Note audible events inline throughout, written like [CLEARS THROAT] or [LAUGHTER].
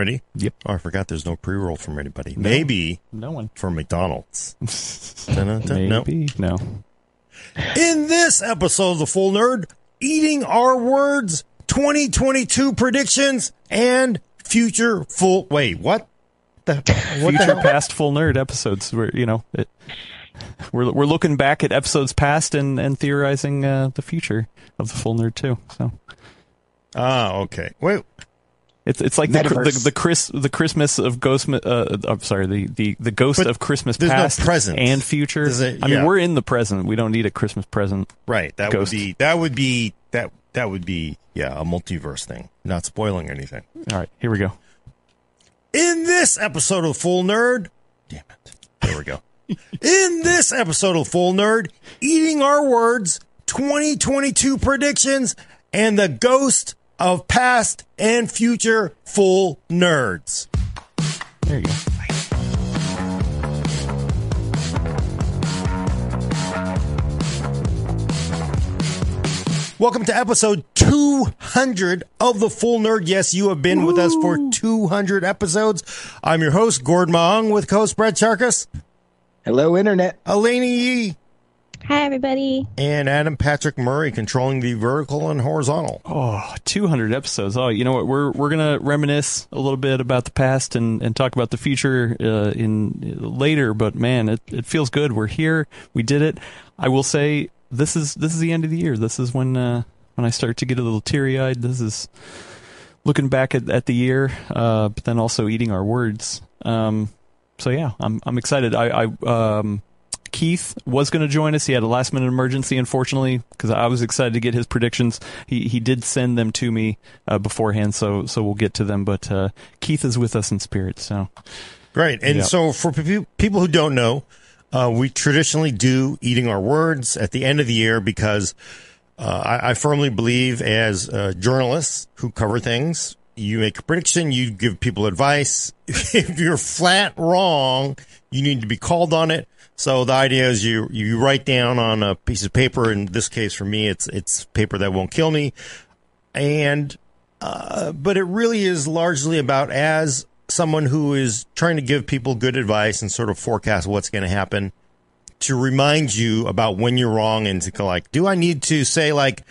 Ready? Yep. Oh, I forgot there's no pre roll from anybody. Maybe No one. from McDonald's. [LAUGHS] Dun-dun-dun. No. Maybe. No. In this episode of The Full Nerd, eating our words, 2022 predictions, and future full. Wait, what? The, what the Future hell? past full nerd episodes where, you know, it, we're, we're looking back at episodes past and, and theorizing uh, the future of the full nerd too. So Ah, okay. Wait, it's it's like the, the the Chris the Christmas of Ghost. Uh, I'm sorry, the, the, the ghost But of Christmas there's no past present. and future. A- I mean, we're in the present. We don't need a Christmas present. right. That Ghost. would be, that would be, that, that would be, yeah, a multiverse thing. Not spoiling anything. All right, here we go. In this episode of Full Nerd, damn it. There we go. [LAUGHS] In this episode of Full Nerd, eating our words, 2022 predictions, and the ghost of past and future full nerds. There you go. Welcome to episode 200 of the Full Nerd. Yes, you have been with us for 200 episodes. I'm your host, Gord Mah Ung, with co-host Brad Chacos, Hello, Internet. Alaina Yee, Hi, everybody. and Adam Patrick Murray controlling the vertical and horizontal. Oh, 200 episodes. Oh, you know what? We're we're gonna reminisce a little bit about the past and, and talk about the future uh, in later. But man, it, it feels good. We're here. We did it. I will say this is this is the end of the year. This is when uh, when I start to get a little teary eyed. This is looking back at, at the year, uh, but then also eating our words. Um, so yeah, I'm I'm excited. I, I um, Keith was going to join us. He had a last minute emergency, unfortunately, because I was excited to get his predictions. He he did send them to me uh, beforehand, so so we'll get to them. But uh, Keith is with us in spirit. So Great. And Yeah. so for pe- people who don't know, uh, we traditionally do eating our words at the end of the year because uh, I, I firmly believe as uh, journalists who cover things, you make a prediction, you give people advice. [LAUGHS] if you're flat wrong, you need to be called on it. So the idea is you you write down on a piece of paper. In this case, for me, it's it's paper that won't kill me, and uh, but it really is largely about as someone who is trying to give people good advice and sort of forecast what's going to happen to remind you about when you're wrong and to like, do I need to say like,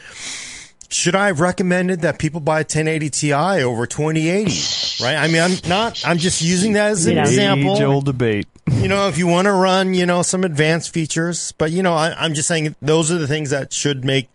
should I have recommended that people buy a 1080 Ti over 2080? Right? I mean, I'm not, I'm just using that as an Yeah. example age old debate. you know, if you want to run, you know, some advanced features, but you know, I, I'm just saying those are the things that should make,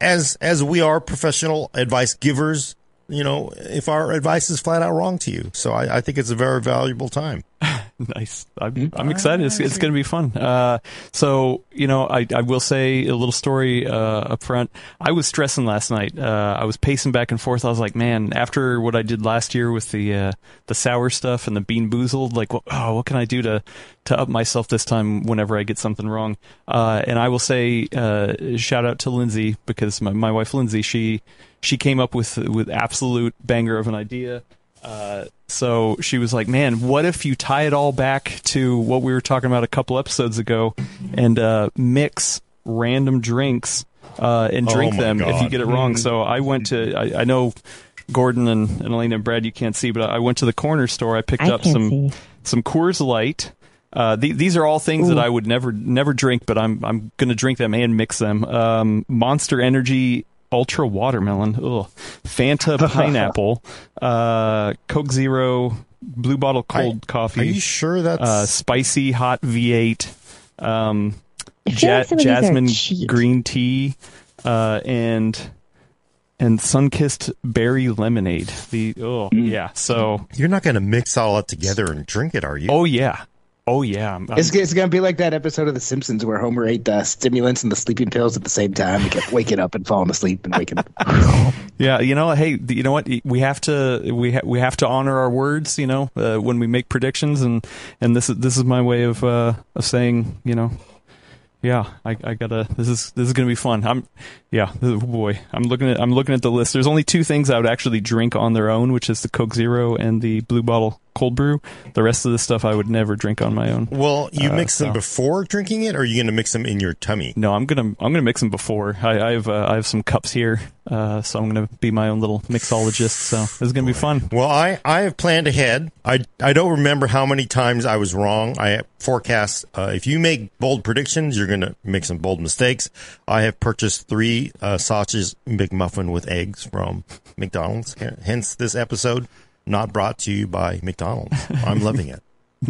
as as we are professional advice givers, you know, if our advice is flat out wrong to you, so I, I think it's a very valuable time. [LAUGHS] [LAUGHS] Nice. I'm, I'm excited. It's, it's going to be fun. Uh, so, you know, I, I will say a little story uh, up front. I was stressing last night. Uh, I was pacing back and forth. I was like, man, after what I did last year with the uh, the sour stuff and the BeanBoozled, like, what, oh, what can I do to to up myself this time whenever I get something wrong? Uh, and I will say, uh, shout out to Lindsay because my, my wife Lindsay, she she came up with with absolute banger of an idea. Uh, so she was like, "Man, what if you tie it all back to what we were talking about a couple episodes ago, and uh, mix random drinks uh, and Oh drink my them if you get it wrong?" So I went to. I, I know Gordon and, and Alaina and Brad, you can't see, but I went to the corner store. I picked I up some see. some Coors Light. Uh, the, these are all things that I would never never drink, but I'm I'm gonna drink them and mix them. Um, Monster Energy Ultra Watermelon, ugh. Fanta [LAUGHS] Pineapple, uh, Coke Zero, Blue Bottle Cold I- Coffee, Are you sure that's uh, Spicy Hot V8, um, ja- like some of these are Jasmine. Green Tea, uh, and and Sunkist Berry Lemonade. The oh yeah, so you're not going to mix all that together and drink it, are you? oh yeah, oh yeah. I'm- I'm- It's, it's going to be like that episode of The Simpsons where Homer ate the stimulants and the sleeping pills at the same time. He kept waking up and falling asleep and waking up. [LAUGHS] Yeah, you know, hey, you know what? We have to we ha- we have to honor our words, you know, uh, when we make predictions, and and this is this is my way of uh, of saying, you know, yeah, I, I gotta. This is this is gonna be fun. I'm, yeah, oh boy, I'm looking at I'm looking at the list. There's only two things I would actually drink on their own, which is the Coke Zero and the Blue Bottle cold brew. The rest of the stuff I would never drink on my own. Well, you Uh, mix them so- before drinking it, or are you going to mix them in your tummy? No, I'm gonna I'm gonna mix them before. I, I have uh, I have some cups here, uh, so I'm gonna be my own little mixologist. So is gonna be fun. Well, I, I have planned ahead. I, I don't remember how many times I was wrong. I forecast uh, if you make bold predictions, you're going to make some bold mistakes. I have purchased three uh, sausage McMuffin with eggs from McDonald's. Hence, this episode not brought to you by McDonald's. I'm loving it.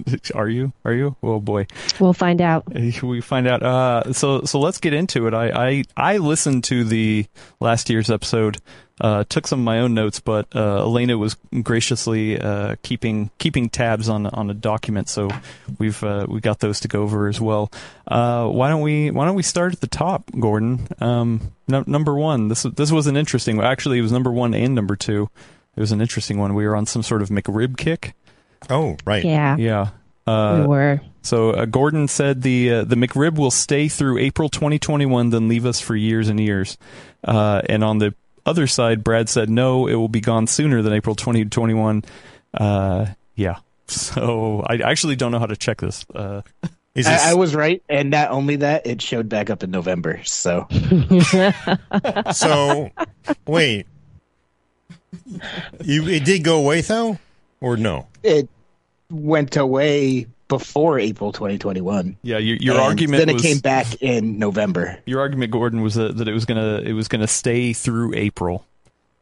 [LAUGHS] Are you? Are you? Oh boy. We'll find out. [LAUGHS] we find out. Uh, so so let's get into it. I, I I listened to the last year's episode. Uh, took some of my own notes, but uh, Alaina was graciously uh, keeping keeping tabs on on a document, so we've uh, we got those to go over as well. Uh, why don't we Why don't we start at the top, Gordon? Um, no, number one. This this was an interesting. Actually, it was number one and number two. It was an interesting one. We were on some sort of McRib kick. Oh, right. Yeah, Yeah. we Uh, were. so uh, Gordon said the uh, the McRib will stay through April 2021, then leave us for years and years. Uh, and on the other side, Brad said no, it will be gone sooner than April 2021. Uh, yeah. [LAUGHS] So I actually don't know how to check this. Uh, [LAUGHS] Is this, I, I was right, and not only that, it showed back up in November. So [LAUGHS] so, wait. You, it did go away, though? Or no? it went away before April 2021. yeah, your, your And argument Then it was came back in November. your argument, Gordon, was that, that it was gonna it was gonna stay through April,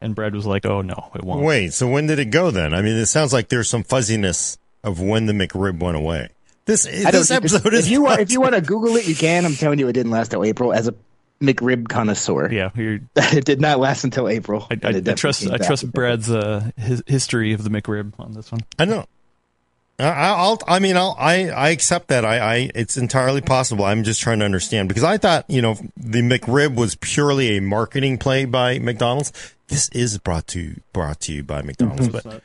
and Brad was like, oh no, it won't. Wait, so when did it go then? I mean, it sounds like there's some fuzziness of when the McRib went away. This this think it's- episode is if you want, if you want to Google it, you can. I'm telling you, it didn't last till April. As a McRib connoisseur, Yeah, you're, [LAUGHS] it did not last until April. I, I, I trust I trust Brad's uh, his history of the McRib on this one. I know. I, I'll. I mean, I'll. I. I accept that. I. I. It's entirely possible. I'm just trying to understand because I thought you know the McRib was purely a marketing play by McDonald's. This is brought to brought to you by McDonald's, but.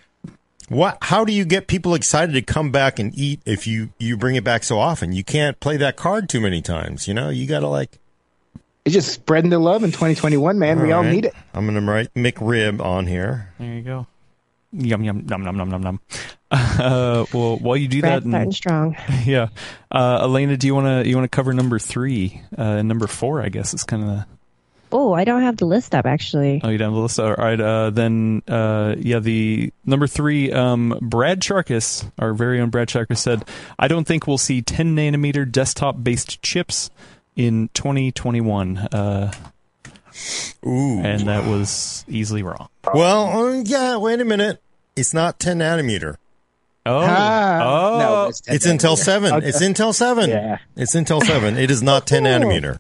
What? How do you get people excited to come back and eat if you you bring it back so often? You can't play that card too many times. You know, you got to like. It's just spreading the love in 2021, man. we all right. need it. I'm gonna write McRib on here. There you go. Yum yum num num num num num. [LAUGHS] Uh, well, while you do Brad's that, starting and, strong. [LAUGHS] yeah, uh, Alaina, do you want to you want to cover number three uh, and number four? I guess it's kind of Oh, I don't have the list up actually. oh you down the list. Up. All right, uh, then uh, yeah, the number three, um, Brad Chacos, our very own Brad Chacos said, I don't think we'll see 10 nanometer desktop based chips in 2021, uh, Ooh. and that was easily wrong. Well, uh, yeah. Wait a minute. It's not 10 nanometer. Oh, Ah, oh, no, It's 10 Intel 7. Okay. It's Intel 7. Yeah. It's Intel 7. It is not 10 nanometer.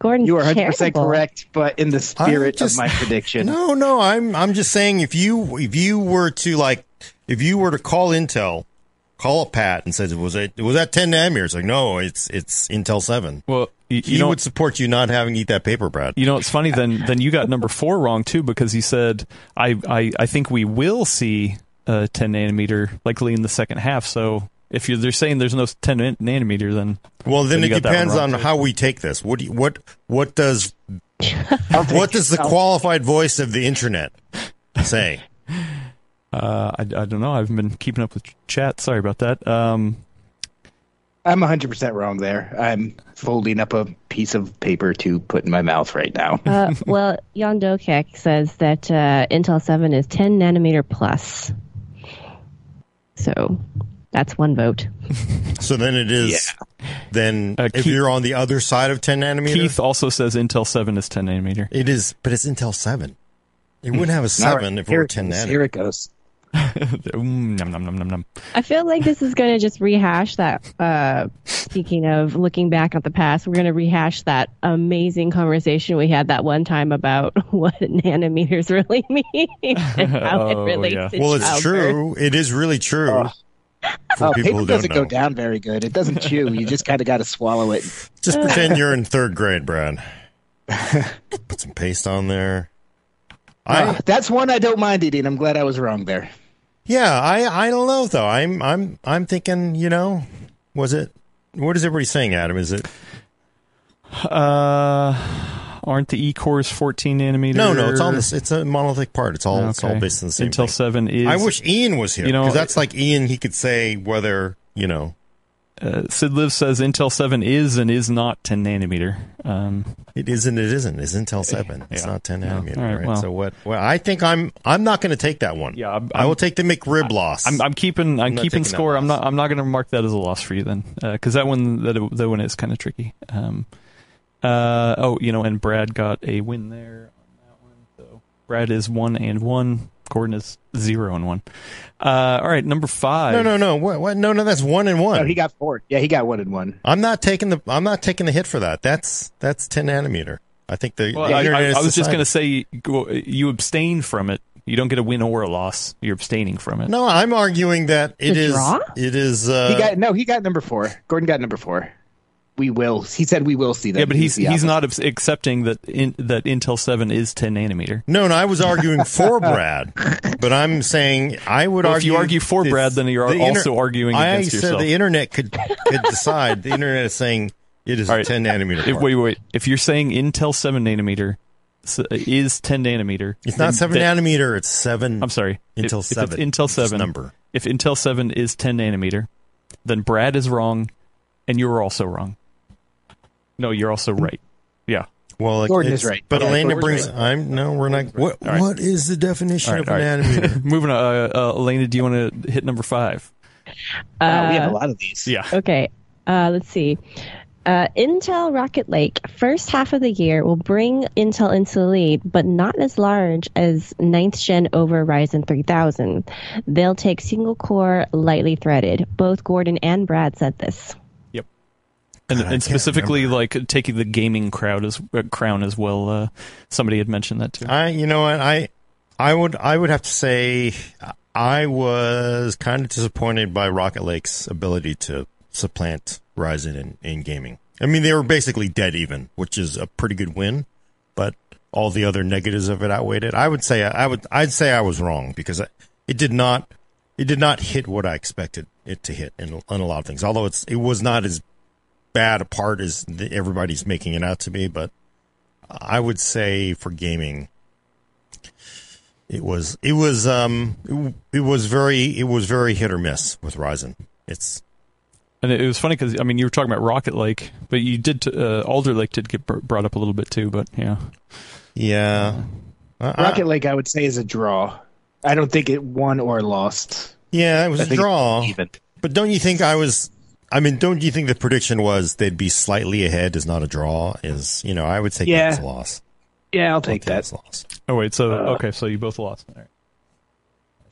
Gordon, You are 100 percent charitable. correct, but in the spirit just- of my prediction, No, no, I'm I'm just saying if you if you were to like if you were to call Intel, call up Pat and said was it was that 10 nanometers? Like no, it's it's Intel 7. well, you, He know would support you not having eat that paper, Brad. You know, it's funny. Then, then you got number four wrong too, because he said, "I, I, I think we will see a 10 nanometer likely in the second half." So, if you're they're saying there's no 10 nanometer, then Well, then you it got that one depends on too. how we take this. What do you, what what does [LAUGHS] what does the qualified voice of the internet say? [LAUGHS] uh, I, I don't know. I haven't been keeping up with chat. Sorry about that. Um, I'm 100 percent wrong there. I'm folding up a piece of paper to put in my mouth right now. [LAUGHS] Uh, well, Jan Dokek says that uh, Intel 7 is 10 nanometer plus. So that's one vote. So then it is then Uh, if Keith- you're on the other side of 10 nanometer, Keith also says Intel 7 is 10 nanometer. it is, but it's Intel 7. It wouldn't have a 7 if it Here were 10 goes. nanometer. Here it goes. Mm, [LAUGHS] nom, nom, nom, nom, nom. I feel like this is going to just rehash that. Uh, speaking of looking back at the past, we're going to rehash that amazing conversation we had that one time about [LAUGHS] what nanometers really [LAUGHS] mean and how it Oh, relates yeah. to Well, it's childbirth. true. It is really true. For Oh, people paper who don't doesn't know. go down very good. It doesn't chew. You just kind of got to swallow it. Just pretend you're in third grade, Brad. Put some paste on there. I Uh, that's one I don't mind eating. I'm glad I was wrong there. Yeah, I I don't know though. I'm I'm I'm thinking, you know, was it what is everybody saying, Adam? Is it Uh, aren't the E cores 14 nanometer? No, no, it's on this. It's a monolithic part. It's all it's all based on the same Intel thing. 7 is. I wish Ian was here You know, because that's like Ian. He could say whether you know uh, Sid Liv says Intel 7 is and is not 10 nanometer. Um, it isn't. It isn't. It's Intel seven. It's Yeah. not ten Yeah. nanometer. All right, right. well. So what? Well, I think I'm. I'm not going to take that one. Yeah, I'm- I will take the McRib loss. I'm, I'm keeping I'm, not keeping score. I'm not I'm not going to mark that as a loss for you then, because that one that that one is kind of tricky. Um, uh, oh, you know, and Brad got a win there on that one. So Brad is one and one. Gordon is zero and one. Uh, all right, number five. no, no, no. What? What? No, no. That's one and one. No, he got four. Yeah, he got one and one. I'm not taking the. I'm not taking the hit for that. That's that's ten nanometer. I think the, Well, the I, I, I was just going to say go- you abstain from it. You don't get a win or a loss. You're abstaining from it. No, I'm arguing that it The is. draw? It is. Uh, He got no. He got number four. Gordon got number four. We will. He said we will see that. Yeah, but he's he's not accepting that in, that Intel Seven is 10 nanometer. No, no, I was arguing for [LAUGHS] Brad, but I'm saying I would Well, if you argue for this- Brad, then you're the also arguing I against said yourself. the internet could could decide. the internet is saying it is right. 10 nanometer. If, wait, wait. If you're saying Intel 7 nanometer is 10 nanometer, it's not seven then- nanometer. It's seven. I'm sorry. Intel if, seven. If it's Intel It's 7 number. If Intel 7 is 10 nanometer, then Brad is wrong, and you're also wrong. No, you're also right. Yeah. Well, like, Gordon it's- is right. But Yeah, Alaina Gordon's brings. right. I'm no. We're not. What, All right. what is the definition All of right, a all right. [LAUGHS] Moving on. Uh, uh, Alaina, do you want to hit number five? Wow, we have Uh, a lot of these. Yeah. Okay, uh, let's see. Uh, Intel Rocket Lake, first half of the year, will bring Intel into the lead, but not as large as 9th gen over Ryzen 3000. They'll take single core, lightly threaded. Both Gordon and Brad said this. And, and specifically, like taking the gaming crowd as uh, crown as well. Uh, somebody had mentioned that too. I. You know what? I. I would. I would have to say. I was kind of disappointed by Rocket Lake's ability to supplant Ryzen in, in gaming. I mean, they were basically dead even, which is a pretty good win, but all the other negatives of it outweighed it. I would say I would I'd say I was wrong because it did not it did not hit what I expected it to hit in, in a lot of things. Although it's it was not as bad a part as everybody's making it out to be, but I would say for gaming it was it was um it, it was very it was very hit or miss with Ryzen. It's And it, it was funny because I mean you were talking about Rocket Lake, but you did t- uh, Alder Lake did get br- brought up a little bit too. But yeah, yeah. I- I- Rocket Lake, I would say, is a draw. I don't think it won or lost. yeah, it was I a draw. even. But don't you think I was? I mean, don't you think the prediction was they'd be slightly ahead is not a draw? Is you know I would take Yeah. that as a loss. Yeah, I'll I'll take that. as a loss. Oh wait, so Uh, okay, so you both lost. All right.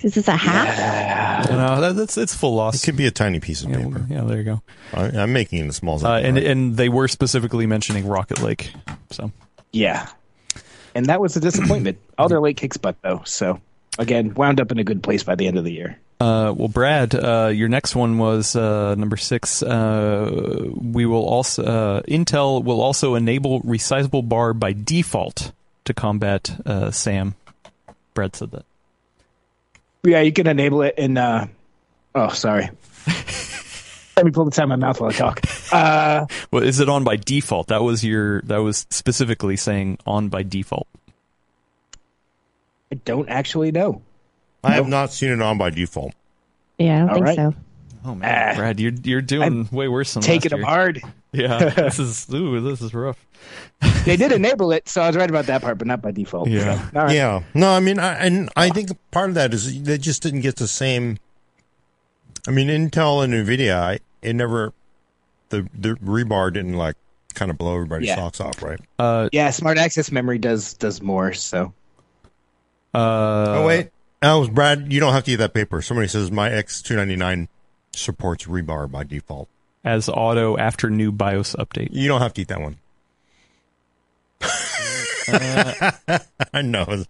Is this a half? No, that, that's it's full loss. It could be a tiny piece of yeah, paper. yeah, there you go. I, I'm making it as small as Uh, and right? and they were specifically mentioning Rocket Lake. So Yeah. And that was a disappointment. Alder Lake kicks butt, though. So, again, wound up in a good place by the end of the year. Uh, well, Brad, uh, your next one was uh, number six. Uh, we will also uh, Intel will also enable resizable bar by default to combat uh, SAM. Brad said that. Yeah, you can enable it in. Uh, oh, sorry. [LAUGHS] Let me pull this out of my mouth while I talk. Uh, Well, is it on by default? That was your. That was specifically saying on by default. I don't actually know. I have not seen it on by default. Yeah, I don't All think right. so. Oh man, Ah. Brad, you're you're doing way worse than Taking last them year. hard. [LAUGHS] Yeah, this is ooh, this is rough. [LAUGHS] They did [LAUGHS] enable it, so I was right about that part, but not by default. Yeah. So, all right. Yeah, no, I mean, I, and I think part of that is they just didn't get the same. I mean, Intel and Nvidia, I, it never the the rebar didn't like kind of blow everybody's Yeah. socks off, right? Uh, Yeah, smart access memory does does more. So uh, oh wait, oh Brad, you don't have to eat that paper. Somebody says my X two ninety nine supports rebar by default. as auto after new BIOS update. You don't have to eat that one. [LAUGHS] I know.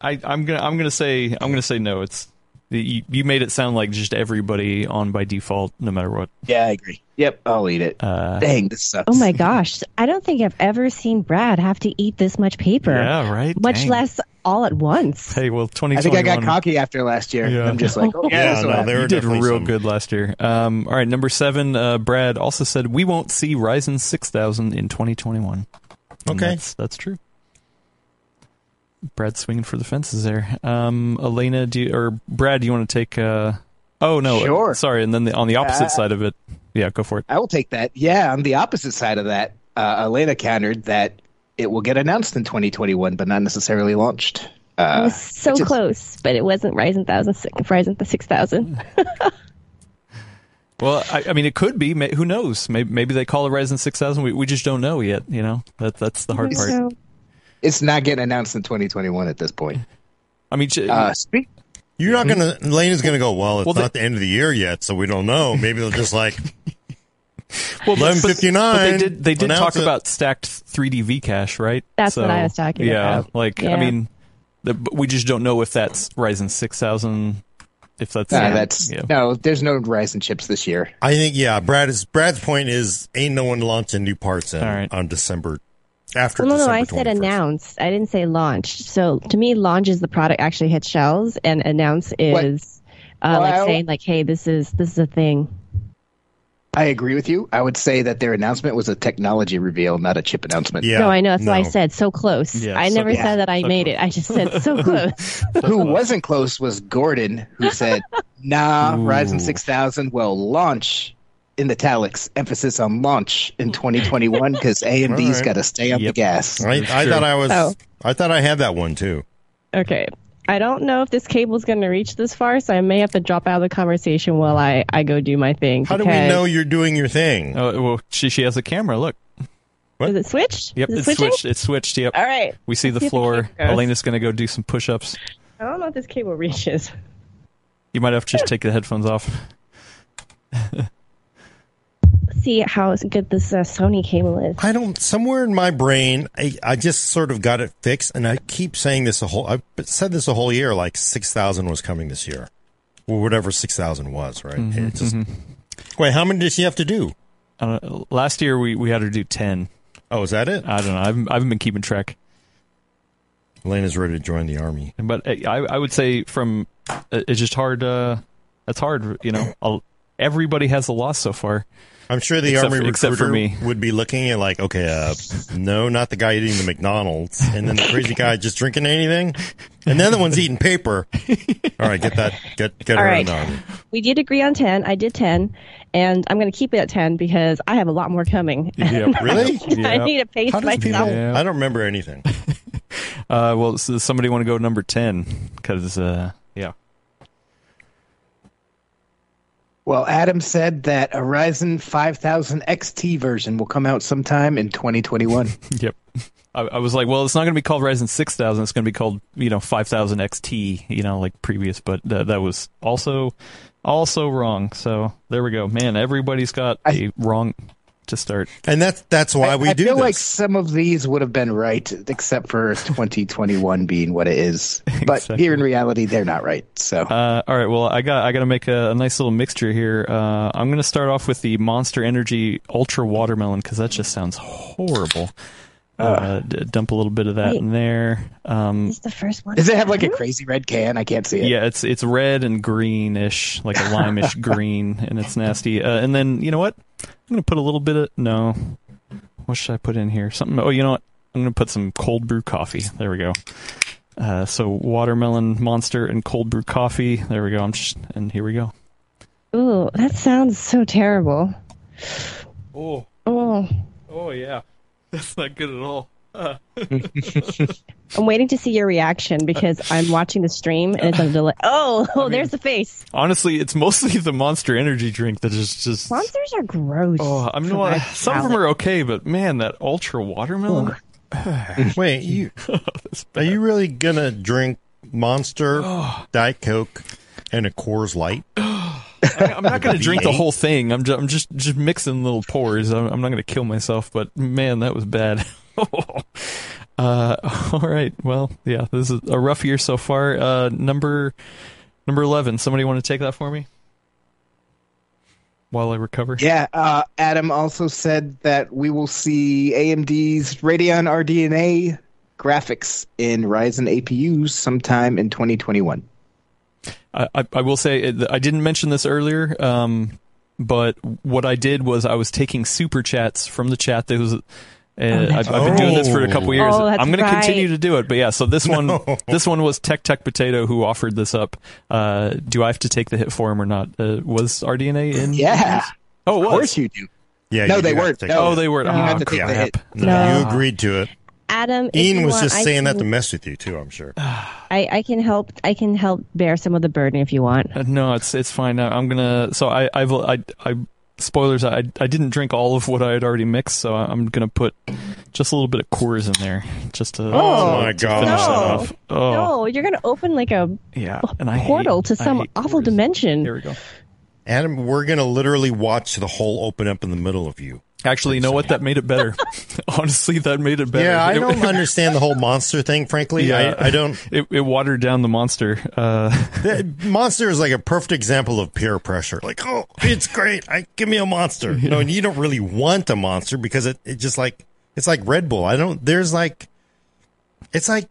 I, I'm gonna I'm gonna say I'm gonna say no. It's you, you made it sound like just everybody on by default, no matter what. yeah, I agree. Yep, I'll eat it. Uh, Dang, this sucks. Oh my gosh. I don't think I've ever seen Brad have to eat this much paper. yeah, right. Much Dang. less all at once. Hey, well, twenty. I think I got cocky after last year. Yeah. I'm just like, [LAUGHS] oh, yeah, Yeah, no, happen. there You did real some- good last year. Um, all right, number seven. Uh, Brad also said we won't see Ryzen 6000 in 2021. And Okay. that's, that's true. Brad swinging for the fences there. Um, Alaina, do you, or Brad, do you want to take? Uh, oh no, Sure. Sorry, and then the, on the opposite Uh, side of it, yeah, go for it. I will take that. Yeah, on the opposite side of that, uh, Alaina countered that it will get announced in 2021, but not necessarily launched. It Uh, was so which is- close, but it wasn't Ryzen thousand, Ryzen the six thousand. [LAUGHS] Well, I, I mean, it could be. May, who knows? Maybe, maybe they call it Ryzen 6000. We, we just don't know yet. You know, that that's the hard part. it's not getting announced in 2021 at this point. I mean, Uh, speak. You're not gonna. Lane is gonna go. Well, it's Well, they- not the end of the year yet, so we don't know. Maybe they'll just like well, but- 11:59, But they did. They did talk it. about stacked 3D V cache, right? That's what I was talking about. yeah, about. like I mean, the, but we just don't know if that's Ryzen 6000. If that's Nah, that's yeah. no. There's no Ryzen chips this year. I think yeah. Brad is Brad's point is ain't no one launching new parts in, All right. on December after. Well, no, no, December I said 21st. announced. I didn't say launched. So to me, launch is the product actually hits shelves, and announce is uh, Well, like saying like, hey, this is this is a thing. I agree with you. I would say that their announcement was a technology reveal, not a chip announcement. Yeah, no, I know. That's why I said so close. Yeah, I so- never yeah, said that I so made it. I just said so close. [LAUGHS] Who wasn't close was Gordon, who said, "Nah, Ooh. Ryzen 6000 will launch." In italics, emphasis on launch in 2021 because AMD's All right. got to stay on Yep. the gas. I, I thought I was. Oh. I thought I had that one too. Okay. I don't know if this cable's going to reach this far, so I may have to drop out of the conversation while I, I go do my thing. How do we because- know you're doing your thing? Oh well, she she has a camera. Look. What? Is it switched? Yep, Is it it's switching? switched. It's switched. Yep. All right. We see the see if the floor. camera goes. Alaina's gonna go do some push-ups. I don't know if this cable reaches. You might have to just take the headphones off. [LAUGHS] See how good this uh, Sony cable is. I don't. Somewhere in my brain, I, I just sort of got it fixed, and I keep saying this a whole. I've said this a whole year. Like six thousand was coming this year, or whatever six thousand was. Right? Mm-hmm, It just, Wait, how many did she have to do? Uh, last year we, we had her do ten. Oh, is that it? I don't know. I haven't, I haven't been keeping track. Alaina's ready to join the army. But uh, I, I would say from uh, it's just hard. Uh, it's hard, you know. I'll, everybody has a loss so far. I'm sure the Except army for- except for recruiter me. would be looking at like, okay, uh, no, not the guy eating the McDonald's, and then the crazy guy just drinking anything, and then the one's eating paper. [LAUGHS] All right, get that, get get All her right. in the army. We did agree on 10. I did 10. And I'm going to keep it at 10 because I have a lot more coming. [LAUGHS] Yep. [LAUGHS] Really? I need to pace How myself. people? Yeah. I don't remember anything. Uh, well, so somebody want to go number ten because uh, yeah. Well, Adam said that a Ryzen 5000 XT version will come out sometime in 2021. [LAUGHS] Yep. I, I was like, well, it's not going to be called Ryzen 6000. It's going to be called, you know, 5000 XT, you know, like previous. But th- that was also also wrong. So there we go. Man, everybody's got I- a wrong to start. And that's that's why I, we I do I feel this. like some of these would have been right, except for [LAUGHS] 2021 being what it is. But Exactly. here in reality, they're not right. So Uh, all right. Well, I got I got to make a, a nice little mixture here. Uh, I'm going to start off with the Monster Energy Ultra Watermelon because that just sounds horrible. Uh, d- dump a little bit of that Wait. in there. Um, is the first one. does it have like a crazy red can? I can't see it. Yeah, it's it's red and greenish, like a limeish [LAUGHS] green, and it's nasty. Uh, and then you know what? I'm gonna put a little bit of no. What should I put in here? Something. Oh, you know what? I'm gonna put some cold brew coffee. There we go. Uh, so watermelon monster and cold brew coffee. There we go. I'm just and here we go. Ooh, that sounds so terrible. Oh, Oh, oh yeah, [LAUGHS] that's not good at all. I'm waiting to see your reaction because I'm watching the stream and it's on delay. [LAUGHS] Oh, oh, there's the face. Honestly, it's mostly the Monster Energy drink that is just. Monsters are gross. Oh, I'm for not. [LAUGHS] Some of them are okay, but man, that ultra watermelon. [SIGHS] Wait, you [LAUGHS] are you really gonna drink Monster, [GASPS] Diet Coke, and a Coors Light? [GASPS] I'm not going to drink the whole thing. I'm just, I'm just, just mixing little pours. I'm, I'm not going to kill myself, but man, that was bad. [LAUGHS] uh, all right. Well, yeah, this is a rough year so far. Uh, number, number 11. Somebody want to take that for me? While I recover? Yeah, uh, Adam also said that we will see AMD's Radeon RDNA graphics in Ryzen APUs sometime in 2021. I, I, I will say I didn't mention this earlier, um, but what I did was I was taking super chats from the chat. There was And Oh, I've, I've been doing this for a couple years. Oh, I'm going to continue to do it, but yeah. So this [LAUGHS] one, this one was Tech Tech Potato who offered this up. Uh, do I have to take the hit for him or not? Uh, was RDNA in? Yeah, Oh, of course you do. Yeah, No, they weren't. No. Oh, they were. You Oh, have to take the crap. hit. No, No. you agreed to it. Adam, if Ian was want, just I saying that to mess with you too. I'm sure. [SIGHS] I, I can help. I can help bear some of the burden if you want. Uh, No, it's it's fine. I- I'm gonna. So I I've I I spoilers. I I didn't drink all of what I had already mixed, so I'm gonna put just a little bit of Coors in there, just to. Oh, oh my to God. Finish that No. off. Oh No, you're gonna open like a yeah, and I portal hate- to some hate awful Coors. dimension. Here we go. Adam, we're gonna literally watch the hole open up in the middle of you. Actually, you know what? That made it better. [LAUGHS] Honestly, that made it better. Yeah, I don't [LAUGHS] understand the whole monster thing. Frankly, Yeah. I, I don't. It, it watered down the monster. Uh, [LAUGHS] The monster is like a perfect example of peer pressure. Like, oh, it's great. I give me a monster. You know, and you don't really want a monster because it, it just like it's like Red Bull. I don't. There's like, it's like,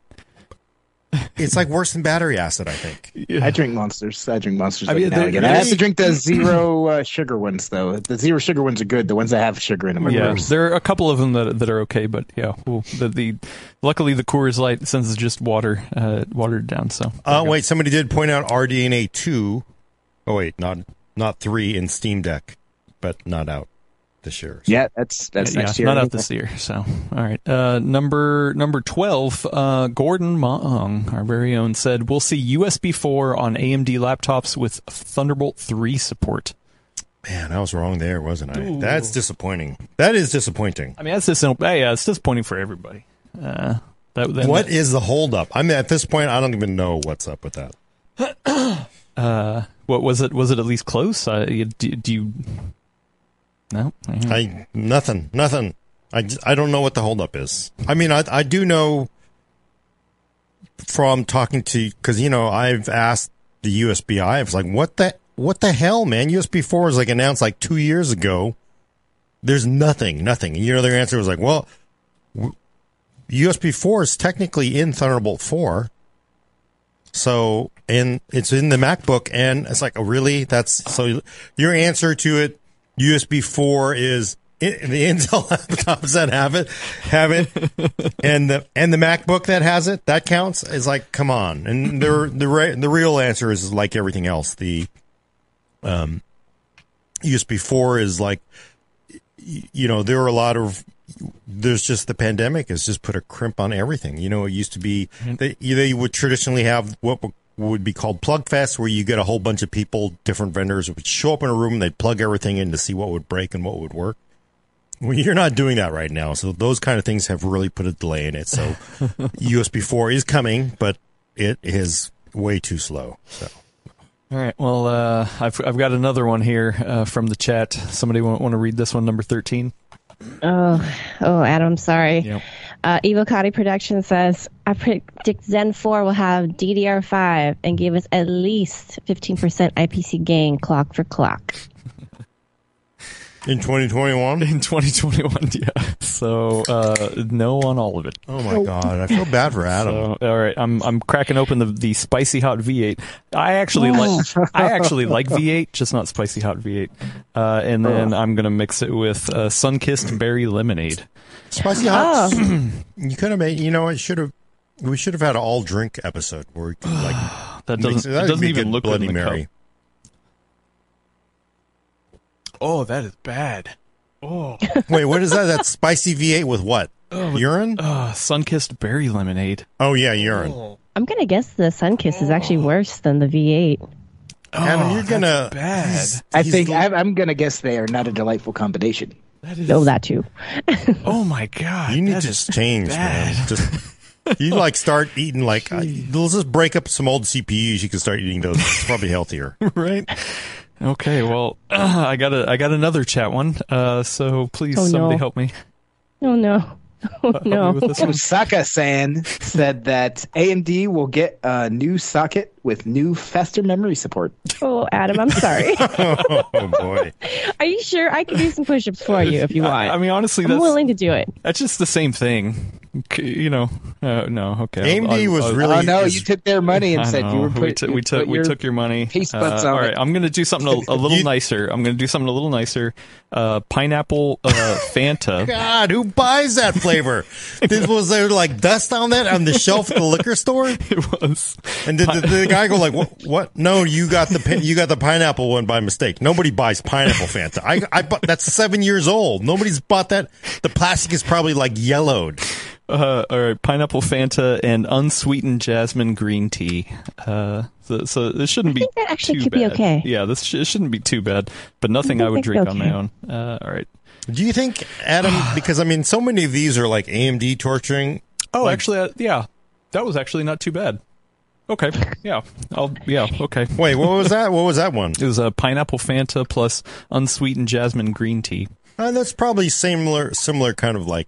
it's like worse than battery acid. I think. I drink monsters. I drink monsters I mean, now and they're- I have to drink the zero uh, sugar ones though. The zero sugar ones are good. The ones that have sugar in them are yeah, gross. there are a couple of them that that are okay, but yeah, well, the, the luckily the Coors Light since it's just water, uh, watered down. So Uh, wait, somebody did point out RDNA two. Oh wait, not not three in Steam Deck, but not out this year. Yeah, that's that's yeah, next year. not out this year. So all right, uh, number number twelve, uh, Gordon Mah Ung, our very own, said we'll see USB four on AMD laptops with Thunderbolt three support. Man, I was wrong there, wasn't I? That's disappointing. That is disappointing. I mean, that's just yeah, it's disappointing for everybody. Uh, that, then What is the holdup? I mean, at this point, I don't even know what's up with that. [COUGHS] Uh, what was it? Was it at least close? Uh, do, do you? No. Mhm. I nothing, nothing. I, I don't know what the holdup is. I mean, I I do know from talking to because you know I've asked the USB. I was like, what the what the hell, man? USB four was like announced like two years ago. There's nothing, nothing. You know, their answer was like, well, USB four is technically in Thunderbolt four. So, and it's in the MacBook, and it's like, oh, really? That's so. Your answer to it, USB four, is the Intel [LAUGHS] laptops that have it have it, [LAUGHS] and the and the MacBook that has it that counts. Is like, come on. And the the re- the real answer is like everything else. The um, USB four is like, you know, there are a lot of there's just the pandemic has just put a crimp on everything. You know, it used to be they, they would traditionally have what would be called plug fest, where you get a whole bunch of people, different vendors would show up in a room, they'd plug everything in to see what would break and what would work. Well, you're not doing that right now, so those kind of things have really put a delay in it. So [LAUGHS] USB four is coming, but it is way too slow. So All right. Well, uh, I've I've got another one here uh, from the chat. Somebody want, want to read this one, number thirteen? Oh, oh, Adam, sorry. Yep. Uh, Evocati Production says, I predict Zen 4 will have DDR5 and give us at least 15% IPC gain clock for clock. In 2021, In 2021, [LAUGHS] yeah. So uh, no on all of it. oh my god, I feel bad for Adam. So, all right, I'm I'm cracking open the the spicy hot V8. I actually like [LAUGHS] I actually like V8, just not spicy hot V8. Uh, and then I'm gonna mix it with uh, Sunkist Berry Lemonade. Spicy hot. [CLEARS THROAT] you could have made. You know, it should have. We should have had an all drink episode where we could like. [SIGHS] That doesn't it. it That'd doesn't even look good Bloody in Mary. cup. Oh, that is bad. Oh, [LAUGHS] Wait, what is that? That's spicy V8 with what? Oh, urine? uh, Sunkist Berry Lemonade. Oh yeah, urine. I'm going to guess the Sunkist is actually worse than the V8. Adam, you're gonna. bad. he's- I he's think the- I'm, I'm gonna guess they are not a delightful combination. That is. Oh, that too. [LAUGHS] Oh my god. You need to is change, bad. man. Just [LAUGHS] you like start eating like. Uh, let's just break up some old CPUs. You can start eating those. It's probably healthier. right. Okay. Well, uh, [CLEARS THROAT] I got a I got another chat one. Uh, so please Oh, somebody no. help me. Oh, no. [LAUGHS] Oh, Help me no. with. Osaka-san said that AMD will get a new socket with new faster memory support. Oh, Adam, I'm sorry. [LAUGHS] oh boy. [LAUGHS] Are you sure I can do some push ups for you if you want? I, I mean, honestly, I'm that's willing to do it. that's just the same thing. You know, uh, no, okay. AMD I'll- was I'll- really- Oh no, is- you took their money and said you were we, put, took we took we your took your money. taste buds Uh, on all it. right, I'm gonna do something a, [LAUGHS] a little You- nicer. I'm gonna do something a little nicer. Uh, pineapple uh, [LAUGHS] Fanta. God, who buys that flavor? [LAUGHS] this was there like dust on that on the shelf at the liquor store? it was. And did, the the guy go like, what, what? No, you got the you got the pineapple one by mistake. Nobody buys pineapple Fanta. I, I bought, that's seven years old. Nobody's bought that. The plastic is probably like yellowed. Uh, all right, pineapple Fanta and unsweetened jasmine green tea. Uh, so, so this shouldn't be. think that actually too could be bad. okay. Yeah, this sh- it shouldn't be too bad, but nothing I, I would think drink on my own. Uh, all right. Do you think, Adam? [SIGHS] Because I mean, so many of these are like AMD torturing. Oh, Like- actually, uh, yeah, that was actually not too bad. Okay, yeah, I'll yeah, okay. Wait, what was that? What was that one? [LAUGHS] It was a pineapple Fanta plus unsweetened jasmine green tea. Uh, that's probably similar, similar kind of like.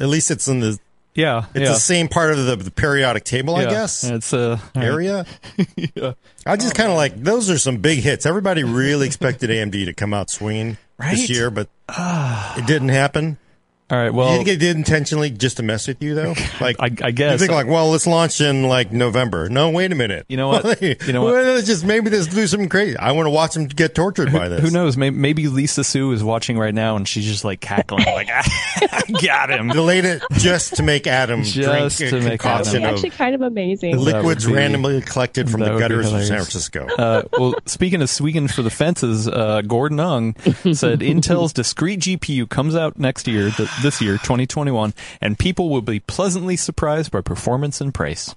At least it's in the Yeah, it's yeah, the same part of the, the periodic table, I guess. It's uh. Area. [LAUGHS] Yeah. I just kind of like those are some big hits. Everybody really expected AMD to come out swinging Right? this year, but it didn't happen. All right. Well, you think it did intentionally just to mess with you though? [LAUGHS] Like I, I you think like, well, let's launch in like November. No, wait a minute. You know what? [LAUGHS] You know what? Well, let's just maybe let's do something crazy. I want to watch them get tortured by this. Who knows? Maybe, maybe Lisa Su is watching right now and she's just like cackling, like, [LAUGHS] I got him. Delayed it just to make Adam Just drink to a make concoction Adam- of actually kind of amazing. liquids be- randomly collected from the gutters of San. Francisco. Uh, well, speaking of swinging for the fences, uh, Gordon Ung said Intel's discrete GPU comes out next year, th- this year, 2021, and people will be pleasantly surprised by performance and price.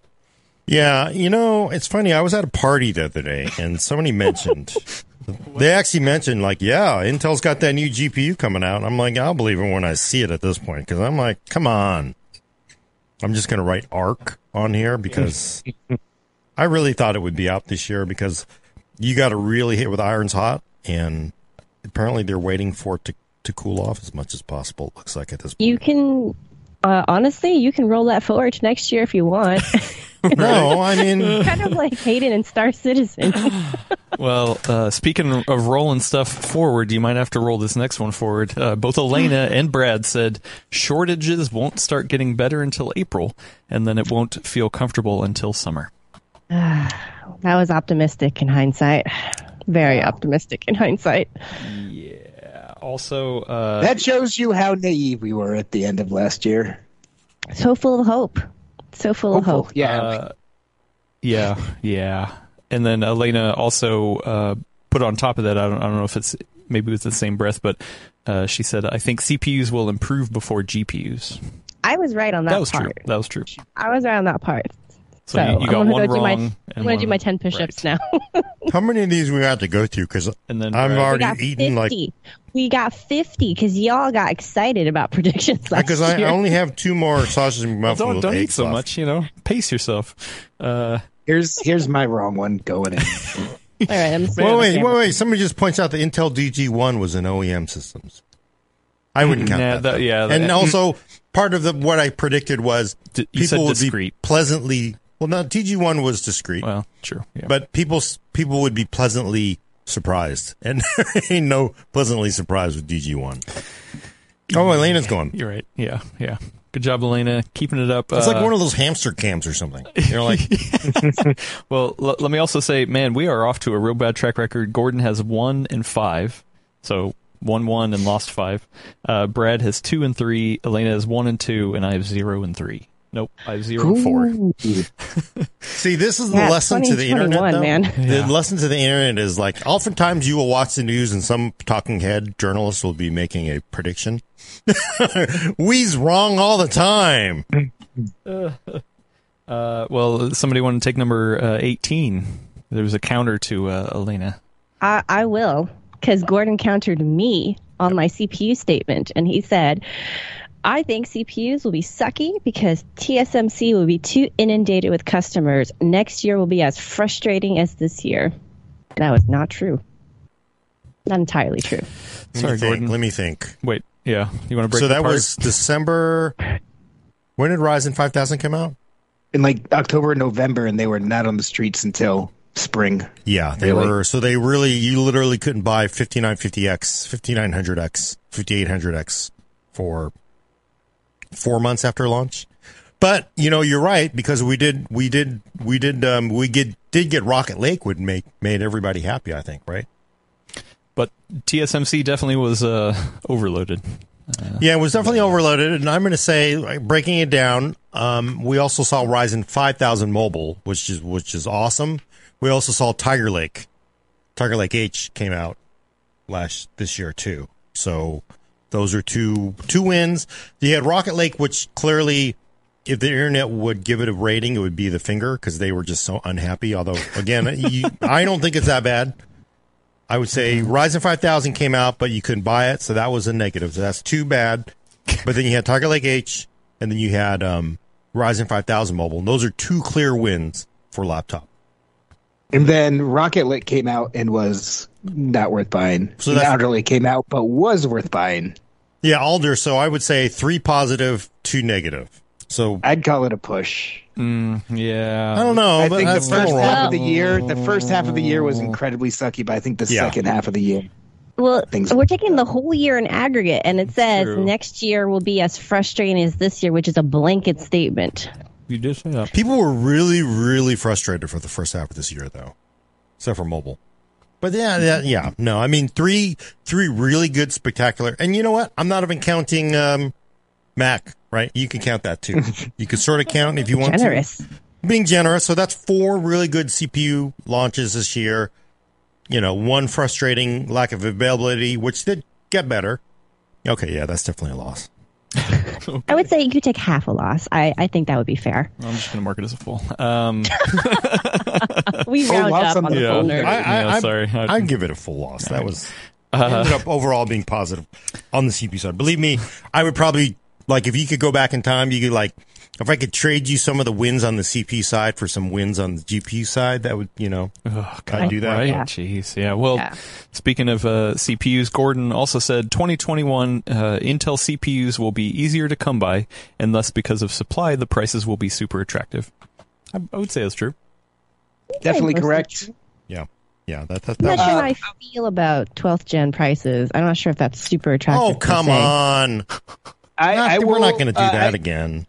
Yeah, you know, it's funny. I was at a party the other day, and somebody mentioned. [LAUGHS] They actually mentioned, like, yeah, Intel's got that new GPU coming out. I'm like, I'll believe it when I see it at this point, because I'm like, come on. I'm just going to write ARC on here because [LAUGHS] I really thought it would be out this year because you got to really hit with irons hot, and apparently they're waiting for it to, to cool off as much as possible. It looks like at this point. You can, uh, honestly, you can roll that forward to next year if you want. [LAUGHS] no, I mean, [LAUGHS] kind of like Hayden and Star Citizen. [LAUGHS] Well, uh, speaking of rolling stuff forward, you might have to roll this next one forward. Uh, both Alaina and Brad said shortages won't start getting better until April, and then it won't feel comfortable until summer. [SIGHS] that was optimistic in hindsight. Very optimistic in hindsight. Also, uh, That shows you how naive we were at the end of last year. So full of hope. So full of hope. Yeah. Uh, yeah, yeah. And then Alaina also uh, put on top of that. I don't, I don't know if it's maybe with the same breath, but uh, she said, "I think CPUs will improve before GPUs." I was right on that, That was part. true. That was true. I was right on that part. So, So, you, you I'm gonna one go do my- wrong. I'm going to do my 10 push ups right. now. [LAUGHS] how many of these we have to go through? Because And then I'm Brad- already got eaten like 50. We got 50 because y'all got excited about predictions last Because I only have two more sausage Well, McMuffins don't don't eat so fluff. much. You know, pace yourself. Uh, Here's here's my wrong one going in. [LAUGHS] All right, I'm just Wait, wait, camera. wait, wait! Somebody just points out the Intel DG1 was in OEM systems. I wouldn't count Nah, that. that- yeah, and that- [LAUGHS] also part of the what I predicted was D- people would be pleasantly. Well, now DG1 was discreet. well, true. Yeah. but people people would be pleasantly surprised, and [LAUGHS] there ain't no pleasantly surprised with DG1. Oh, Alaina's going. you're right. Yeah, yeah. Good job, Alaina. Keeping it up. It's Uh, like one of those hamster cams or something. You're like, [LAUGHS] Well, l- let me also say, man, we are off to a real bad track record. Gordon has one and five, so one one and lost five. Uh, Brad has two and three. Alaina has one and two, and I have zero and three. Nope, I have zero and four. [LAUGHS] See, this is the Yeah, lesson to the internet, though. man. [LAUGHS] The Yeah. lesson to the internet is like, oftentimes you will watch the news and some talking head journalist will be making a prediction. [LAUGHS] We's wrong all the time. Uh, well, somebody want to take number uh, eighteen? There was a counter to uh, Alaina. I, I will, because Gordon countered me on my CPU statement, and he said, I think CPUs will be sucky because TSMC will be too inundated with customers. Next year will be as frustrating as this year. That was not true. Not entirely true. Let Sorry, me think. Gordon. Let me think. Wait, yeah, you want to break? so that apart? was December. When did Ryzen 5000 come out? In like October, and November, and they were not on the streets until spring. Yeah, they Really? were. So they really, you literally couldn't buy 5950X, 5900X, 5800X for four months after launch. But you know, you're right because we did, we did, we did, um, we get did get Rocket Lake would make made everybody happy. I think, right? But TSMC definitely was uh, overloaded. Yeah, it was definitely overloaded, and I'm going to say, like, breaking it down, um, we also saw Ryzen 5000 mobile, which is which is awesome. We also saw Tiger Lake, Tiger Lake H came out last this year too. So those are two two wins. You had Rocket Lake, which clearly, if the internet would give it a rating, it would be the finger because they were just so unhappy. Although, again, [LAUGHS] you, I don't think it's that bad. I would say Ryzen 5000 came out, but you couldn't buy it, so that was a negative. So that's too bad. But then you had Tiger Lake H, and then you had um, Ryzen 5000 mobile. And those are two clear wins for laptop. And then Rocket Lake came out and was not worth buying. So So really came out but was worth buying. Yeah, Alder. So I would say three positive, two negative. So I'd call it a push. Mm, yeah. I don't know. I think the first still wrong. half of the year, the first half of the year was incredibly sucky, but I think the Yeah. second half of the year, Well, Things- we're taking the whole year in aggregate, and it says True. next year will be as frustrating as this year, which is a blanket statement. You did say that. People were really, really frustrated for the first half of this year, though, except for mobile. But yeah, yeah, yeah. No, I mean three, three really good, spectacular. And you know what? I'm not even counting um, Mac. Right? You can count that too. [LAUGHS] you can sort of count if you want Generous. to. Being generous. So that's four really good CPU launches this year. You know, one frustrating lack of availability, which did get better. Okay, yeah, that's definitely a loss. I would say you could take half a loss. I, I think that would be fair. I'm just going to mark it as a full. Um, [LAUGHS] We Oh, round loss up on on the the Yeah. full nerd. I, I, Yeah, sorry. I- I'd give it a full loss. That was [LAUGHS] ended up overall being positive on the CPU side. Believe me, I would probably like if you could go back in time. You could like if I could trade you some of the wins on the CPU side for some wins on the GPU side. That would you know oh, I'd do that. Right? Yeah. Jeez. Yeah. Well, Yeah. speaking of uh, CPUs, Gordon also said 2021 uh, Intel CPUs will be easier to come by, and thus, because of supply, the prices will be super attractive. I, I would say that's true. definitely Most correct. Yeah, yeah. That, that, I'm not sure Uh, how I feel about 12th gen prices. I'm not sure if that's super attractive. oh come on! I, Not- I we're will, not going to do uh, that I again.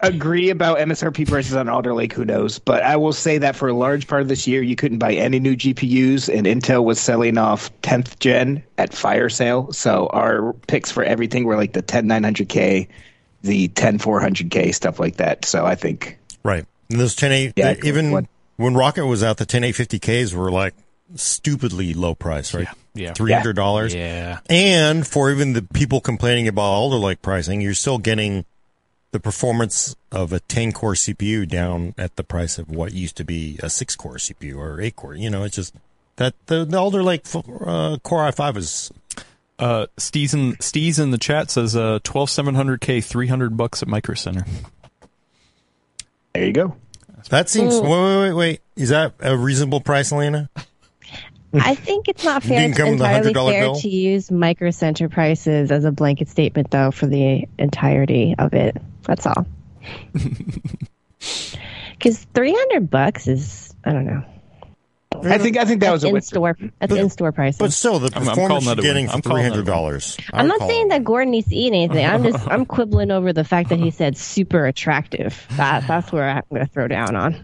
Agree about MSRP prices on Alder Lake. Who knows? But I will say that for a large part of this year, you couldn't buy any new GPUs, and Intel was selling off 10th gen at fire sale. So our picks for everything were like the 10900K, the 10400K, stuff like that. So I think Right. And those 10 Yeah, even what- when Rocket was out, the 10850Ks were like stupidly low price, right? Yeah. Three hundred dollars. Yeah. And for even the people complaining about Alder Lake pricing, you're still getting the performance of a 10 core CPU down at the price of what used to be a six core CPU or eight core. You know, it's just that the, the Alder Lake uh, Core i5 is Uh, Steez in, Steez in the chat says uh, 12700K, 300 bucks at Micro Center. there you go. that seems. Wait, wait, wait, wait. Is that a reasonable price, Alaina? [LAUGHS] I think it's not fair didn't come entirely fair bill? to use micro center prices as a blanket statement, though, for the entirety of it. That's all. [LAUGHS] Because three hundred bucks is I don't know. I think I think that was a in win. store. That's in store price. But still, the I'm- I'm performance calling you're that a win. getting for I'm calling that a win. dollars. I'm not saying that Gordon needs to eat anything. I'm just [LAUGHS] I'm quibbling over the fact that he said super attractive. That that's where I'm going to throw down on.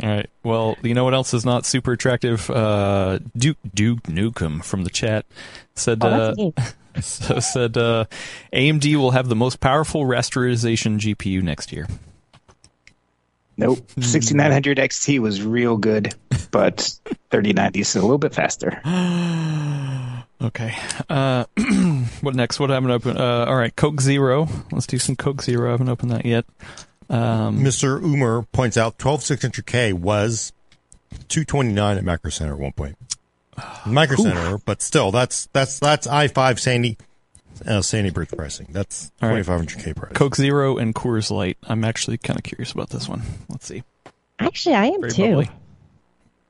All right. Well, you know what else is not super attractive? Uh, Duke Duke Nukem from the chat said Oh, uh, that's neat. [LAUGHS] [LAUGHS] so said uh, AMD will have the most powerful rasterization GPU next year. Nope. 6900 XT was real good, but 3090 is a little bit faster. [SIGHS] Okay. Uh, [CLEARS THROAT] what next? What I haven't opened? Uh, all right, Coke Zero. Let's do some Coke Zero. I haven't opened that yet. Um, Mr. Umer points out 12600K was 229 at Macro Center at one point. Micro Center, but still, that's that's that's i5 Sandy uh, Sandy Bridge pricing. That's 2500K price. Coke Zero and Coors Light. I'm actually kind of curious about this one. Let's see. Actually, I am Very too. bubbly.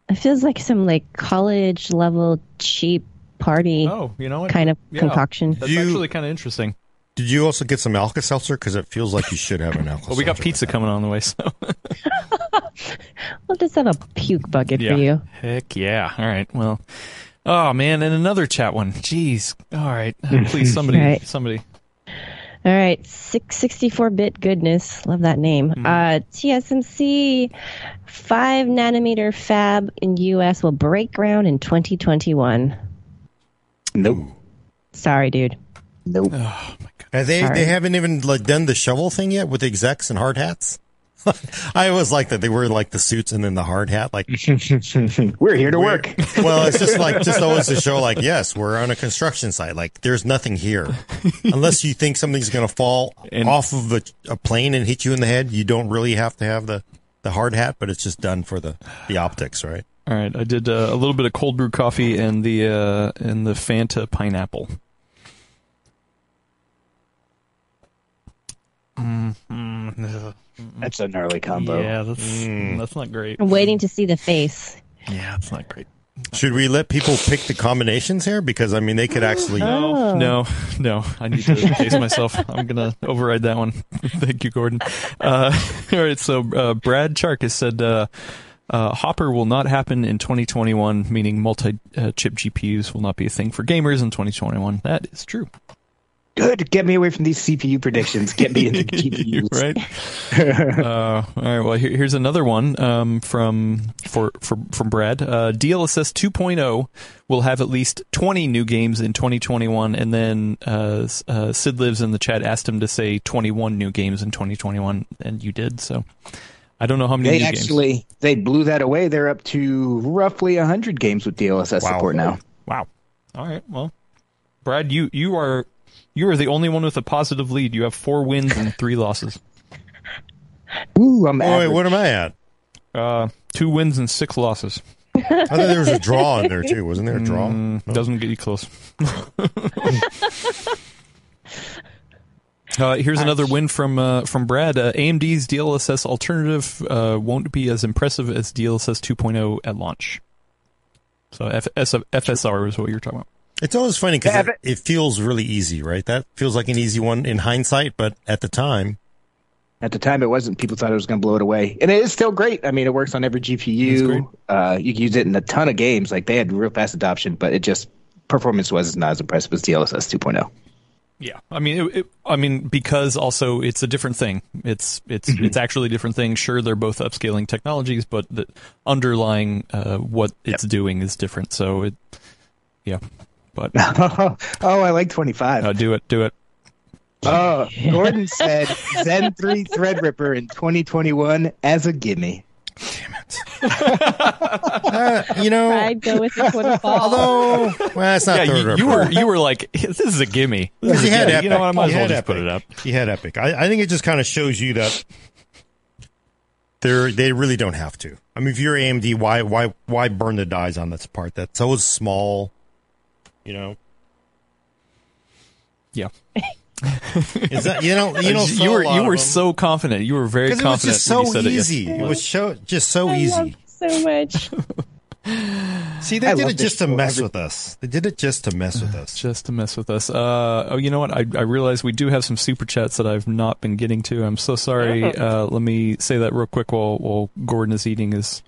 It feels like some like college level cheap party Oh, you know what? kind of Yeah. concoction. That's You- actually kind of interesting. Did you also get some Alka Seltzer? Because it feels like you should have an Alka Well, we got pizza coming on the way, so [LAUGHS] We'll just have a puke bucket yeah. for you. Heck yeah! All right. Well, oh man, and another chat one. Jeez. All right. Please, [LAUGHS] somebody, Right. somebody. All right, six sixty-four bit goodness. Love that name. Mm-hmm. Uh, TSMC 5 nanometer fab in US will break ground in 2021. Nope. Sorry, dude. Nope. And they Sorry. they haven't even like done the shovel thing yet with execs and hard hats. [LAUGHS] I always like that they wear like the suits and then the hard hat. Like, [LAUGHS] We're here to work. [LAUGHS] well, it's just like just always to show like, yes, we're on a construction site. Like, there's nothing here, unless you think something's going to fall And- off of a, a plane and hit you in the head. You don't really have to have the the hard hat, but it's just done for the the optics, right? All right, I did uh, a little bit of cold brew coffee and the uh, and the Fanta pineapple. That's a gnarly combo. Yeah, that's that's not great. I'm waiting to see the face. Yeah, that's not great. Should we let people pick the combinations here? Because I mean, they could actually. Oh. No, no, I need to pace myself. I'm gonna override that one. [LAUGHS] Thank you, Gordon. Uh, [LAUGHS] all right, so uh, Brad Chacos has said uh, uh, Hopper will not happen in 2021, meaning multi-chip GPUs will not be a thing for gamers in 2021. That is true, Good. Get me away from these CPU predictions. Get me into [LAUGHS] GPUs. right? [LAUGHS] uh, all right. Well, here, here's another one um, from for, for from Brad. Uh, DLSS 2.0 will have at least 20 new games in 2021, and then uh, uh, Sid lives in the chat asked him to say 21 new games in 2021, and you did. So I don't know how many They actually they blew that away. They're up to roughly 100 games with DLSS Wow. support now. Wow. All right. Well, Brad, you you are you are the only one with a positive lead. You have four wins and three losses. [LAUGHS] Ooh, I'm Oh, wait, what am I at? Uh, two wins and six losses. I thought there was a draw in there too. Wasn't there a draw? Mm, Doesn't get you close. [LAUGHS] Uh, here's another win from uh, from Brad. Uh, AMD's DLSS alternative uh, won't be as impressive as DLSS 2.0 at launch. So F- S- FSR is what you're talking about. It's always funny because it, it feels really easy, right? That feels like an easy one in hindsight, but at the time, At the time, it wasn't. People thought it was going to blow it away, and it is still great. I mean, it works on every It's great. GPU. Uh, you can use it in a ton of games. Like they had real fast adoption, but it just performance was not as impressive as DLSS 2.0. Yeah, I mean, it, it, I mean, because also it's a different thing. It's it's it's actually a different thing. Sure, they're both upscaling technologies, but the underlying uh, what it's doing is different. So it, yeah, but [LAUGHS] oh, I like 25. uh, do it, do it. Oh, [LAUGHS] Gordon said Zen 3 [LAUGHS] Threadripper in 2021 as a gimme. Damn uh, you know, I'd go with the quarter fall. although well, it's not Yeah, third you, you were you were like, this is a gimme. This Because is he a had gimme. epic. You know what? I might as He well had just epic. put it up. He had epic. I, I think it just kind of shows you that they're they really don't have to. I mean, if you're AMD, why why why burn the dies on this part that's so small? You know, Yeah, is that you know you [LAUGHS] know you were you were so confident. You were very because it was confident just when you so said easy. it. It, was so just so I easy. so much. [LAUGHS] See, they I did it just to mess Every- with us. They did it just to mess with us. Just to mess with us. Uh, oh, you know what? I, I realize we do have some super chats that I've not been getting to. I'm so sorry. Uh, let me say that real quick while, while Gordon is eating his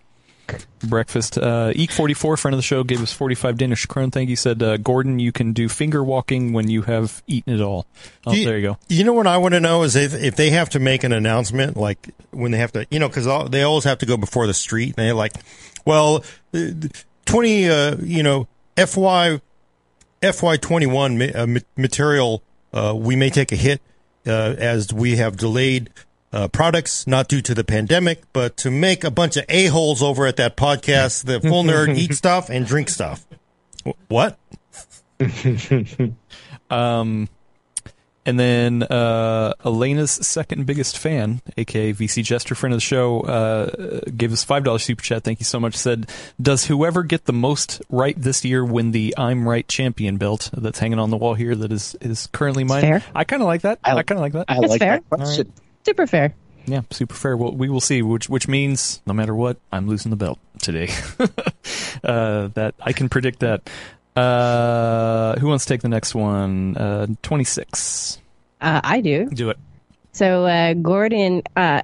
breakfast. Uh, Eek44, friend of the show, gave us 45 Danish krone. Thank you. Said, uh, Gordon, you can do finger walking when you have eaten it all. Oh, Do there you go. You know what I want to know is if if they have to make an announcement, like when they have to, you know, because they always have to go before the street, and they're like, well, uh, twenty, uh, you know, FY FY twenty one uh, material, uh, we may take a hit as we have delayed. Uh, products not due to the pandemic, but to make a bunch of a holes over at that podcast, the full nerd eat [LAUGHS] stuff and drink stuff. Wh- What? [LAUGHS] Um, and then uh, Alaina's second biggest fan, aka VC Jester, friend of the show, uh, gave us five dollars super chat. Thank you so much. Said, "Does whoever get the most right this year win the I'm Right champion belt that's hanging on the wall here? That is is currently mine. fair. I kind of like that. I, I- kind of like that. I That's like fair. that question. Super fair. yeah, super fair. Well, we will see. Which which means no matter what, I'm losing the belt today. [LAUGHS] uh, that I can predict that. Uh, who wants to take the next one? Uh, Twenty six. Uh, I do. Do it. So uh, Gordon, uh,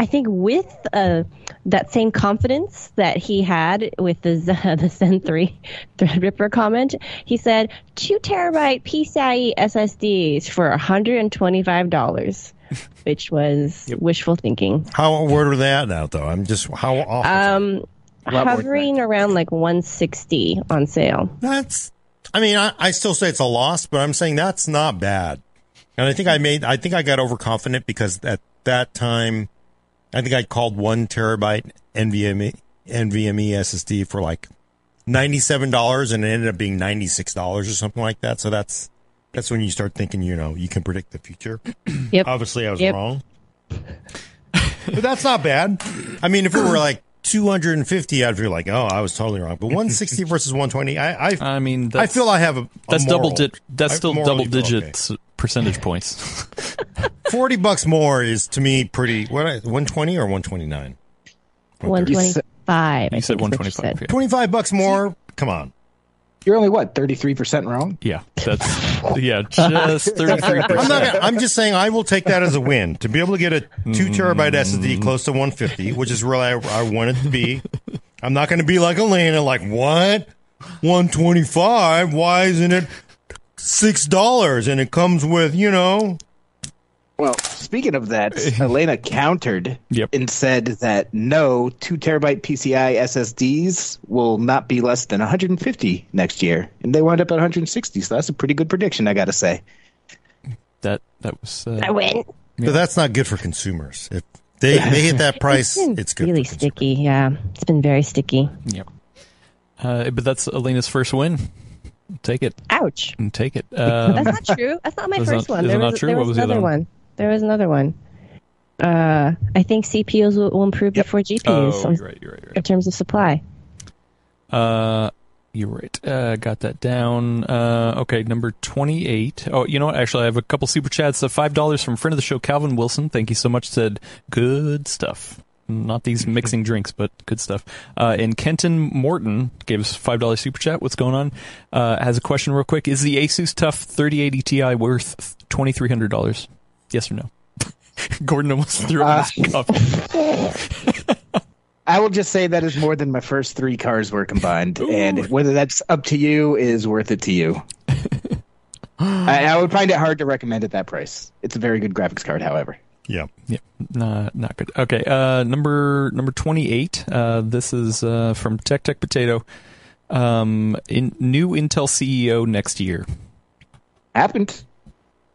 I think with uh, that same confidence that he had with the Z- [LAUGHS] the Zen 3 [LAUGHS] Threadripper comment, he said two terabyte PCIe SSDs for $125, [LAUGHS] which was Yep. wishful thinking. How where are they at now though? I'm just how awful. Um, lot hovering around like 160 on sale. that's. I mean, I, I still say it's a loss, but I'm saying that's not bad. And I think I made. I think I got overconfident because at that time, I think I called one terabyte NVMe NVMe SSD for like ninety seven dollars, and it ended up being ninety six dollars or something like that. So that's that's when you start thinking, you know, you can predict the future. [CLEARS THROAT] Yep. Obviously, I was Yep. wrong. but that's not bad. I mean, if it were like 250, I'd be like, oh, I was totally wrong. But 160 [LAUGHS] versus 120, I I, I mean, I that's, feel I have a, a that's double. moral. Di- that's still double feel okay. digits percentage points. [LAUGHS] 40 bucks more is to me pretty. What 120 or 129? 125. I You said is what 125. Yeah. 25 bucks more. Come on. You're only what, 33% wrong? yeah, that's [LAUGHS] yeah, just thirty [LAUGHS] three I'm not. percent. I'm just saying I will take that as a win to be able to get a two terabyte Mm. SSD close to 150, which is where I, I want it to be. I'm not going to be like Alaina, like what 125? Why isn't it six dollars? And it comes with you know. Well, speaking of that, [LAUGHS] Alaina countered Yep. and said that no, two terabyte PCI SSDs will not be less than 150 next year, and they wound up at 160. So that's a pretty good prediction, I got to say. That that was. Uh, I win. But that's not good for consumers. If they, they hit that [LAUGHS] price, It's been it's good. really for sticky. Yeah, it's been very sticky. Yep. Uh, but that's Alaina's first win. Take it Ouch. and take it. Um, That's not true. That's not my Is first that- one. is There it not was, true? there What was was the other another one? one? There was another one. Uh, I think CPUs will, will improve before GPUs oh, you're right. You're right. You're in terms of supply. Uh, you're right. Uh, got that down. Uh, okay, number 28. Oh, you know what? Actually, I have a couple super chats. Uh, $5 from friend of the show, Calvin Wilson. Thank you so much. Said, good stuff. Not these mixing drinks, but good stuff. Uh, and Kenton Morton gave us $5 super chat. What's going on? Uh, has a question real quick. Is the Asus TUF 3080 Ti worth $2,300? Yes or no? [LAUGHS] Gordon almost threw up his coffee. I will just say that is more than my first three cars were combined, and whether that's up to you is worth it to you. [LAUGHS] I, I would find it hard to recommend at that price. It's a very good graphics card, however. Yeah. Yeah, nah, not good. Okay, uh, number number twenty eight. Uh, this is uh, from Tech Tech Potato. Um, in new Intel CEO next year. Happened.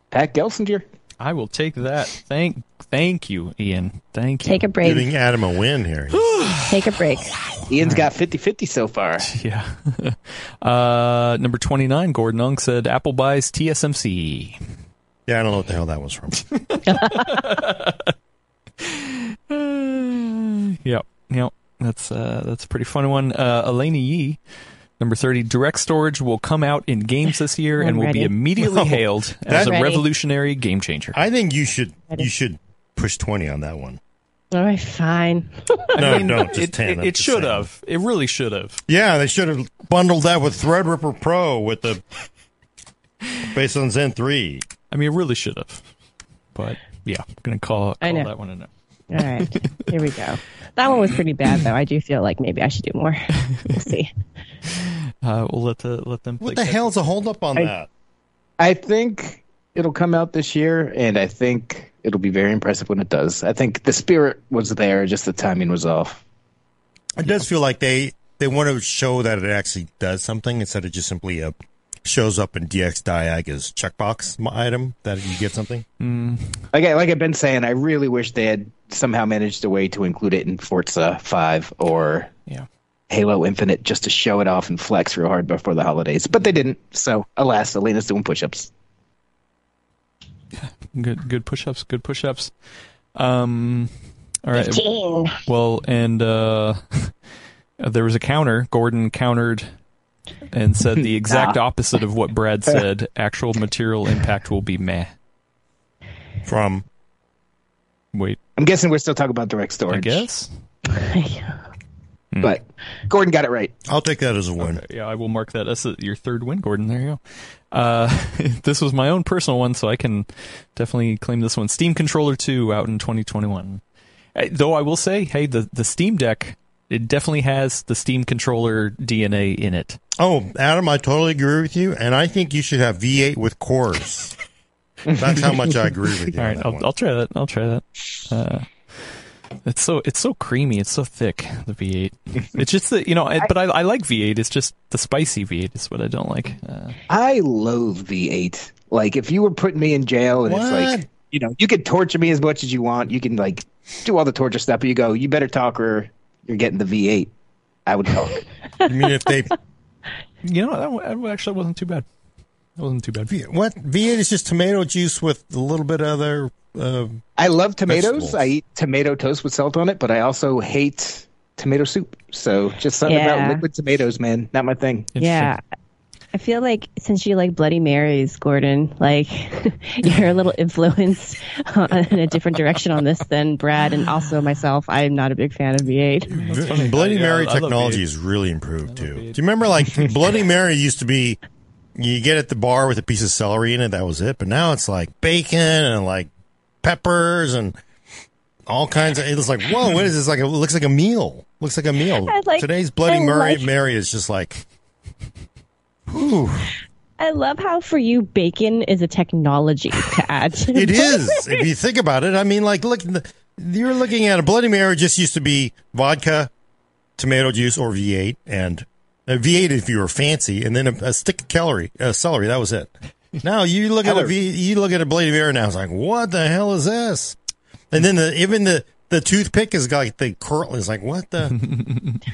Pat Gelsinger. I will take that. Thank thank you, Ian. Thank you. Take a break. Giving Adam a win here. [SIGHS] Take a break. Ian's got 50-50 so far. [LAUGHS] Yeah. uh, number twenty nine. Gordon Ung said Apple buys TSMC. Yeah, I don't know what the hell that was from. [LAUGHS] [LAUGHS] Yep, yep. That's uh, that's a pretty funny one. Uh, Alaina Yee, number thirty. Direct storage will come out in games this year and I'm will be ready. immediately [LAUGHS] hailed as a Ready. revolutionary game changer. I think you should you should push 20 on that one. All right, fine. [LAUGHS] No, I mean, don't. Just it, 10. it, it should have. It really should have. Yeah, they should have bundled that with Threadripper Pro with the based on Zen 3. I mean, it really should have. But yeah, I'm gonna call, I call know. that one a no. All right, here we go. That one was pretty bad, though. I do feel like maybe I should do more. We'll see. [LAUGHS] Uh, we'll let the let them. What the catch- hell's a holdup on I- that? I think it'll come out this year, and I think it'll be very impressive when it does. I think the spirit was there, just the timing was off. It does feel like they they want to show that it actually does something instead of just simply uh, shows up in DxDiag as checkbox item that you get something. Like, I, like I've been saying, I really wish they had somehow managed a way to include it in Forza 5 or Yeah. Halo Infinite just to show it off and flex real hard before the holidays. But they didn't. So, alas, Alaina's doing push ups. [LAUGHS] Good good push ups. Good push ups. Um. All right. 15. Well, and [LAUGHS] uh, there was a counter. Gordon countered and said the [LAUGHS] exact opposite of what Brad said. Actual material impact will be meh. From Wait, I'm guessing we're still talking about direct storage. I guess. [LAUGHS] But Gordon got it right. I'll take that as a win. Yeah, I will mark that as a, your third win, Gordon. There you go. Uh, [LAUGHS] this was my own personal one, so I can definitely claim this one. Steam Controller 2 out in 2021. Uh, Though I will say, hey, the the Steam Deck it definitely has the Steam controller DNA in it. Oh, Adam, I totally agree with you, and I think you should have V8 with cores. [LAUGHS] That's how [LAUGHS] much I agree with you. All on right, that I'll. I'll try that. I'll try that. Uh, it's so it's so creamy. It's so thick. The V8. [LAUGHS] It's just that you know, I, but I, I like V8. It's just the spicy V8 is what I don't like. Uh, I loathe V8. Like, if you were putting me in jail and it's like, you know, you could torture me as much as you want. You can, like, do all the torture stuff, but you go, you better talk or you're getting the V8. I would talk. [LAUGHS] I mean, if they you know, that, that actually wasn't too bad. That wasn't too bad. V- what V8 is just tomato juice with a little bit of other. Uh, I love tomatoes. Vegetables. I eat tomato toast with salt on it, but I also hate tomato soup. So just something Yeah. about liquid tomatoes, man. Not my thing. Yeah. I feel like since you like Bloody Marys, Gordon, like [LAUGHS] you're a little influenced [LAUGHS] in a different direction on this than Brad and also myself. I'm not a big fan of V8. Bloody Yeah, Mary I technology V8. really improved too. Do you remember like [LAUGHS] Bloody Mary used to be you get at the bar with a piece of celery in it, that was it. But now it's like bacon and like peppers and all kinds of. It was like, whoa, what is this? Like it looks like a meal. Looks like a meal. Like- Today's Bloody Mary like- Mary is just like. Whew. I love how for you bacon is a technology to add. to It is. if you think about it, I mean, like, look, you're looking at a Bloody Mary just used to be vodka, tomato juice, or V8, and a V8 if you were fancy, and then a, a stick of celery. Uh, celery, that was it. Now you look at a V, you look at a Bloody Mary now, it's like, what the hell is this? And then the even the the toothpick is like the curl is like, what the? [LAUGHS]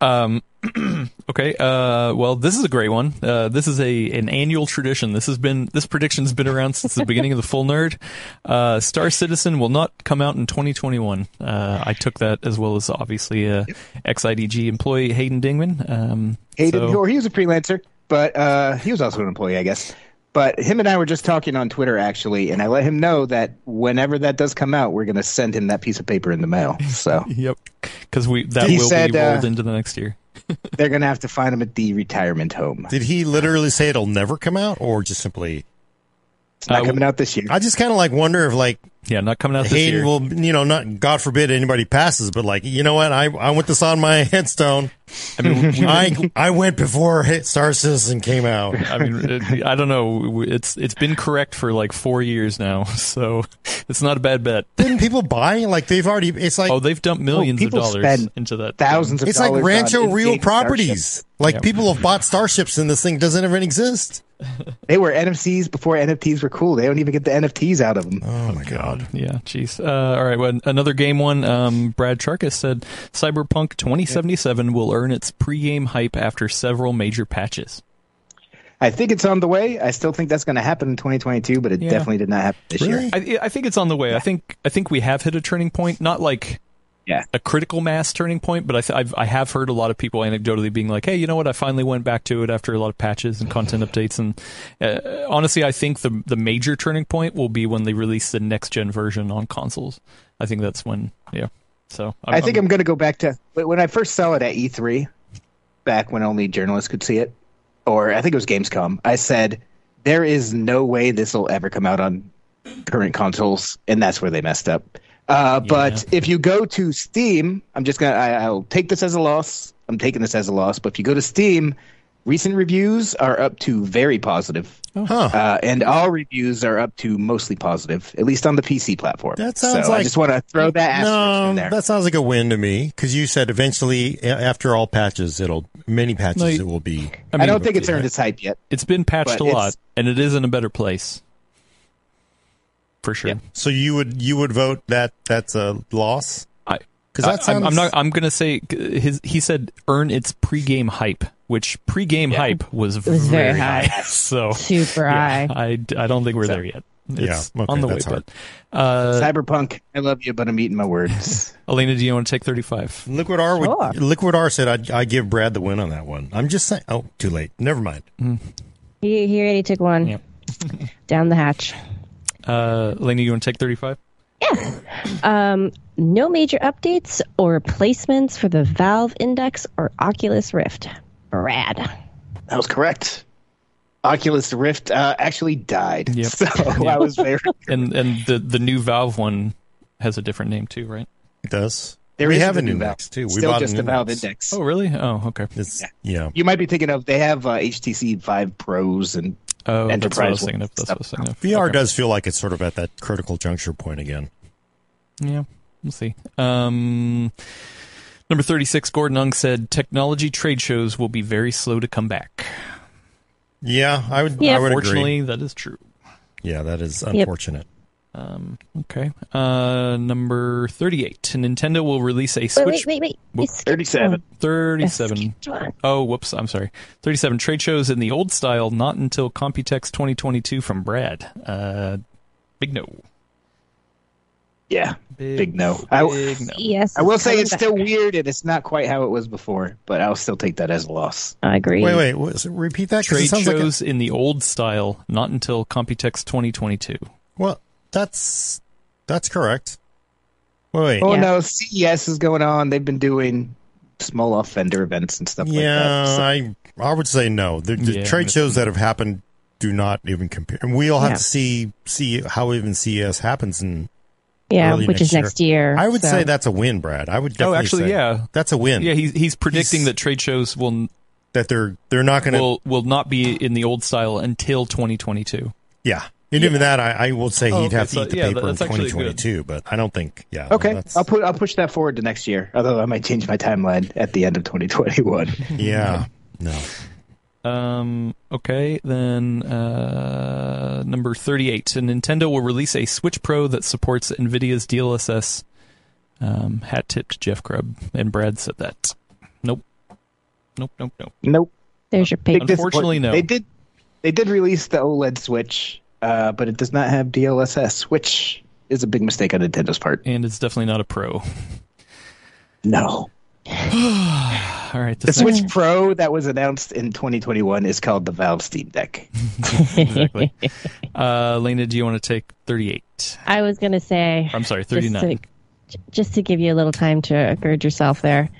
Um, [CLEARS THROAT] okay. Uh, well, this is a great one. Uh, this is a an annual tradition. This has been this prediction's been around since the beginning of the full nerd. Uh, Star Citizen will not come out in 2021. Uh, I took that as well as obviously uh, ex-IDG employee Hayden Dingman. Um, Hayden, so- or he was a freelancer, but uh, he was also an employee, I guess. But him and I were just talking on Twitter actually, and I let him know that whenever that does come out, we're going to send him that piece of paper in the mail. So [LAUGHS] Yep. Because we that He will said, be rolled uh, into the next year. They're going to have to find him at the retirement home. Did he literally say it'll never come out, or just simply? It's not Uh, coming out this year. I just kind of like wonder if like Yeah, not coming out this Hayden year. will, you know, not God forbid anybody passes, but like, you know what? I I want this on my [LAUGHS] headstone. I mean, we, [LAUGHS] I I went before Star Citizen came out. I mean, it, I don't know. It's it's been correct for like four years now, [LAUGHS] so it's not a bad bet. Didn't people buy? Like they've already. It's like Oh, they've dumped millions of dollars spend into that. Thousands of it's like dollars Rancho Real in-game Properties. Like Yep. people have bought starships and this thing doesn't even exist. They were NFTs before NFTs were cool. They don't even get the NFTs out of them. Oh my god. Yeah, jeez. Uh, all right, well, another game one. Um, Brad Chacos said Cyberpunk 2077 will earn its pre-game hype after several major patches. I think it's on the way. I still think that's going to happen in 2022, but it Yeah. definitely did not happen this Really? year. I, I think it's on the way. I think I think we have hit a turning point. Not like Yeah. a critical mass turning point, but I th- I've, I have heard a lot of people anecdotally being like, "Hey, you know what? I finally went back to it after a lot of patches and content updates." And uh, honestly, I think the the major turning point will be when they release the next gen version on consoles. I think that's when, yeah. So I'm, I think I'm, going to go back to when I first saw it at E3, back when only journalists could see it, or I think it was Gamescom. I said, "There is no way this will ever come out on current consoles," and that's where they messed up. Uh, But if you go to Steam, I'm just gonna I, I'll take this as a loss. I'm taking this as a loss. But if you go to Steam, recent reviews are up to very positive, Huh. uh, and all reviews are up to mostly positive, at least on the PC platform. That sounds so I like- just want to throw that No, in there. that sounds like a win to me because you said eventually, after all patches, it'll many patches No, it will be. I, I don't think it's earned its hype yet. it's been patched a lot, and it is in a better place for sure. Yeah. So you would you would vote that that's a loss? I, 'Cause that I- I'm- I'm not. I'm gonna say his. He said earn its pregame hype, which pregame hype was, was very high. [LAUGHS] so Super yeah, high. I, I don't think we're there yet. It's Yeah, okay, on the way, hard. but uh, Cyberpunk, I love you, but I'm eating my words. [LAUGHS] [LAUGHS] Alaina, do you want to take 35? Liquid R would, Sure. Liquid R said I'd, I give Brad the win on that one. I'm just saying. Oh, too late. Never mind. He, he already took one Yep. down the hatch. Uh, Alaina, you want to take 35? Yeah. Um, no major updates or replacements for the Valve Index or Oculus Rift. Brad. that was correct. Oculus Rift uh, actually died. Yep. [LAUGHS] So I was very. And and the the new Valve one has a different name too, right? It does. There we is have a new index Valve. too. We Still bought just an a Valve index. Index. Oh, really? Oh, okay. It's, Yeah. yeah. You might be thinking of they have uh, HTC Vive Pros and Oh, that's what I Enterprise was thinking of. That's what I was thinking of. VR Okay. does feel like it's sort of at that critical juncture point again. Yeah, we'll see. Um, number 36, Gordon Ung said technology trade shows will be very slow to come back. Yeah, I would. Yeah. I would agree. That is true. Yeah, that is unfortunate. Um, okay. Uh, number 38, Nintendo will release a Switch. wait, wait, wait. Whoop. 37. 37. You skipped one. Oh, whoops. I'm sorry. 37 trade shows in the old style, not until Computex 2022 from Brad. Uh, big no. Yeah, big no. I, no. Yes. I will say it's back. still weird and it's not quite how it was before, but I'll still take that as a loss. I agree. Wait, wait. was- repeat that. it Trade sounds like a- shows in the old style, not until Computex 2022. well, that's that's correct. Wait, wait. Oh Yeah. no, CES is going on. They've been doing small off vendor events and stuff yeah, like that. So- I I would say no. The, the Yeah, trade shows that have happened do not even compare. And we'll have Yeah. to see see how even CES happens. And yeah, which next is next year. I would so- say that's a win, Brad. I would oh, definitely Oh, actually, say yeah. that's a win. Yeah, he's he's predicting He's- that trade shows will that they're they're not going to. will will not be in the old style until 2022. yeah, and even that, I, I will say Oh, he'd okay, have to so, eat the yeah, paper in that's actually 2022. But I don't think. Yeah. Okay, that's- I'll put I'll push that forward to next year. Although I might change my timeline at the end of 2021. Yeah. [LAUGHS] No. Um. Okay. Then uh, number thirty-eight. Nintendo will release a Switch Pro that supports NVIDIA's DLSS. Um, hat tipped Jeff Grubb and Brad said that. Nope. Nope. Nope. Nope. nope. There's your Big paper. Unfortunately, no. They did they did release the OLED Switch, uh, but it does not have DLSS, which is a big mistake on Nintendo's part. And it's definitely not a Pro. No. [SIGHS] [SIGHS] [SIGHS] [LAUGHS] All right. The This Switch next- Pro that was announced in 2021 is called the Valve Steam Deck. [LAUGHS] exactly. Uh, Lena, do you want to take thirty-eight? I was gonna say. I'm sorry, just thirty-nine. to, just to give you a little time to gird yourself there,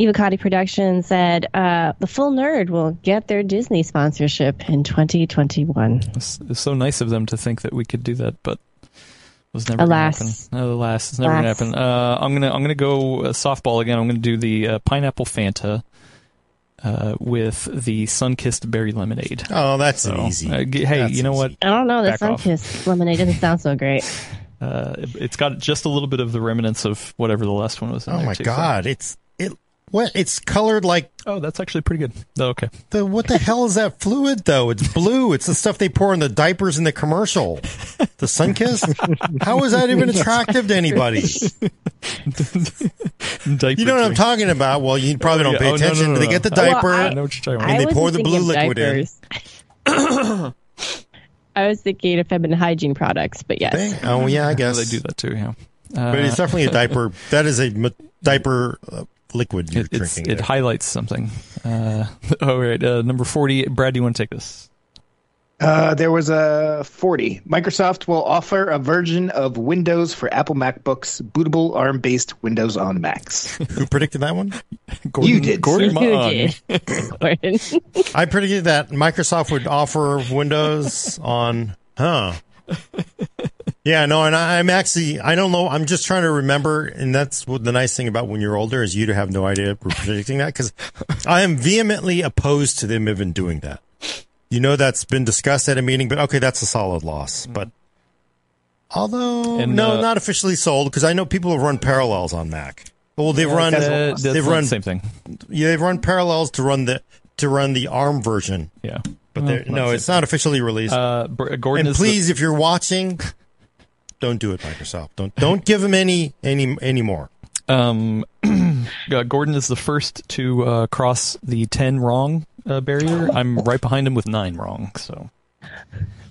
Evocati Productions said uh, the full nerd will get their Disney sponsorship in 2021. It's, it's so nice of them to think that we could do that, but it was never Alas. gonna happen. No, alas, it's never gonna happen. Uh, I'm gonna I'm gonna go uh, softball again. I'm gonna do the uh, pineapple Fanta uh, with the Sunkist berry lemonade. Oh, that's So, easy. uh, g- hey, That's you know easy. what? I don't know. The Back off. Lemonade doesn't sound so great. [LAUGHS] Uh, it, it's got just a little bit of the remnants of whatever the last one was. In Oh there, my too, so- god, it's it. What? It's colored like Oh, that's actually pretty good. Oh, okay. the. What the hell is that fluid though? It's blue. It's the stuff they pour in the diapers in the commercial. The Sunkist. How is that even attractive to anybody? [LAUGHS] Diaper You know what I'm drink. talking about? Well, you probably don't yeah. pay Oh, no, no, attention. no, They no. get the Well, diaper. I- I know what you're talking about. And they pour the blue thinking of liquid in. diapers. [COUGHS] I was thinking of feminine hygiene products, but yes. Thing? Oh yeah, I guess they do that too. Yeah. Uh, But it's definitely a diaper. [LAUGHS] That is a m- diaper uh, liquid you're it, it's, drinking. it there. highlights something. Uh, [LAUGHS] all right, uh, number forty. Brad, do you want to take this? Uh, there was a 40. Microsoft will offer a version of Windows for Apple MacBooks, bootable ARM-based Windows on Macs. [LAUGHS] Who predicted that one? Gordon, You did, Gordon sir. Who Mung. did? Gordon. I predicted that Microsoft would offer Windows on, huh? [LAUGHS] Yeah, no, and I, I'm actually, I don't know. I'm just trying to remember, and that's what the nice thing about when you're older is you to have no idea we're predicting that because I am vehemently opposed to them even doing that. You know, that's been discussed at a meeting, but okay, that's a solid loss. But although, And, no, uh, not officially sold because I know people have run parallels on Mac. Well, they've run uh, they've run, the same thing. yeah, they've run parallels to run the to run the ARM version. Yeah. But Well, no, it's same not officially released. Uh, Gordon and is the- please, if you're watching, don't do it, Microsoft. Don't don't give them any any any more. Um, [CLEARS THROAT] uh, Gordon is the first to uh, cross the ten wrong uh, barrier. I'm right behind him with nine wrong. So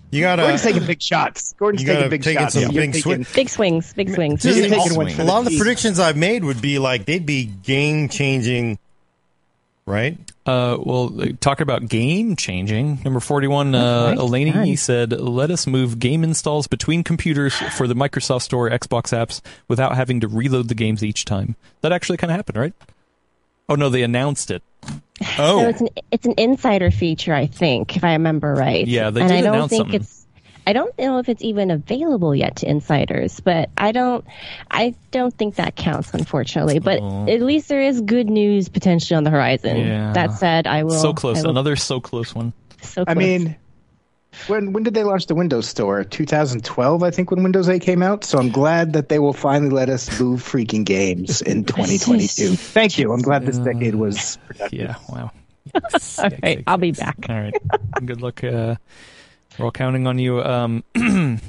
You gotta. Gordon's taking big shots. Gordon's taking gotta big take shots. some You're big taking- swing. Big swings, big swings. just You're think taking all- one a lot of the predictions I've made would be like they'd be game changing, right? Uh, well, talking about game changing. Number 41, uh, Nice. Alaina Nice. said, let us move game installs between computers for the Microsoft Store Xbox apps without having to reload the games each time. That actually kind of happened, right? Oh, no, they announced it. So Oh, it's an it's an insider feature, I think, if I remember right. Yeah, they and did I don't announce think something. it's I don't know if it's even available yet to insiders, but I don't, I don't think that counts, unfortunately. But at least there is good news potentially on the horizon. Yeah. That said, I will. so close. Will- Another so close one. so I mean, when when did they launch the Windows Store? 2012, I think, when Windows 8 came out. So I'm glad that they will finally let us move freaking games in [LAUGHS] 2022. Thank you. I'm glad this decade was productive. Yeah. Wow. [LAUGHS] all right, I'll be back. All right. [LAUGHS] Good luck. Uh, we're all counting on you. Um, [CLEARS THROAT]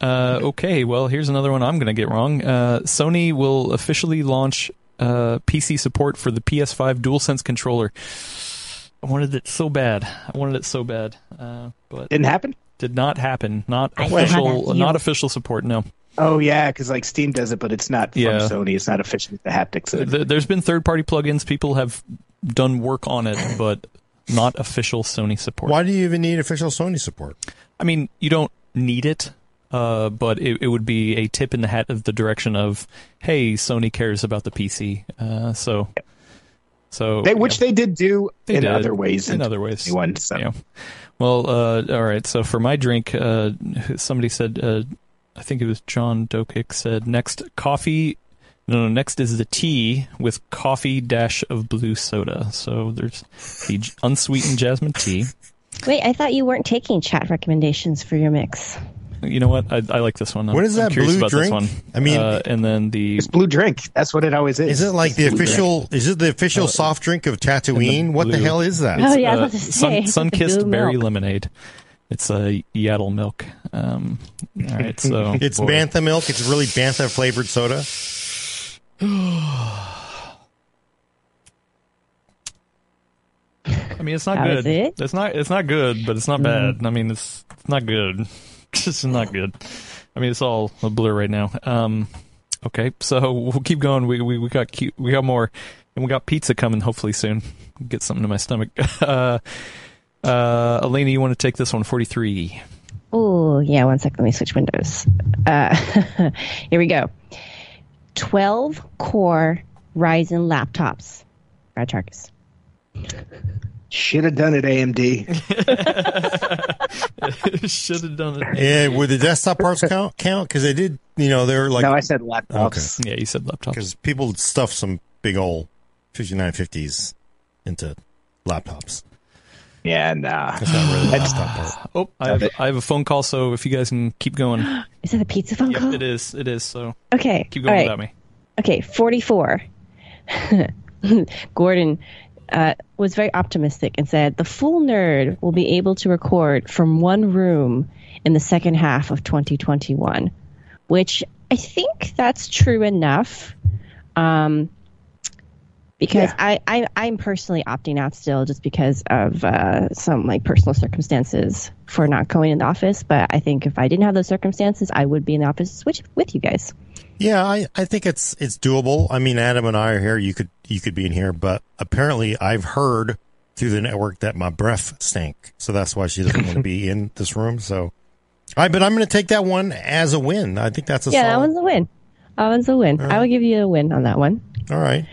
uh, okay. Well, here's another one I'm going to get wrong. Uh, Sony will officially launch uh, PC support for the PS5 DualSense controller. I wanted it so bad. I wanted it so bad, uh, but Didn't happen? did not happen. Not I official. Not official support. No. Oh, yeah, because like Steam does it, but it's not from Yeah. Sony. It's not officially the haptics. There's been third-party plugins. People have done work on it, but not official Sony support. Why do you even need official Sony support? I mean, you don't need it, uh, but it, it would be a tip in the hat of the direction of, hey, Sony cares about the PC. Uh, so, so They, which they did do They in did. other ways. in other ways. 2021, so. Yeah. Well, uh, all right. So for my drink, uh, somebody said, uh, I think it was John Dokic said next coffee. No, no, next is the tea with coffee dash of blue soda. So there's the unsweetened jasmine tea. Wait, I thought you weren't taking chat recommendations for your mix. You know what? I, I like this one. I'm, What is I'm that curious blue about drink? this one. I mean- uh, and then the It's blue drink. That's what it always is. Is it like the It's blue drink. official? Is it the official soft drink of Tatooine? What the hell is that? Oh, yeah, uh, about to say, sun, the Sunkist berry milk. lemonade. It's a Yaddle milk. Um, all right, so [LAUGHS] It's boy. bantha milk. It's really bantha flavored soda. I mean, it's not good. it? It's not. It's not good, but it's not bad. I mean, it's it's not good. [LAUGHS] It's not good. I mean, it's all a blur right now. Um, okay, so we'll keep going. We we, we got cute, we got more, and we got pizza coming hopefully soon. Get something to my stomach. [LAUGHS] Uh, uh, Alaina, you want to take this one? Forty three. Oh, yeah, one second. Let me switch windows. Uh, [LAUGHS] here we go 12 core Ryzen laptops. Brad Chacos. Should have done it, AMD. [LAUGHS] Should have done it. Yeah, would the desktop parts count? Count because they did. You know, they're like no, I said laptops. Yeah, you said laptops. because people stuff some big old 5950s into laptops. Yeah, nah. That's not really a desktop part. Oh, I have, I have a phone call, so if you guys can keep going. [GASPS] Is that a pizza phone Yep, call? it is. It is. So Okay. keep going right. without me. Okay, 44. [LAUGHS] Gordon uh, was very optimistic and said the full nerd will be able to record from one room in the second half of 2021, which I think that's true enough. Um, because Yeah. I, I, I'm personally opting out still just because of uh, some like personal circumstances for not going in the office. But I think if I didn't have those circumstances, I would be in the office with, with you guys. Yeah, I, I think it's it's doable. I mean, Adam and I are here. You could you could be in here, but apparently I've heard through the network that my breath stank, so that's why she doesn't want to [LAUGHS] be in this room. So, I but I'm going to take that one as a win. I think that's a Yeah, that solid. one's a win. That one's a win. I will give you a win on that one. All right,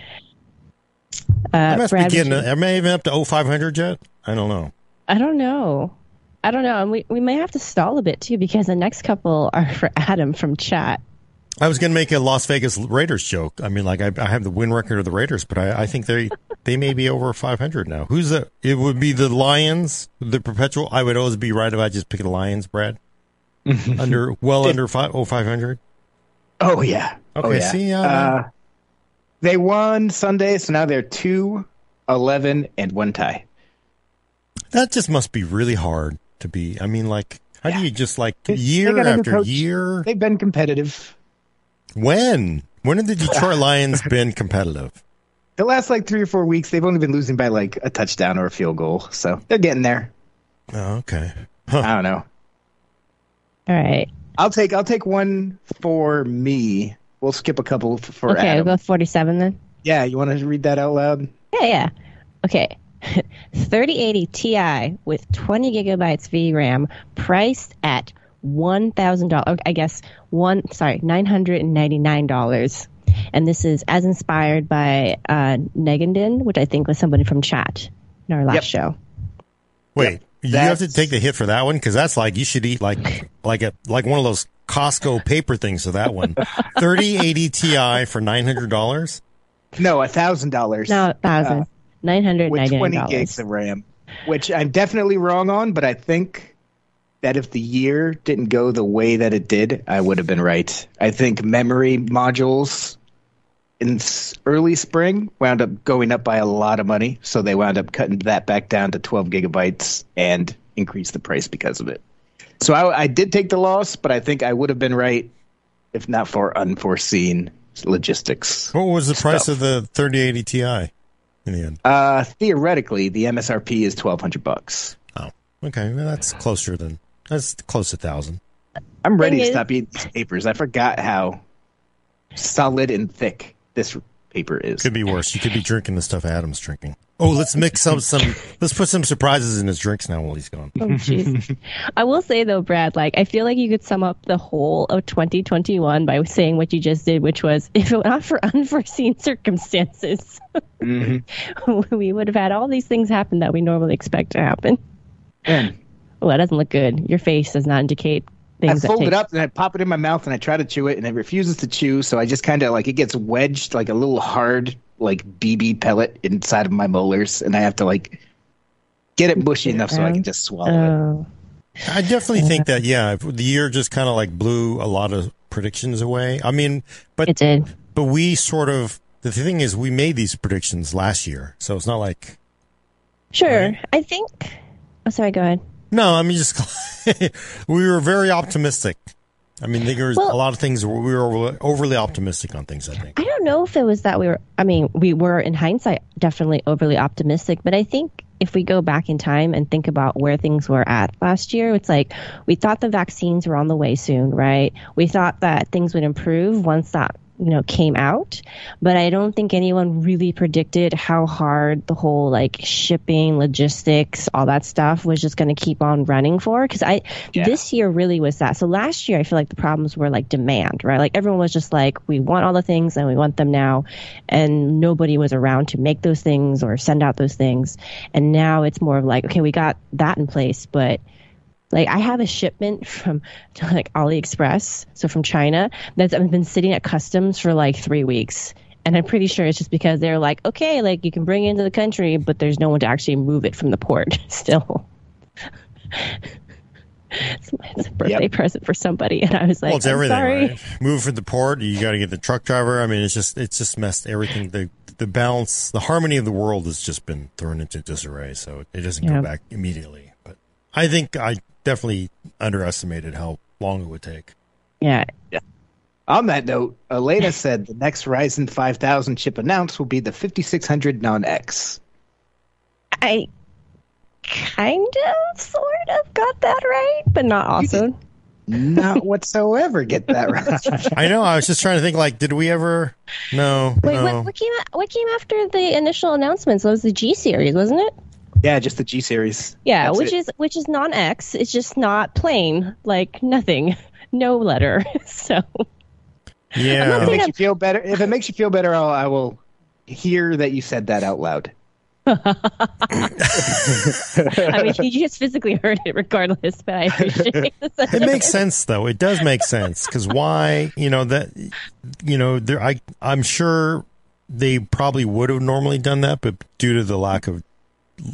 Uh, I must Brad, be getting. you- Am I even up to 0500 yet? I don't know. I don't know. I don't know. And we, we may have to stall a bit too because the next couple are for Adam from chat. I was going to make a Las Vegas Raiders joke. I mean, like I, I have the win record of the Raiders, but I, I think they [LAUGHS] they may be over 500 now. Who's the? It would be the Lions, the perpetual. I would always be right if I just pick the Lions, Brad. [LAUGHS] under well under five oh five hundred. Oh yeah. oh, Okay, yeah. see, yeah, uh, they won Sunday, so now they're two, 11, and one tie. That just must be really hard to be. I mean, like, how do you just like year they got a new after coach. year? They've been competitive. When? When have the Detroit [LAUGHS] Lions been competitive? The last like three or four weeks, they've only been losing by like a touchdown or a field goal, so they're getting there. Oh, okay. I don't know. All right. I'll take I'll take one for me. We'll skip a couple f- for okay, Adam. we'll go 47 then. Yeah, you want to read that out loud? Yeah, yeah. Okay. [LAUGHS] 3080 Ti with 20 gigabytes VRAM priced at $1,000. I guess one, sorry, $999. And this is as inspired by uh, Negandin, which I think was somebody from chat in our last Yep. show. Wait, You have to take the hit for that one because that's like you should eat like like a like one of those Costco paper things for that one. Thirty eighty Ti for nine hundred dollars. No, a thousand dollars. No, thousand uh, nine hundred with ninety nine 20 gigs dollars. of RAM, which I'm definitely wrong on, but I think that if the year didn't go the way that it did, I would have been right. I think memory modules in early spring wound up going up by a lot of money, so they wound up cutting that back down to 12 gigabytes and increased the price because of it. So I, I did take the loss, but I think I would have been right if not for unforeseen logistics. What was the price of the thirty eighty Ti in the end? Uh, theoretically, the MSRP is 1200 bucks. Oh, okay, well, that's closer than that's close to thousand. I'm ready Thing to is- stop eating these papers. I forgot how solid and thick this paper is. Could be worse. You could be drinking the stuff Adam's drinking. Oh, let's mix up some. Let's put some surprises in his drinks now while he's gone. Oh, jeez. I will say though, Brad, like I feel like you could sum up the whole of 2021 by saying what you just did, which was if it were not for [LAUGHS] unforeseen circumstances, Mm-hmm. [LAUGHS] we would have had all these things happen that we normally expect to happen. Man, Well, that doesn't look good. Your face does not indicate I things that fold take it up and I pop it in my mouth and I try to chew it and it refuses to chew. So I just kind of like it gets wedged like a little hard like BB pellet inside of my molars and I have to like get it mushy enough so I can just swallow it. Oh, I definitely think that yeah, the year just kind of like blew a lot of predictions away. I mean, but it did. but we sort of the thing is we made these predictions last year, so it's not like Sure. Right. I think. Oh, sorry. Go ahead. No. I mean, just [LAUGHS] we were very optimistic. I mean, there was Well- a lot of things we were overly optimistic on things. I think. I don't know if it was that we were, I mean, we were in hindsight definitely overly optimistic, but I think if we go back in time and think about where things were at last year, it's like we thought the vaccines were on the way soon, right? We thought that things would improve once that you know came out but i don't think anyone really predicted how hard the whole like shipping logistics all that stuff was just going to keep on running for because i Yeah. this year really was that. So last year i feel like the problems were like demand right? Like everyone was just like we want all the things and we want them now and nobody was around to make those things or send out those things. And now it's more of like okay we got that in place but like I have a shipment from [LAUGHS] like AliExpress, so from China, that's been sitting at customs for like three weeks. And I'm pretty sure it's just because they're like, okay, like you can bring it into the country, but there's no one to actually move it from the port [LAUGHS] still. it's, it's a birthday Yep. present for somebody, and I was like, well, it's everything, sorry. right? Move from the port, you got to get the truck driver. I mean, it's just it's just messed everything. The the balance, the harmony of the world has just been thrown into disarray. So it doesn't Yeah. go back immediately. But I think I definitely underestimated how long it would take. Yeah, On that note, Alaina [LAUGHS] said the next Ryzen 5000 chip announced will be the 5600 non-X. I kind of, sort of got that right, but not also. Not [LAUGHS] whatsoever get that right. I know. I was just trying to think. Like, did we ever? No. Wait, no. what, what came? What came after the initial announcements? It was the G series, wasn't it? Yeah, just the G series. Yeah, That's which it. is which is non X. It's just not plain, like nothing, [LAUGHS] no letter. [LAUGHS] So Yeah. If it makes I'm- you feel better, if it makes you feel better, I'll, I will hear that you said that out loud. [LAUGHS] I mean, you just physically heard it, regardless. But I appreciate it. It makes sense though. It does make sense because why? You know that. You know, there. I. I'm sure they probably would have normally done that, but due to the lack of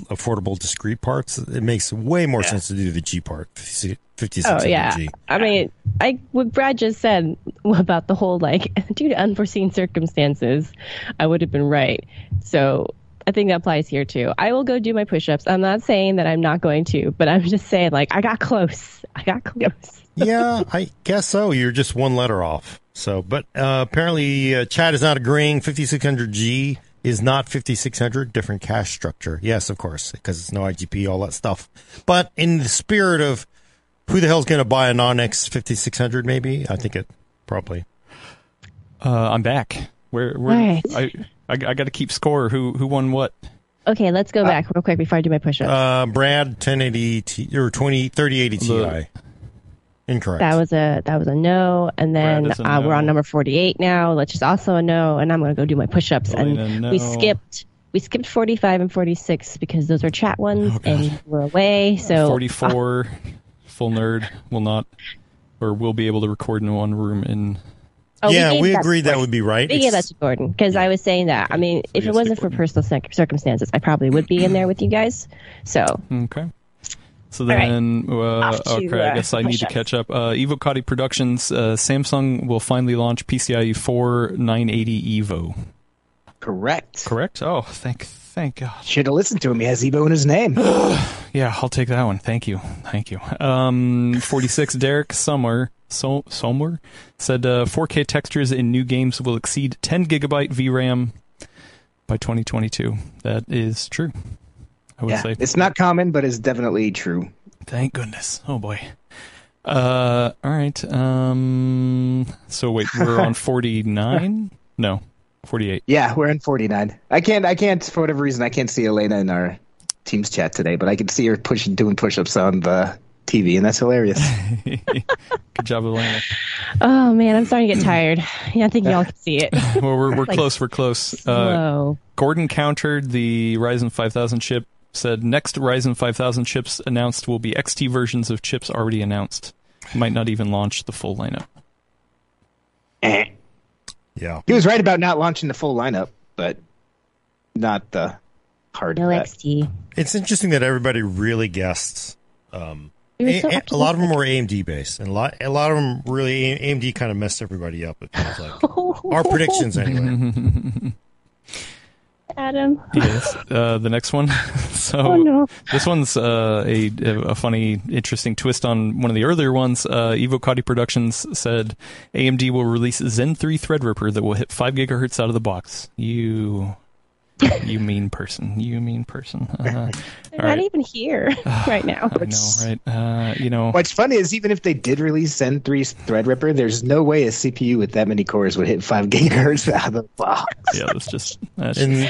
affordable discrete parts, it makes way more sense to do the G part. 56 Oh yeah, G. I mean, I what Brad just said [LAUGHS] about the whole like [LAUGHS] due to unforeseen circumstances, I would have been right. So I think that applies here too. I will go do my push-ups. I'm not saying that I'm not going to, but I'm just saying like I got close. I got close. [LAUGHS] yeah, I guess so. You're just one letter off. So, but uh, apparently, uh, Chad is not agreeing. 5600G is not 5600. Different cache structure. Yes, of course, because it's no IGP, all that stuff. But in the spirit of who the hell's going to buy a non-X 5600? Maybe I think it probably. Uh, I'm back. Where? where All right. I, I, I got to keep score. Who who won what? Okay, let's go back real quick before I do my push-ups. Uh, Brad 1080 T or 20 3080 Ti. Look. Incorrect. that was a that was a no, and then Brad is a uh, we're on number 48 now, which is also a no. And I'm gonna go do my push-ups. And no. we skipped we skipped 45 and 46 because those are chat ones Oh, and we're away. So 44 full nerd will not or will be able to record in one room in Oh, yeah, gave we that agreed that would be right. We gave that It's- to Gordon because I was saying that. I mean, if it wasn't for personal circumstances, I probably would be in there with you guys. So Okay. So right. then, uh, Off to, okay, I uh, guess I need to catch up. Uh, Evo Cody Productions, uh, Samsung will finally launch PCIe 4 980 Evo. Correct. Correct? Oh, thank, thank God. Should have listened to him. He has Evo in his name. [SIGHS] Yeah, I'll take that one. Thank you. Thank you. Um, 46, Derek Sommer, so, Sommer said uh, 4K textures in new games will exceed 10 gigabyte VRAM by 2022. That is true. I would yeah, say. it's not common, but it's definitely true. Thank goodness. Oh boy. Uh, all right. Um, so wait, we're on [LAUGHS] 49? No, 48. Yeah, we're in 49. I can't. I can't for whatever reason. I can't see Alaina in our Teams chat today, but I can see her pushing, doing push-ups on the TV, and that's hilarious. [LAUGHS] Good job, Alaina. Oh man, I'm starting to get tired. Yeah, I think y'all can see it. [LAUGHS] Well, we're, we're Like, close. We're close. Uh, Whoa. Gordon countered the Ryzen 5000 chip, said next Ryzen 5000 chips announced will be XT versions of chips already announced. Might not even launch the full lineup. Eh. Yeah. he was right about not launching the full lineup, but not the hard. No bet. XT. It's interesting that everybody really guessed. Um, a, so a- a lot of them were AMD based, and a lot, a lot of them really AMD kind of messed everybody up. It feels like [LAUGHS] our predictions anyway. [LAUGHS] Adam. Yes. Uh, the next one. [LAUGHS] so Oh no. this one's uh, a a funny, interesting twist on one of the earlier ones. Uh, Evo Cody Productions said AMD will release Zen 3 Threadripper that will hit five gigahertz out of the box. You, [LAUGHS] you mean person. You mean person. Uh, They're not right. even here [SIGHS] [LAUGHS] right now. I know, right? Uh, you know, What's funny is even if they did release Zen 3 Threadripper, there's no way a CPU with that many cores would hit 5 [LAUGHS] gigahertz out of the box. yeah, that's just that's And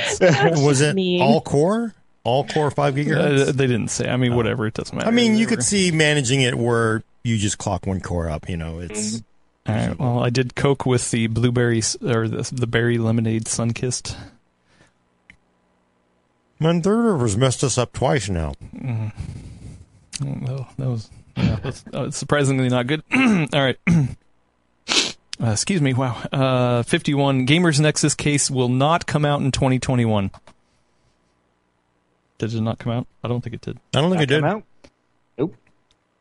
was it mean. all core? All core five gigahertz? Uh, they didn't say. I mean, whatever. It doesn't matter. I mean, you could see managing it where you just clock one core up. You know, it's All right. Well, I did Coke with the blueberry or the, the berry lemonade Sunkist. Man, Threadripper's messed us up twice now. Well, that was yeah, that's uh, surprisingly not good. [CLEARS THROAT] All right. [CLEARS THROAT] Uh, excuse me. Wow. Uh, 51. Gamers Nexus case will not come out in 2021. Did it not come out? I don't think it did. I don't think it did. Come out?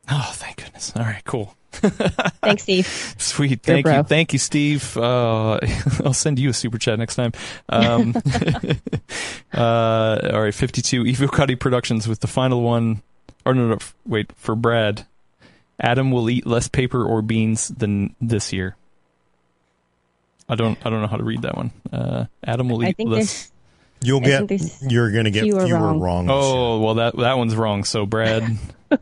Oh, thank goodness. All right, cool. [LAUGHS] Thanks, Steve. Sweet. Thank you. bro. Thank you, Steve. Uh, [LAUGHS] I'll send you a super chat next time. Um, [LAUGHS] uh, all right, 52. Evo Cuddy Productions with the final one. Or no, no, wait, for Brad. Adam will eat less paper or beans than this year. I don't. I don't know how to read that one. Uh, Adam will I eat less. There's You'll I get. You're gonna get fewer, fewer wrong. wrong. Oh well, that that one's wrong. So Brad, [LAUGHS]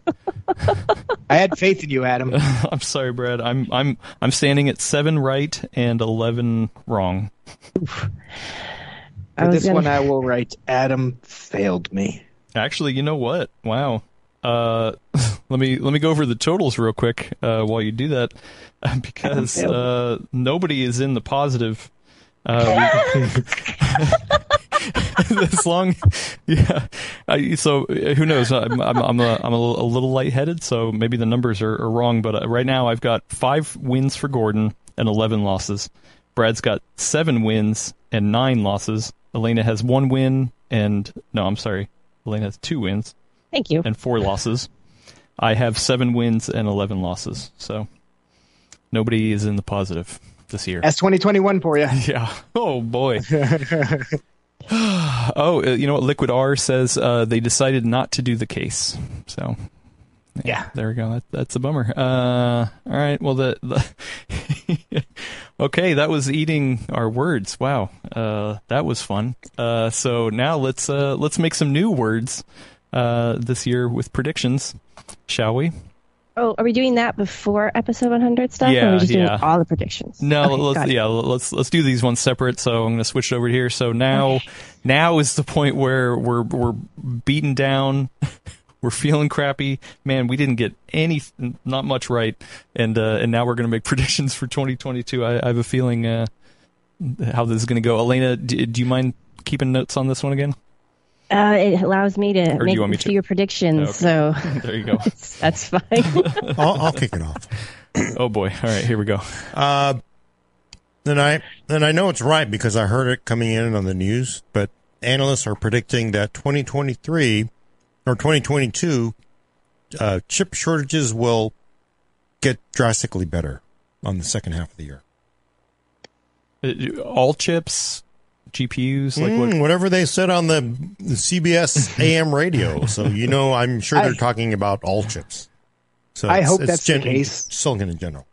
I had faith in you, Adam. [LAUGHS] I'm sorry, Brad. I'm I'm I'm standing at seven right and eleven wrong. [SIGHS] For this gonna- one, I will write Adam failed me. Actually, you know what? Wow. Uh, [LAUGHS] let me let me go over the totals real quick uh, while you do that, because uh, nobody is in the positive. Uh, we- [LAUGHS] as long, yeah. I, so uh, who knows? I'm I'm I'm a, I'm a, little, a little lightheaded, so maybe the numbers are, are wrong. But uh, right now, I've got five wins for Gordon and eleven losses. Brad's got seven wins and nine losses. Alaina has one win and no, I'm sorry. Alaina has two wins Thank you. and four losses. I have seven wins and 11 losses. So nobody is in the positive this year. That's 2021 for you. [LAUGHS] Yeah. Oh boy. [LAUGHS] [SIGHS] oh, uh, you know what? Liquid R says uh, they decided not to do the case. So. Yeah. there we go. That, that's a bummer. Uh, all right. Well, the, the [LAUGHS] okay, that was eating our words. Wow, uh, that was fun. Uh, so now let's uh, let's make some new words uh, this year with predictions, shall we? Oh, are we doing that before episode 100 stuff? or Yeah, are we just yeah. doing all the predictions? No, Okay, let's yeah, let's let's do these ones separate. So I'm going to switch it over here. So now, now is the point where we're we're beaten down. [LAUGHS] We're feeling crappy, man. We didn't get any, not much right, and uh, and now we're going to make [LAUGHS] predictions for 2022. I, I have a feeling uh, how this is going to go. Alaina, do, do you mind keeping notes on this one again? Uh, it allows me to Or make you me to? your predictions, Okay. so [LAUGHS] There you go. [LAUGHS] that's fine. [LAUGHS] I'll, I'll kick it off. [CLEARS THROAT] oh boy! All right, here we go. Uh, and I and I know it's right because I heard it coming in on the news. But analysts are predicting that 2023 or 2022 uh, chip shortages will get drastically better on the second half of the year. Uh, All chips, GPUs, like what? Mm, whatever they said on the, the CBS AM radio. So you know, I'm sure they're I- talking about all chips. So I hope it's that's the case. Silicon in general.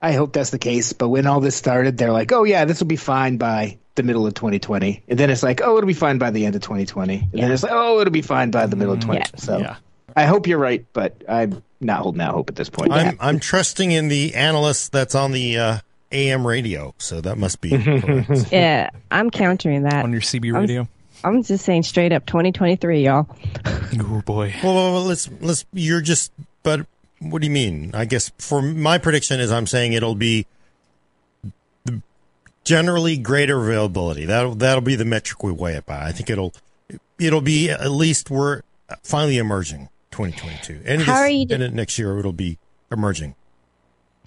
I hope that's the case. But when all this started, they're like, "Oh yeah, this will be fine by the middle of 2020," and then it's like, "Oh, it'll be fine by the end of 2020," and then it's like, "Oh, it'll be fine by the middle of 20." Yeah. So Yeah. I hope you're right, but I'm not holding out hope at this point. I'm I'm trusting in the analyst that's on the uh, AM radio. So that must be [LAUGHS] yeah, I'm countering that. on your CB radio. I'm just saying straight up 2023, y'all. Oh boy! Well, well, well, let's let's. You're just. But what do you mean? I guess for my prediction is I'm saying it'll be the generally greater availability. That'll that'll be the metric we weigh it by. I think it'll it'll be at least we're finally emerging 2022, and How this- are you and then next year it'll be emerging.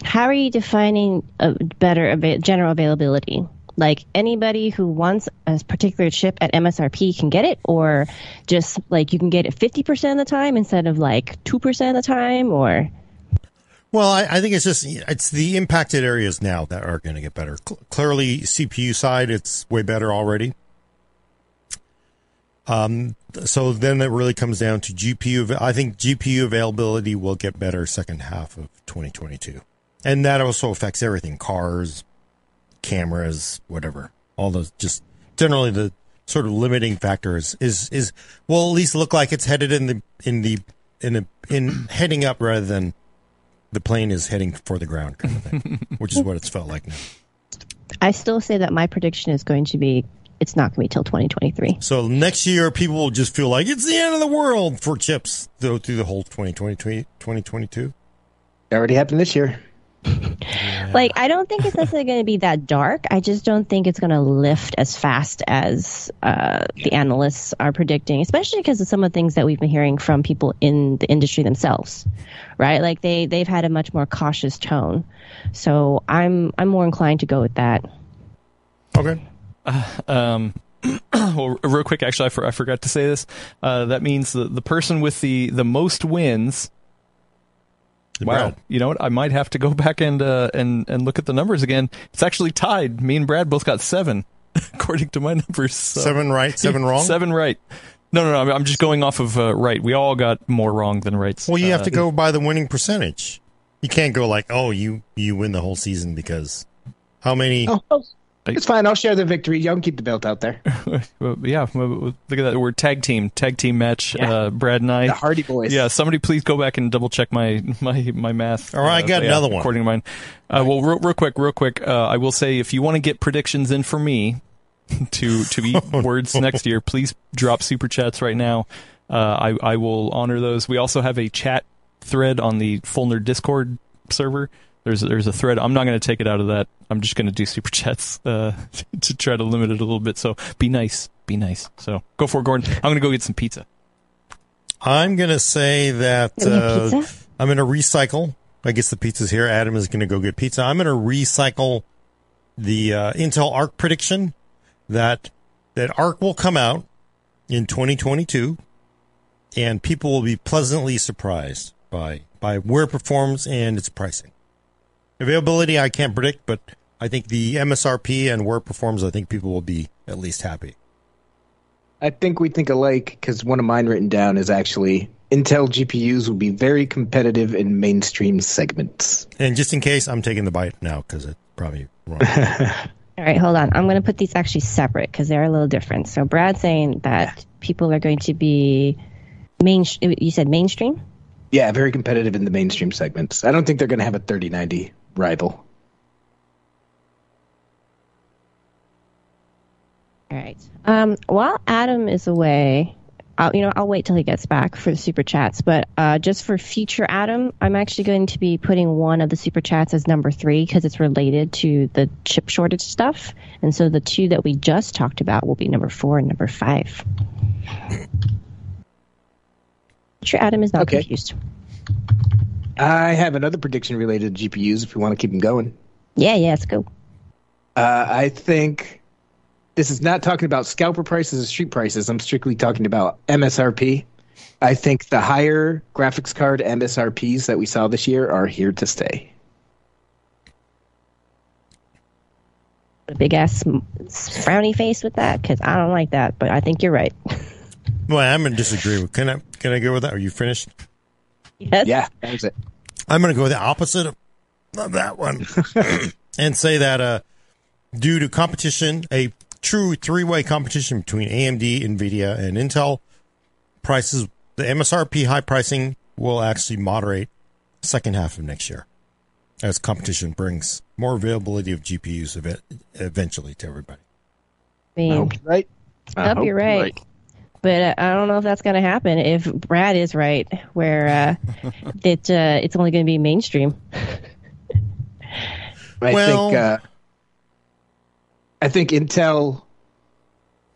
How are you defining a better ava- general availability? Like anybody who wants a particular chip at MSRP can get it, or just like you can get it 50% of the time instead of like 2% of the time, or Well, I, I think it's just it's the impacted areas now that are going to get better. Cl- clearly, CPU side, it's way better already. Um, so then it really comes down to GPU. av- I think GPU availability will get better second half of 2022, and that also affects everything: cars, cameras, whatever. All those just generally the sort of limiting factors is is will at least look like it's headed in the in the in a, in heading up rather than the plane is heading for the ground kind of thing, [LAUGHS] which is what it's felt like now. I still say that my prediction is going to be it's not going to be till 2023. So next year, people will just feel like it's the end of the world for chips though through the whole 2020, 2022. It already happened this year. Like, I don't think it's necessarily going to be that dark. I just don't think it's going to lift as fast as uh, the analysts are predicting, especially because of some of the things that we've been hearing from people in the industry themselves, right? Like they they've had a much more cautious tone. So I'm I'm more inclined to go with that. Okay. Um, [CLEARS THROAT] well, real quick, actually, I, for, I forgot to say this. Uh, that means the, the person with the, the most wins. Wow, Brad. you know what? I might have to go [LAUGHS] back and uh, and and look at the numbers again. It's actually tied. Me and Brad both got seven, [LAUGHS] according to my numbers. So. Seven right, seven wrong. Seven right. No, no, no. I'm- I'm just going off of uh, right. We all got more wrong than rights. Well, you have Uh, to go by the winning percentage. You can't go like, oh, you you win the whole season because how many? Oh, it's fine. I'll share the victory. Y'all can keep the belt out there. [LAUGHS] Well, yeah, look at that. We're tag team, tag team match. Yeah. Uh, Brad and I. The Hardy Boys. Yeah, somebody please go back and double check my my my math. All right, I Uh, got yeah, another one. According to mine. Uh, well, real, real quick, real quick. Uh, I will say if you want to get predictions in for me [LAUGHS] to to eat [LAUGHS] words next year, please drop super chats right now. Uh, I I will honor those. We also have a chat thread on the Full Nerd Discord server. There's there's a thread. I'm not going to take it out of that. I'm just going to do super chats uh, [LAUGHS] to try to limit it a little bit. So be nice, be nice. So go for it, Gordon. I'm going to go get some pizza. I'm gonna say that uh. I'm gonna recycle. I guess the pizza's here. Adam is gonna go get pizza. I'm gonna recycle the uh, Intel Arc prediction that that Arc will come out in 2022, and people will be pleasantly surprised by by where it performs and its pricing. Availability I can't predict, but I think the MSRP and where it performs, I think people will be at least happy. I think we think alike because one of mine written down is actually Intel GPUs will be very competitive in mainstream segments. And just in case, I'm taking the bite now because it's probably wrong. [LAUGHS] All right, hold on. I'm going to put these actually separate because they're a little different. So Brad's saying that people are going to be main. You said mainstream. Yeah, very competitive in the mainstream segments. I don't think they're going to have a 3090 rival. All right. Um, while Adam is away, I'll, you know, I'll wait till he gets back for the super chats. But uh, just for future Adam, I'm actually going to be putting one of the super chats as number three because it's related to the chip shortage stuff. And so the two that we just talked about will be number four and number five. Future Adam is not Okay. confused. I have another prediction related to GPUs if we want to keep them going. Yeah, yeah, let's go. Uh, I think this is not talking about scalper prices or street prices. I'm strictly talking about MSRP. I think the higher graphics card MSRPs that we saw this year are here to stay. A big ass frowny face with that because I don't like that, but I think you're right. [LAUGHS] Well, I'm going to disagree. with Can I can I go with that? Are you finished? Yes. Yeah, that was it. I'm going to go the opposite of, of that one [LAUGHS] and say that uh, due to competition, a true three way competition between AMD, NVIDIA, and Intel, prices, the MSRP high pricing will actually moderate second half of next year as competition brings more availability of GPUs ev- eventually to everybody. I mean, I hope you're right. I Hope you're right. But uh, I don't know if that's going to happen if Brad is right, where uh, [LAUGHS] it uh, it's only going to be mainstream. [LAUGHS] I Well- think uh, I think Intel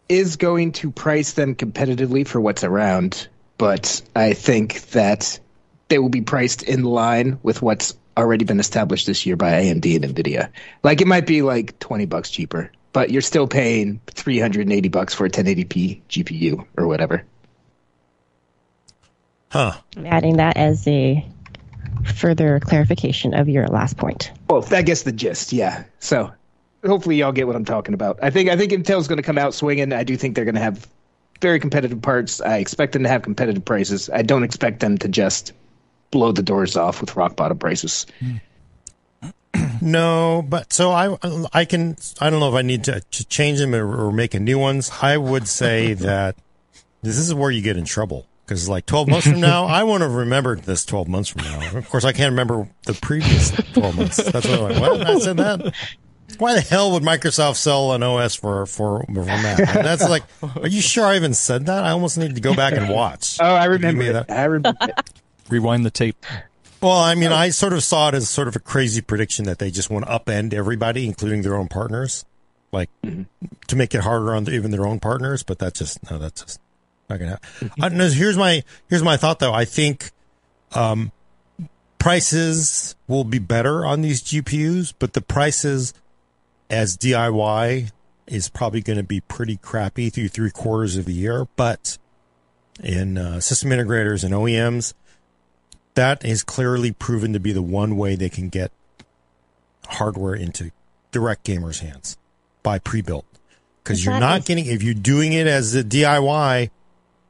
is going to price them competitively for what's around, but I think that they will be priced in line with what's already been established this year by AMD and Nvidia. Like it might be like 20 bucks cheaper, but you're still paying 380 bucks for a 1080p GPU or whatever. Huh. I'm adding that as a further clarification of your last point. Well, I guess the gist, yeah. So hopefully y'all get what I'm talking about. I think I think Intel's going to come out swinging. I do think they're going to have very competitive parts. I expect them to have competitive prices. I don't expect them to just blow the doors off with rock bottom prices. Hmm. No, but so I I can I don't know if I need to, to change them or, or make a new ones. I would say [LAUGHS] that this is where you get in trouble because like 12 months from now, I want to remember this 12 months from now. Of course, I can't remember the previous 12 months. That's what I'm like. What I said that. Why the hell would Microsoft sell an OS for for for Mac? And that's like, are you sure I even said that? I almost need to go back and watch. Oh, I remember that. I remember it. Rewind the tape. Well, I mean, I sort of saw it as sort of a crazy prediction that they just want to upend everybody, including their own partners, like to make it harder on the, even their own partners. But that's just no, that's just not gonna happen. Uh, no, here's my here's my thought though. I think um, prices will be better on these GPUs, but the prices as DIY is probably going to be pretty crappy through three quarters of the year. But in uh, system integrators and OEMs, that is clearly proven to be the one way they can get hardware into direct gamers' hands by pre-built. Because you're not getting if you're doing it as a DIY,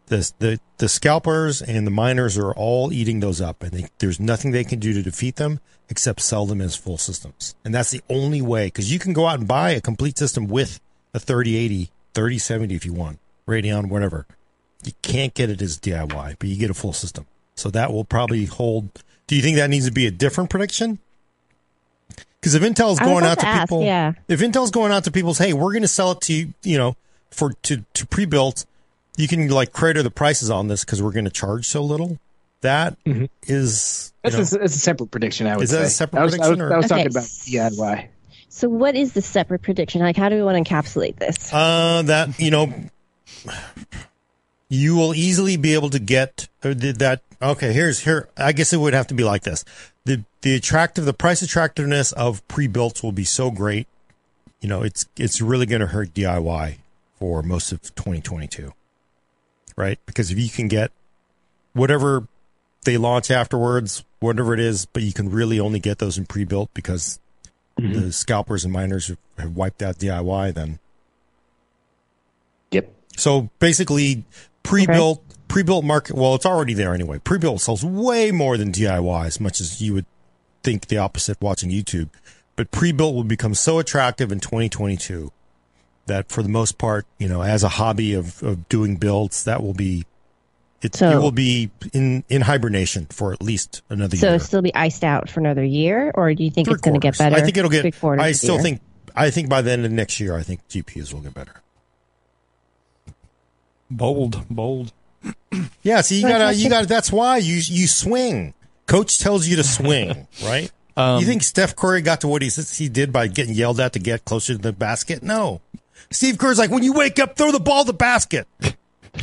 the the the scalpers and the miners are all eating those up, and they, there's nothing they can do to defeat them except sell them as full systems, and that's the only way. Because you can go out and buy a complete system with a 3080, 3070 if you want, Radeon, whatever. You can't get it as DIY, but you get a full system. So that will probably hold. Do you think that needs to be a different prediction? Because if Intel's I going out to to ask, people, yeah. if Intel's going out to people's, hey, we're going to sell it to you, you know, for to to pre-built, you can like crater the prices on this because we're going to charge so little. That is, you That's, know, a, that's a separate prediction. I would say. That a separate I was, I was, prediction, or- I was Okay. talking about DIY. So, what is the separate prediction? Like, how do we want to encapsulate this? Uh, that you know, you will easily be able to get uh, that. Okay, here's here. I guess it would have to be like this. the The attractive, the price attractiveness of pre-built will be so great. You know, it's it's really going to hurt DIY for most of 2022, right? Because if you can get whatever they launch afterwards, whatever it is, but you can really only get those in pre-built because the scalpers and miners have wiped out DIY. Then Yep. so basically, pre-built pre-built market. Well, it's already there anyway. Pre-built sells way more than DIY, as much as you would think the opposite watching YouTube. But pre-built will become so attractive in 2022 that, for the most part, you know, as a hobby of of doing builds, that will be it, it So- will be in in hibernation for at least another So, year. So it'll still be iced out for another year, or do you think Three it's going to get better? I think it'll get. I still year? think. I think by the end of next year, I think GPUs will get better. Bold, bold. Yeah, see, you gotta, you gotta. That's why you you swing. Coach tells you to swing, [LAUGHS] right? Um, you think Steph Curry got to what he says he did by getting yelled at to get closer to the basket? No. Steve Kerr's like, when you wake up, throw the ball to the basket. [LAUGHS]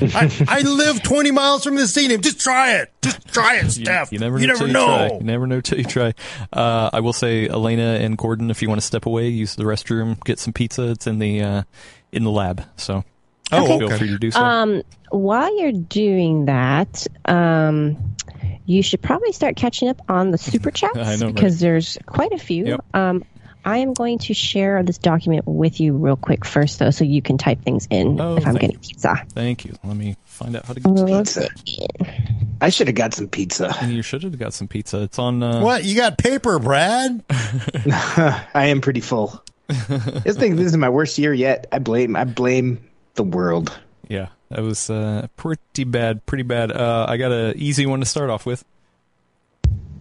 I, I live 20 miles from the stadium. Just try it. Just try it, You, Steph. you never know. till You, try. You never know till you try. Uh, I will say, Alaina and Gordon, if you want to step away, use the restroom, get some pizza. It's in the uh, in the lab, so Oh, feel okay. free to do so. Um, while you're doing that, um, you should probably start catching up on the super [LAUGHS] chats I know, right? because there's quite a few. Yep. Um, I am going to share this document with you real quick first, though, so you can type things in Oh, if I'm thank getting pizza. Thank you. Let me find out how to get to Pizza. I should have got some pizza. [LAUGHS] You should have got some pizza. It's on. Uh, What? You got paper, Brad? [LAUGHS] I am pretty full. this thing, this is my worst year yet. I blame, I blame the world. Yeah, that was uh, pretty bad. Pretty bad. Uh, I got an easy one to start off with.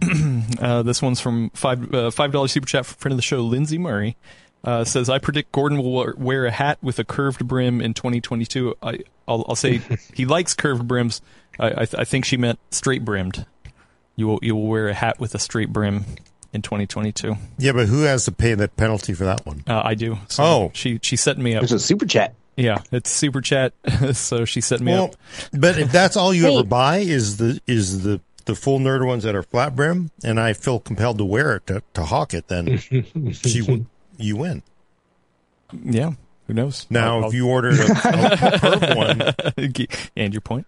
[CLEARS THROAT] uh, this one's from five uh, five dollar super chat for friend of the show, Lindsay Murray. Uh, says I predict Gordon will wear- wear a hat with a curved brim in 2022. I I'll, I'll say [LAUGHS] he likes curved brims. I I, th- I think she meant straight brimmed. You will you will wear a hat with a straight brim in 2022. Yeah, but who has to pay the penalty for that one? Uh, I do. So Oh. she she setting me up. There's a super chat. Yeah, it's super chat. [LAUGHS] so she set me Well, up. but if that's all you ever buy is the is the the full nerd ones that are flat brim, and I feel compelled to wear it to, to hawk it, then [LAUGHS] she w- you win. Yeah, who knows? Now, I'll- if you ordered a, a [LAUGHS] curved one, and your point.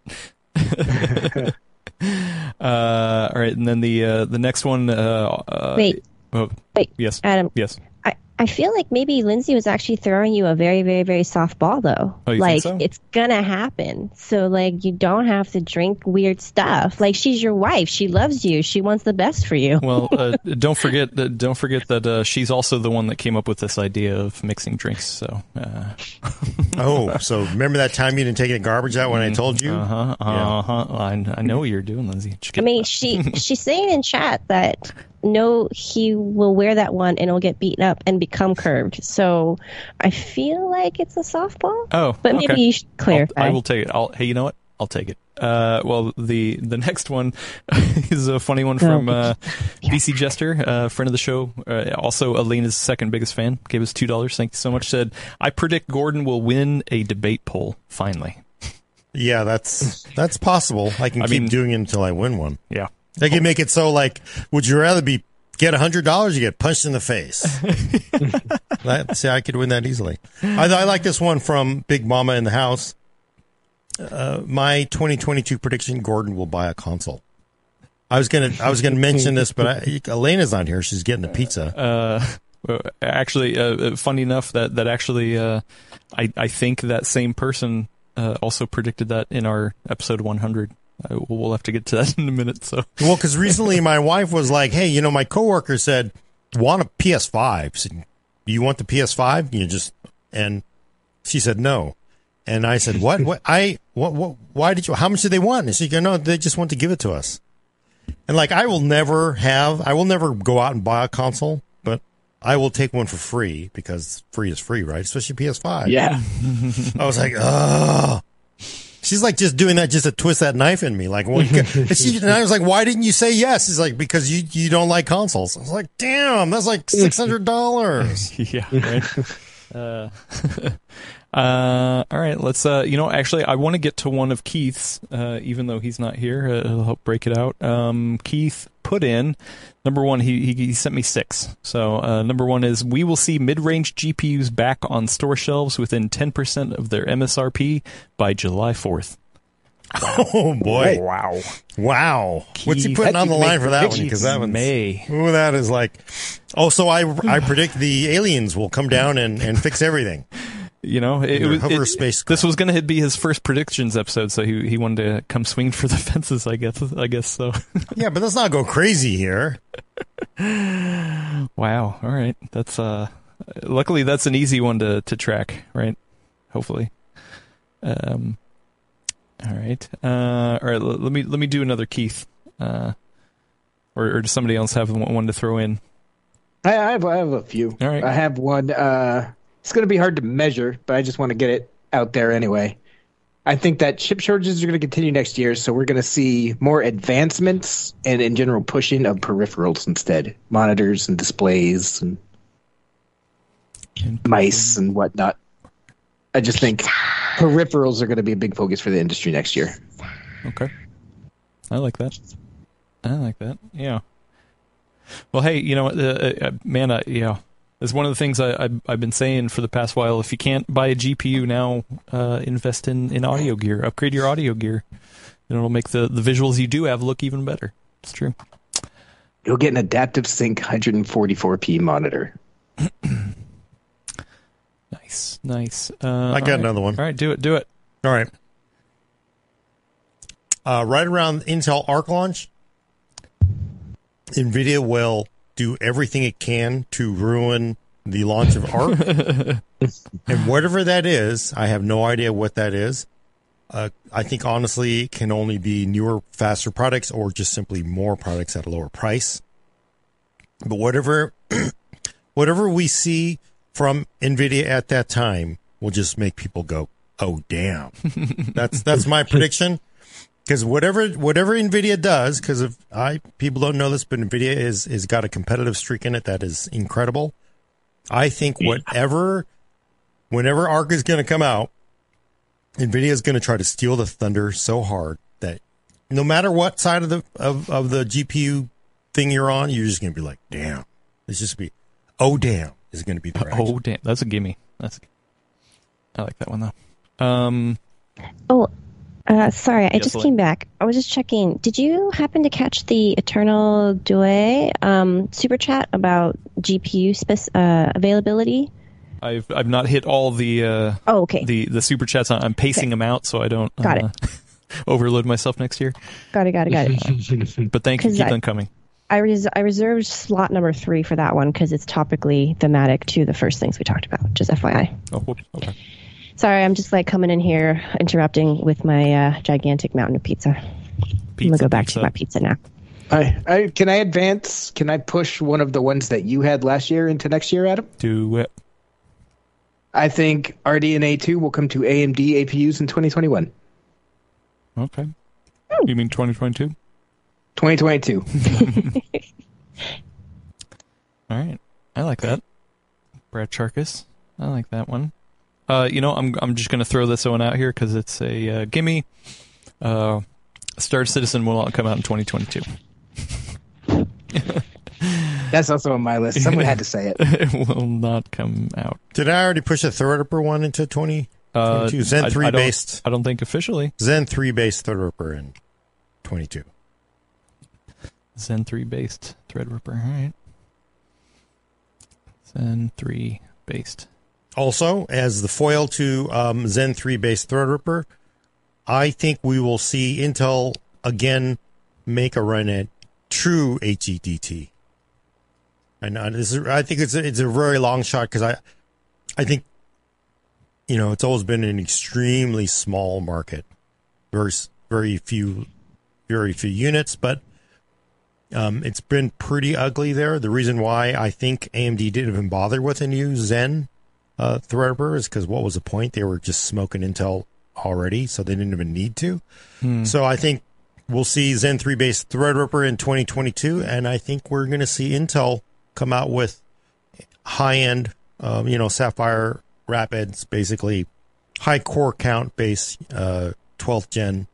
uh, all right, and then the uh, the next one. Uh, uh, Wait, oh, wait, yes, Adam. yes. I, I feel like maybe Lindsay was actually throwing you a very, very, very soft ball, though. Oh, you think like so? it's gonna happen. So like you don't have to drink weird stuff. Like she's your wife. She loves you. She wants the best for you. Well, [LAUGHS] uh, don't forget that don't forget that uh, she's also the one that came up with this idea of mixing drinks. So, uh oh, so remember that time you didn't take any garbage out when I told you? Uh huh, uh huh. I, I know what you're doing, Lindsay. I mean, that? she [LAUGHS] she's saying in chat that no, he will wear that one and it'll get beaten up and become curved. So I feel like it's a softball. Oh, but maybe okay. you should I'll- clarify. I will take it. I'll, hey, you know what? I'll take it. Uh, well, the the next one [LAUGHS] is a funny one from uh, BC Jester, uh, friend of the show, uh, also Alaina's second biggest fan. Gave us two dollars. Thank you so much. Said I predict Gordon will win a debate poll finally. Yeah, that's that's possible. I can I keep mean- doing it until I win one. Yeah. They can make it so like, would you rather be get a hundred dollars, you get punched in the face? [LAUGHS] that, see, I could win that easily. I, I like this one from Big Mama in the house. Uh, my 2022 prediction: Gordon will buy a console. I was gonna, I was gonna mention this, but I, [LAUGHS] Alaina's not here. She's getting a pizza. Uh, well, actually, uh, funny enough that that actually, uh, I I think that same person uh, also predicted that in our episode 100. Uh, we'll have to get to that [LAUGHS] in a minute. So Well, because recently my wife was like, "Hey, you know, my coworker said want a PS5. I said, you want the PS5? You just and she said no, and I said, "What? What? I what? What? Why did you? How much did they want?" And she said, "No, they just want to give it to us." And like, I will never have, I will never go out and buy a console, but I will take one for free because free is free, right? Especially PS5. Yeah. I was like, oh. She's like just doing that just to twist that knife in me. Like, and, she, and I was like, why didn't you say yes? She's like, because you, you don't like consoles. I was like, damn, that's like $600. [LAUGHS] yeah, right. uh, [LAUGHS] uh, all right, let's. Uh, you know, actually, I want to get to one of Keith's, uh, even though he's not here. Uh, he'll help break it out. Um, Keith put in number one. He, he he sent me six. So uh, number one is we will see mid-range GPUs back on store shelves within ten percent of their MSRP by July fourth. [LAUGHS] Oh boy. Wow. Wow. What's he putting on the line for that one? Because that one's, May. ooh, that is like, oh, so I, I [SIGHS] predict the aliens will come down and, and fix everything. You know, it, it was hover it- spacecraft. This was going to be his first predictions episode, so he he wanted to come swing for the [LAUGHS] fences. I guess. I guess so. [LAUGHS] Yeah, but let's not go crazy here. Wow. All right. That's uh luckily that's an easy one to to track, right? Hopefully. Um all right. Uh all right, l- let me let me do another Keith. Uh or, or does somebody else have one one to throw in? I, I have I have a few. All right. I have one. Uh, it's going to be hard to measure, but I just want to get it out there anyway. I think that chip shortages are going to continue next year, so we're going to see more advancements and, in general, pushing of peripherals instead, monitors and displays and mice and whatnot. I just think peripherals are going to be a big focus for the industry next year. Okay. I like that. I like that. Yeah. Well, hey, you know, uh, uh, man, uh, yeah, it's one of the things I, I, have been saying for the past while. If you can't buy a GPU now, uh, invest in, in audio gear. Upgrade your audio gear. And it'll make the, the visuals you do have look even better. It's true. You'll get an adaptive sync 144p monitor. [CLEARS THROAT] nice, nice. Uh, I got right. another one. All right, do it, do it. All right. Uh, right around Intel Arc launch, NVIDIA will do everything it can to ruin the launch of Arc. [LAUGHS] and whatever that is, I have no idea what that is. Uh, I think honestly, it can only be newer, faster products or just simply more products at a lower price. But whatever, [CLEARS THROAT] whatever we see from Nvidia at that time will just make people go, "Oh damn!" [LAUGHS] that's that's my prediction because whatever whatever Nvidia does, because if I people don't know this, but Nvidia is is got a competitive streak in it that is incredible. I think whatever, whenever Arc is going to come out, Nvidia is going to try to steal the thunder so hard that no matter what side of the of, of the GPU thing you're on, you're just going to be like, damn, it's just gonna be, oh damn, is going to be the oh damn, that's a gimme. That's, a, I like that one though. Um, oh, uh, sorry, I just came back. I was just checking. Did you happen to catch the Eternal Due um, super chat about GPU spec- uh, availability? I've I've not hit all the uh, oh okay the the super chats. I'm pacing okay. them out so I don't got it uh, [LAUGHS] overload myself next year. Got it. Got it. Got it. [LAUGHS] but thank you. Keep I, them coming. I, res- I reserved slot number three for that one because it's topically thematic to the first things we talked about. Just FYI. Oh, whoops. Okay. Sorry, I'm just like coming in here interrupting with my uh, gigantic mountain of pizza. pizza I'm gonna go back pizza. to my pizza now. I, I, can I advance? Can I push one of the ones that you had last year into next year, Adam? Do it. I think RDNA two will come to AMD APUs in 2021. Okay. You mean 2022? 2022. [LAUGHS] [LAUGHS] All right. I like that. Brad Chacos. I like that one. Uh, you know, I'm I'm just going to throw this one out here because it's a uh, gimme. Uh, Star Citizen will not come out in 2022. [LAUGHS] That's also on my list. Someone had to say it. [LAUGHS] it will not come out. Did I already push a Threadripper one into 2022? Uh, Zen 3 I, I based. I don't think officially. Zen 3 based Threadripper in 22. Zen 3 based Threadripper. All right. Zen 3 based also as the foil to um, Zen 3 based Threadripper. I think we will see Intel again make a run at true HEDT. And this is, I think it's a, it's a very long shot because I, I think, you know, it's always been an extremely small market, very very few, very few units, but um, it's been pretty ugly there. The reason why I think AMD didn't even bother with a new Zen uh, Threadripper is because what was the point? They were just smoking Intel already, so they didn't even need to. Hmm. So I think we'll see Zen 3 based Threadripper in 2022, and I think we're going to see Intel come out with high end, um, you know, Sapphire Rapids, basically high core count based uh, 12th gen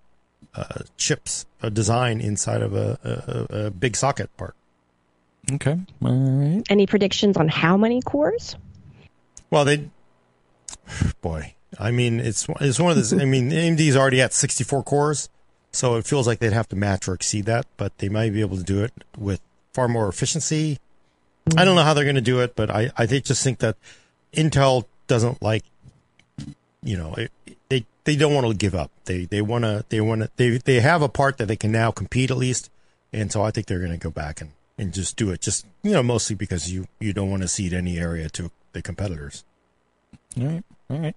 uh, chips, a design inside of a, a, a big socket part. Okay. All right. Any predictions on how many cores? Well, they, boy, I mean, it's it's one of those. I mean, AMD's already at 64 cores, so it feels like they'd have to match or exceed that, but they might be able to do it with far more efficiency. I don't know how they're going to do it, but I I just think that Intel doesn't like, you know, it, they they don't want to give up. They they want to they want to they they have a part that they can now compete at least, and so I think they're going to go back and and just do it. Just you know, mostly because you you don't want to cede any area to the competitors. All right, all right.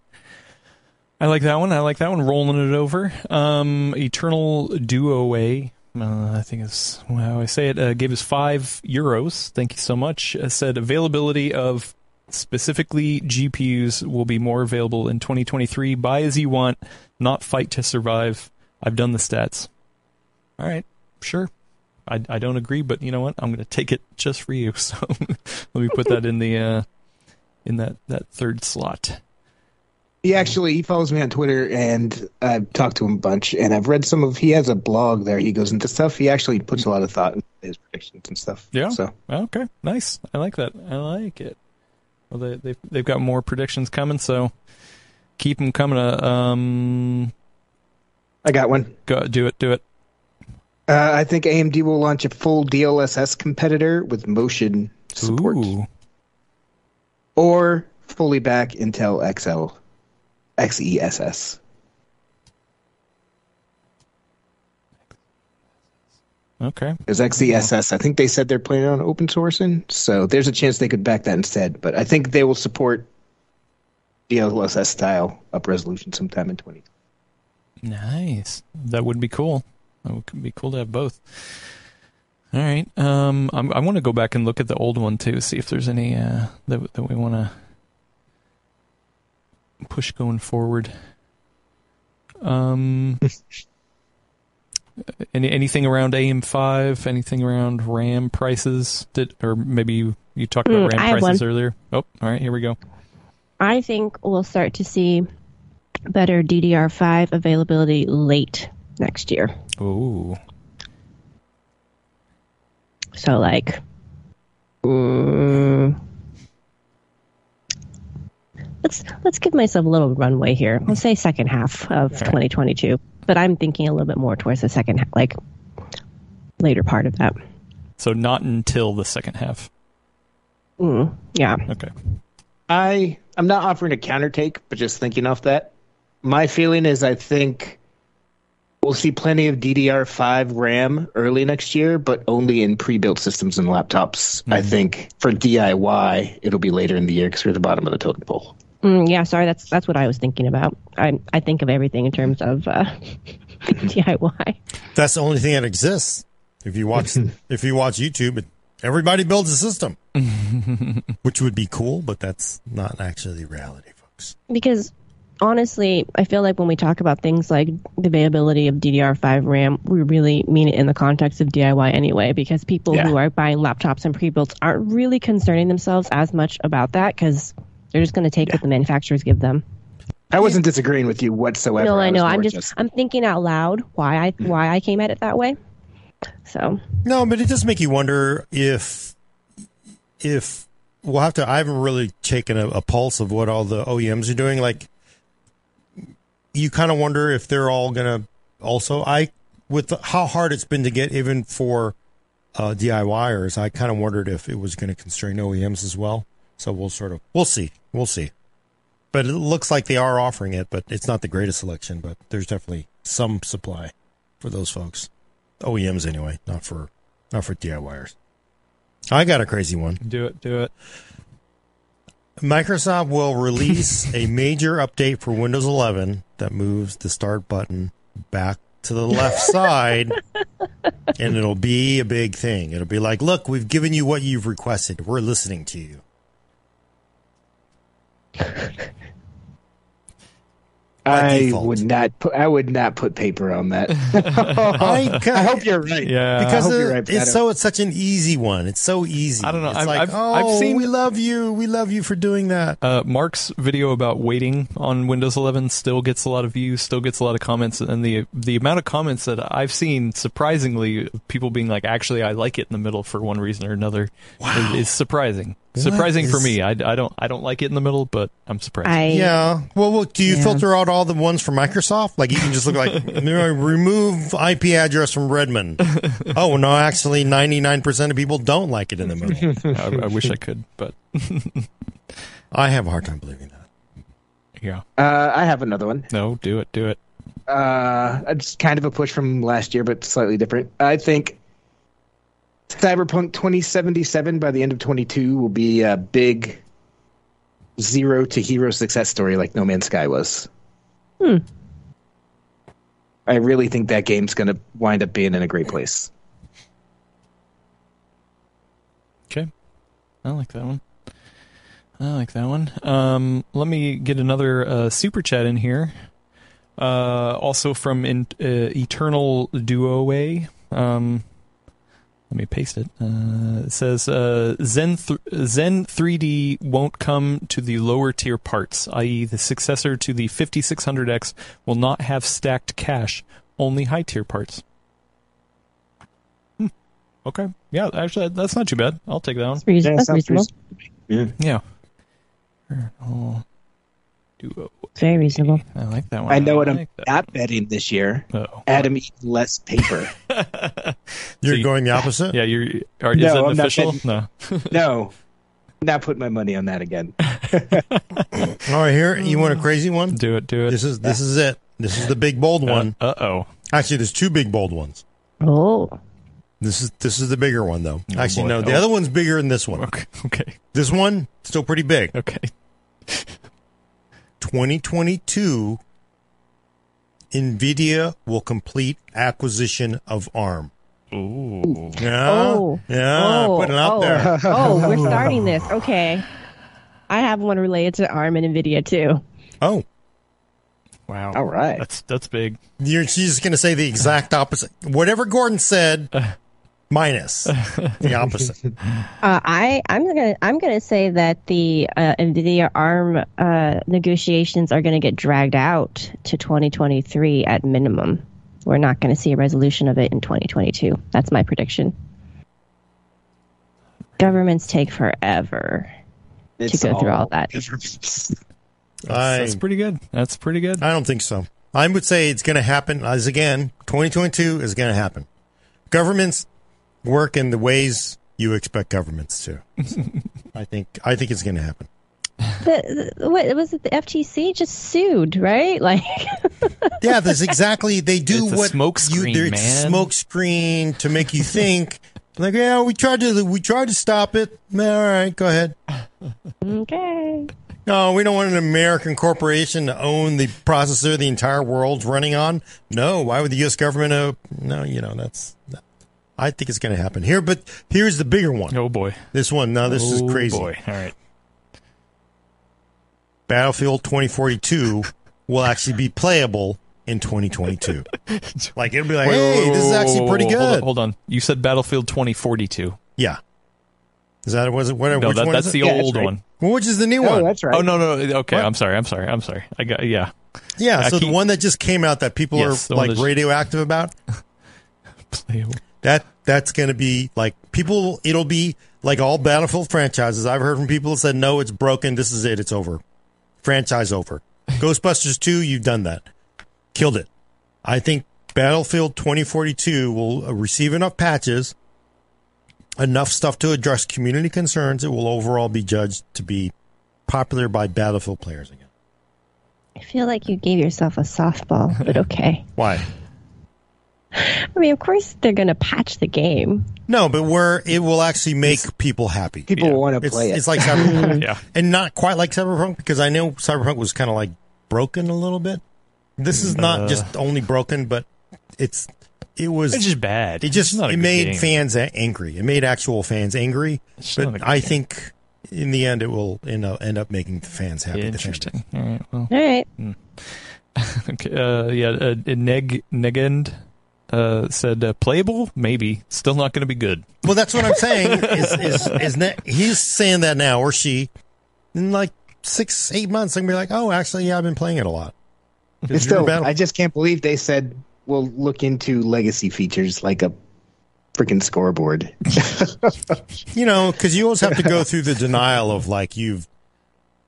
I like that one. I like that one. Rolling it over. Um, Eternal Duo A. Uh, I think is how I say it. Uh, gave us five euros. Thank you so much. Uh, said availability of specifically GPUs will be more available in 2023. Buy as you want, not fight to survive. I've done the stats. All right, sure. I, I don't agree, but you know what? I'm going to take it just for you. [LAUGHS] So [LAUGHS] let me put that in the uh, in that that third slot. He actually he follows me on Twitter, and I've talked to him a bunch, and I've read some of. He has a blog there. He goes into stuff. He actually puts a lot of thought into his predictions and stuff. Yeah. So Okay, nice. I like that. I like it. Well, they they've, they've got more predictions coming, so keep them coming. Uh, um, I got one. go do it, do it. Uh, I think AMD will launch a full DLSS competitor with motion support, Ooh. Or fully back Intel XL XESS. Okay. Because XESS, I think they said they're planning on open sourcing, so there's a chance they could back that instead. But I think they will support DLSS style up resolution sometime in 20. Nice. That would be cool. That would be cool to have both. All right. Um, I'm, I want to go back and look at the old one too, see if there's any uh, that that we want to push going forward. Um, [LAUGHS] any anything around AM5? Anything around RAM prices? Did or maybe you you talked about Mm, RAM prices earlier? Oh, all right. Here we go. I think we'll start to see better DDR5 availability late next year. Ooh. So like, mm, let's let's give myself a little runway here. Let's say second half of 2022, but I'm thinking a little bit more towards the second, ha- like later part of that. So not until the second half. Mm, yeah, Okay. I I'm not offering a counter take, but just thinking off that. My feeling is I think we'll see plenty of DDR5 RAM early next year, but only in pre-built systems and laptops. I think for DIY it'll be later in the year because we're at the bottom of the totem pole. mm, yeah. Sorry, that's that's what I was thinking about. I I think of everything in terms of uh, [LAUGHS] DIY. That's the only thing that exists. If you watch, [LAUGHS] if you watch YouTube, it, everybody builds a system, [LAUGHS] which would be cool, but that's not actually the reality, folks. because honestly, I feel like when we talk about things like the availability of DDR5 RAM, we really mean it in the context of DIY anyway, because people Yeah. who are buying laptops and pre-builts aren't really concerning themselves as much about that because they're just going to take what the manufacturers give them. I wasn't disagreeing with you whatsoever. no, I was know. I'm just, I'm thinking out loud why I mm-hmm. why I came at it that way. So No, but it does make you wonder if if we'll have to. I haven't really taken a, a pulse of what all the OEMs are doing. Like, you kind of wonder if they're all gonna also. I with the, how hard it's been to get even for uh, DIYers, I kind of wondered if it was going to constrain OEMs as well. So we'll sort of we'll see, we'll see. But it looks like they are offering it, but it's not the greatest selection. But there's definitely some supply for those folks. OEMs anyway, not for not for DIYers. I got a crazy one. Do it. Do it. Microsoft will release [LAUGHS] a major update for Windows 11 that moves the start button back to the left [LAUGHS] side, and it'll be a big thing. It'll be like, look, we've given you what you've requested. We're listening to you. [LAUGHS] I default. would not put I would not put paper on that. [LAUGHS] I, [LAUGHS] I hope you're right. Yeah. because I hope you're it- right, it's so it's such an easy one. It's so easy. I don't know. It's I've- like, I've- oh, I've seen- we love you. We love you for doing that. Uh, Mark's video about waiting on Windows 11 still gets a lot of views, still gets a lot of comments, and the the amount of comments that I've seen, surprisingly, people being like, "Actually, I like it in the middle for one reason or another," is, is surprising. Surprising for me. I, I don't I don't like it in the middle, but I'm surprised. I Yeah. Well, well do you Yeah. filter out all the ones from Microsoft? Like you can just look like [LAUGHS] remove IP address from Redmond. [LAUGHS] Oh no, actually, ninety nine percent of people don't like it in the middle. [LAUGHS] I, I wish I could, but I have a hard time believing that. yeah, Uh, I have another one. no, do it, do it. Uh, it's kind of a push from last year, but slightly different. I think Cyberpunk 2077 by the end of 22 will be a big zero to hero success story like No Man's Sky was. Hmm. I really think that game's going to wind up being in a great place. Okay, I like that one. I like that one. Um, let me get another uh, super chat in here. Uh, also from in, uh, Eternal Duo Um, let me paste it. Uh, it says uh, Zen th- Zen 3D won't come to the lower tier parts, i.e., the successor to the 5600X will not have stacked cache, only high tier parts. Hmm. Okay, yeah, actually, that's not too bad. I'll take that one. That's, reason- Yeah, that's reasonable. reasonable. Yeah. Eternal Duo. Very reasonable. I like that one. I know what I'm like that. not betting this year. Uh-oh. Adam eat less paper. [LAUGHS] You're you- going the opposite. Yeah, you're. Are, is that I'm an not official? betting- No. no, not putting my money on that again. [LAUGHS] All right, here you want a crazy one? Do it. Do it. This is this is it. This is the big bold one. Uh oh. Actually, there's two big bold ones. Oh, This is this is the bigger one though. Actually, boy. no, the Oh. other one's bigger than this one. Okay. Okay. This one still pretty big. Okay. 2022, Nvidia will complete acquisition of ARM. Ooh. Yeah, Oh. yeah, oh, putting it out oh. there. oh, oh we're [LAUGHS] starting this. Okay. I have one related to ARM and NVIDIA too. Oh, Wow. All right. That's that's big. you're she's going to say the exact opposite. Whatever Gordon said, [LAUGHS] minus the opposite. [LAUGHS] Uh, I I'm gonna I'm gonna say that the uh, NVIDIA ARM uh, negotiations are gonna get dragged out to 2023 at minimum. We're not going to see a resolution of it in 2022. That's my prediction. Governments take forever. It's go through all that. [LAUGHS] I That's pretty good. That's pretty good. I don't think so. I would say it's going to happen as again, 2022 is going to happen. Governments work in the ways you expect governments to. [LAUGHS] I think I think it's going to happen. The, the, what was it? The FTC just sued, right? [LAUGHS] Like, Yeah, that's exactly they do It's what smoke screen, they're- man. Smoke screen to make you think [LAUGHS] like, yeah, we tried to we tried to stop it. All right, go ahead. okay. No, we don't want an American corporation to own the processor the entire world's running on. No, why would the U.S. government? Uh, no, you know that's. I think it's going to happen here, but here's the bigger one. Oh boy. This one, now this is oh, crazy. Oh. Boy. All right. Battlefield 2042 will actually be playable in 2022. [LAUGHS] like it'll be like, Wait, hey, this is actually wait, pretty wait, good. Hold on, hold on. You said Battlefield 2042. Yeah. Is that was it? Whatever. No, which that, one that's the it? Yeah, that's old right. one. Well, which is the new Oh, one? that's right. Oh no, no. no. Okay, What? I'm sorry. I'm sorry. I'm sorry. I got yeah. Yeah. I So the one that just came out that people Yes, are like radioactive about. [LAUGHS] Playable. That that's going to be like people. It'll be like all Battlefield franchises. I've heard from people that said, "No, it's broken. This is it. It's over. Franchise over." [LAUGHS] Ghostbusters two, you've done that, killed it. I think Battlefield 2042 will uh, receive enough patches, enough stuff to address community concerns. It will overall be judged to be popular by Battlefield players again. I feel like you gave yourself a softball, but [LAUGHS] okay. Why? I mean, of course they're going to patch the game. No, but where it will actually make people happy. People Yeah. want to It's, play it. it's like Cyberpunk. [LAUGHS] Yeah. and not quite like Cyberpunk because I know Cyberpunk was kind of like broken a little bit. This is not Uh. just only broken, but it's it was It's just bad. it just It's not a it made game. fans angry. It made actual fans angry. It's But I game. think in the end it will end up, end up making the fans happy. the fan base. Interesting. All right. Well. All right. [LAUGHS] Okay, uh, yeah, uh, Neg Negend uh, said uh, playable, maybe. Still not going to be good. Well, that's what I'm saying. is is is ne- he's saying that now or she in like six eight months? I'm gonna be like, oh, actually, yeah, I've been playing it a lot. It's still, battle- I just can't believe they said we'll look into legacy features like a freaking scoreboard. [LAUGHS] you know, because you always have to go through the denial of like you've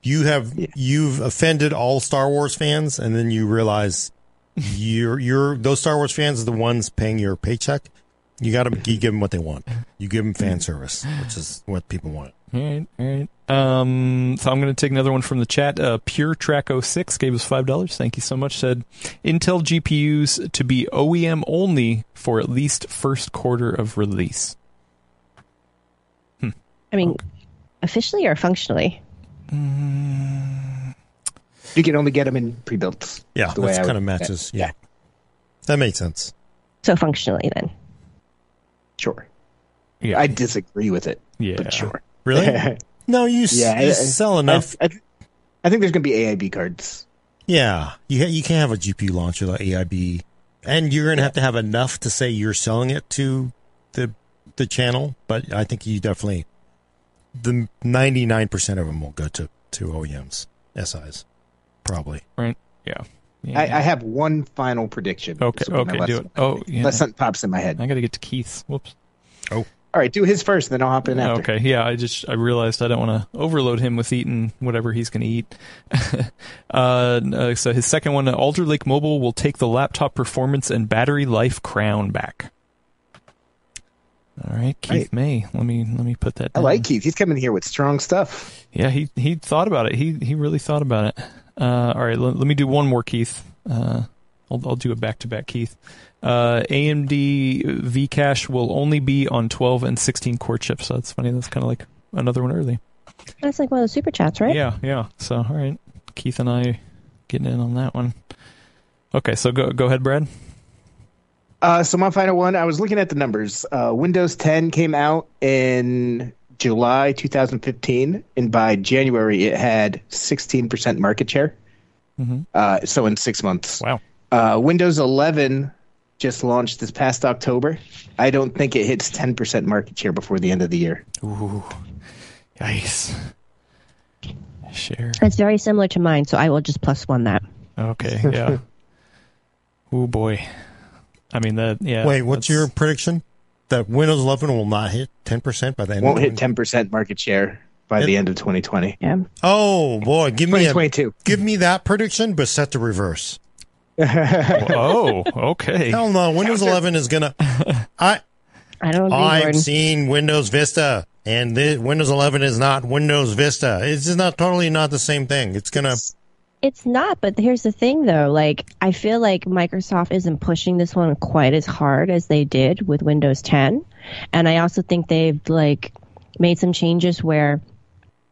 you have Yeah. you've offended all Star Wars fans, and then you realize you're you're those Star Wars fans are the ones paying your paycheck. You got to you give them what they want. You give them fan service, which is what people want. All right, all right. Um, so I'm going to take another one from the chat. Uh, Pure Track 06 gave us five dollars. Thank you so much. Said Intel GPUs to be OEM only for at least first quarter of release. I mean, officially or functionally? You can only get them in pre-built. Yeah, The way that kind of matches. Yeah. yeah. that makes sense. So functionally then. Sure. Yeah, I disagree with it, yeah. but sure. Really? [LAUGHS] no, you, Yeah, you I- sell enough. I, I, I think there's going to be AIB cards. Yeah, you ha- you can't have a GPU launch without AIB, and you're going to have to have enough to say you're selling it to the the channel. But I think you definitely the 99 percent of them will go to to OEMs, SIs, probably. Right? Yeah. yeah. I, I have one final prediction. Okay, This will be my okay, do it. Oh, yeah. Unless something pops in my head. I got to get to Keith's. Whoops. Oh. All right, do his first, then I'll hop in after. Okay, yeah, I just I realized I don't want to overload him with eating whatever he's going to eat. [LAUGHS] uh, uh, so his second one, uh, Alder Lake Mobile will take the laptop performance and battery life crown back. All right, Keith Right. May. Let me let me put that. I like Keith. He's coming here with strong stuff. Yeah, he he thought about it. He he really thought about it. Uh, all right, let, let me do one more, Keith. Uh, I'll I'll do a back to back, Keith. Uh, AMD Vcache will only be on 12 and 16 core chips. So that's funny. That's kind of like another one early. That's like one of the super chats, right? Yeah, yeah. So all right, Keith and I getting in on that one. Okay, so go go ahead, Brad. Uh, so my final one, I was looking at the numbers. Uh, Windows 10 came out in July 2015, and by January it had 16% market share. Mhm. Uh, so in six months. Wow. Uh, Windows 11 just launched this past October. I don't think it hits 10% market share before the end of the year. Ooh, yikes. Share. It's very similar to mine, so I will just plus one that. Okay, yeah. [LAUGHS] oh boy. I mean that. Yeah. Wait, what's that's- your prediction? That Windows 11 will not hit 10 percent by the end. Won't of hit 10% market share by the end of 2020. Yeah. Oh boy, give me a, 2022. give me that prediction, but set the reverse. [LAUGHS] Oh, okay. Hell no, Windows 11 is gonna. I I don't agree, I've Gordon. seen Windows Vista, and the, Windows 11 is not Windows Vista. It's just not totally not the same thing. It's gonna. It's not, but here's the thing though. Like, I feel like Microsoft isn't pushing this one quite as hard as they did with Windows 10. And I also think they've like made some changes where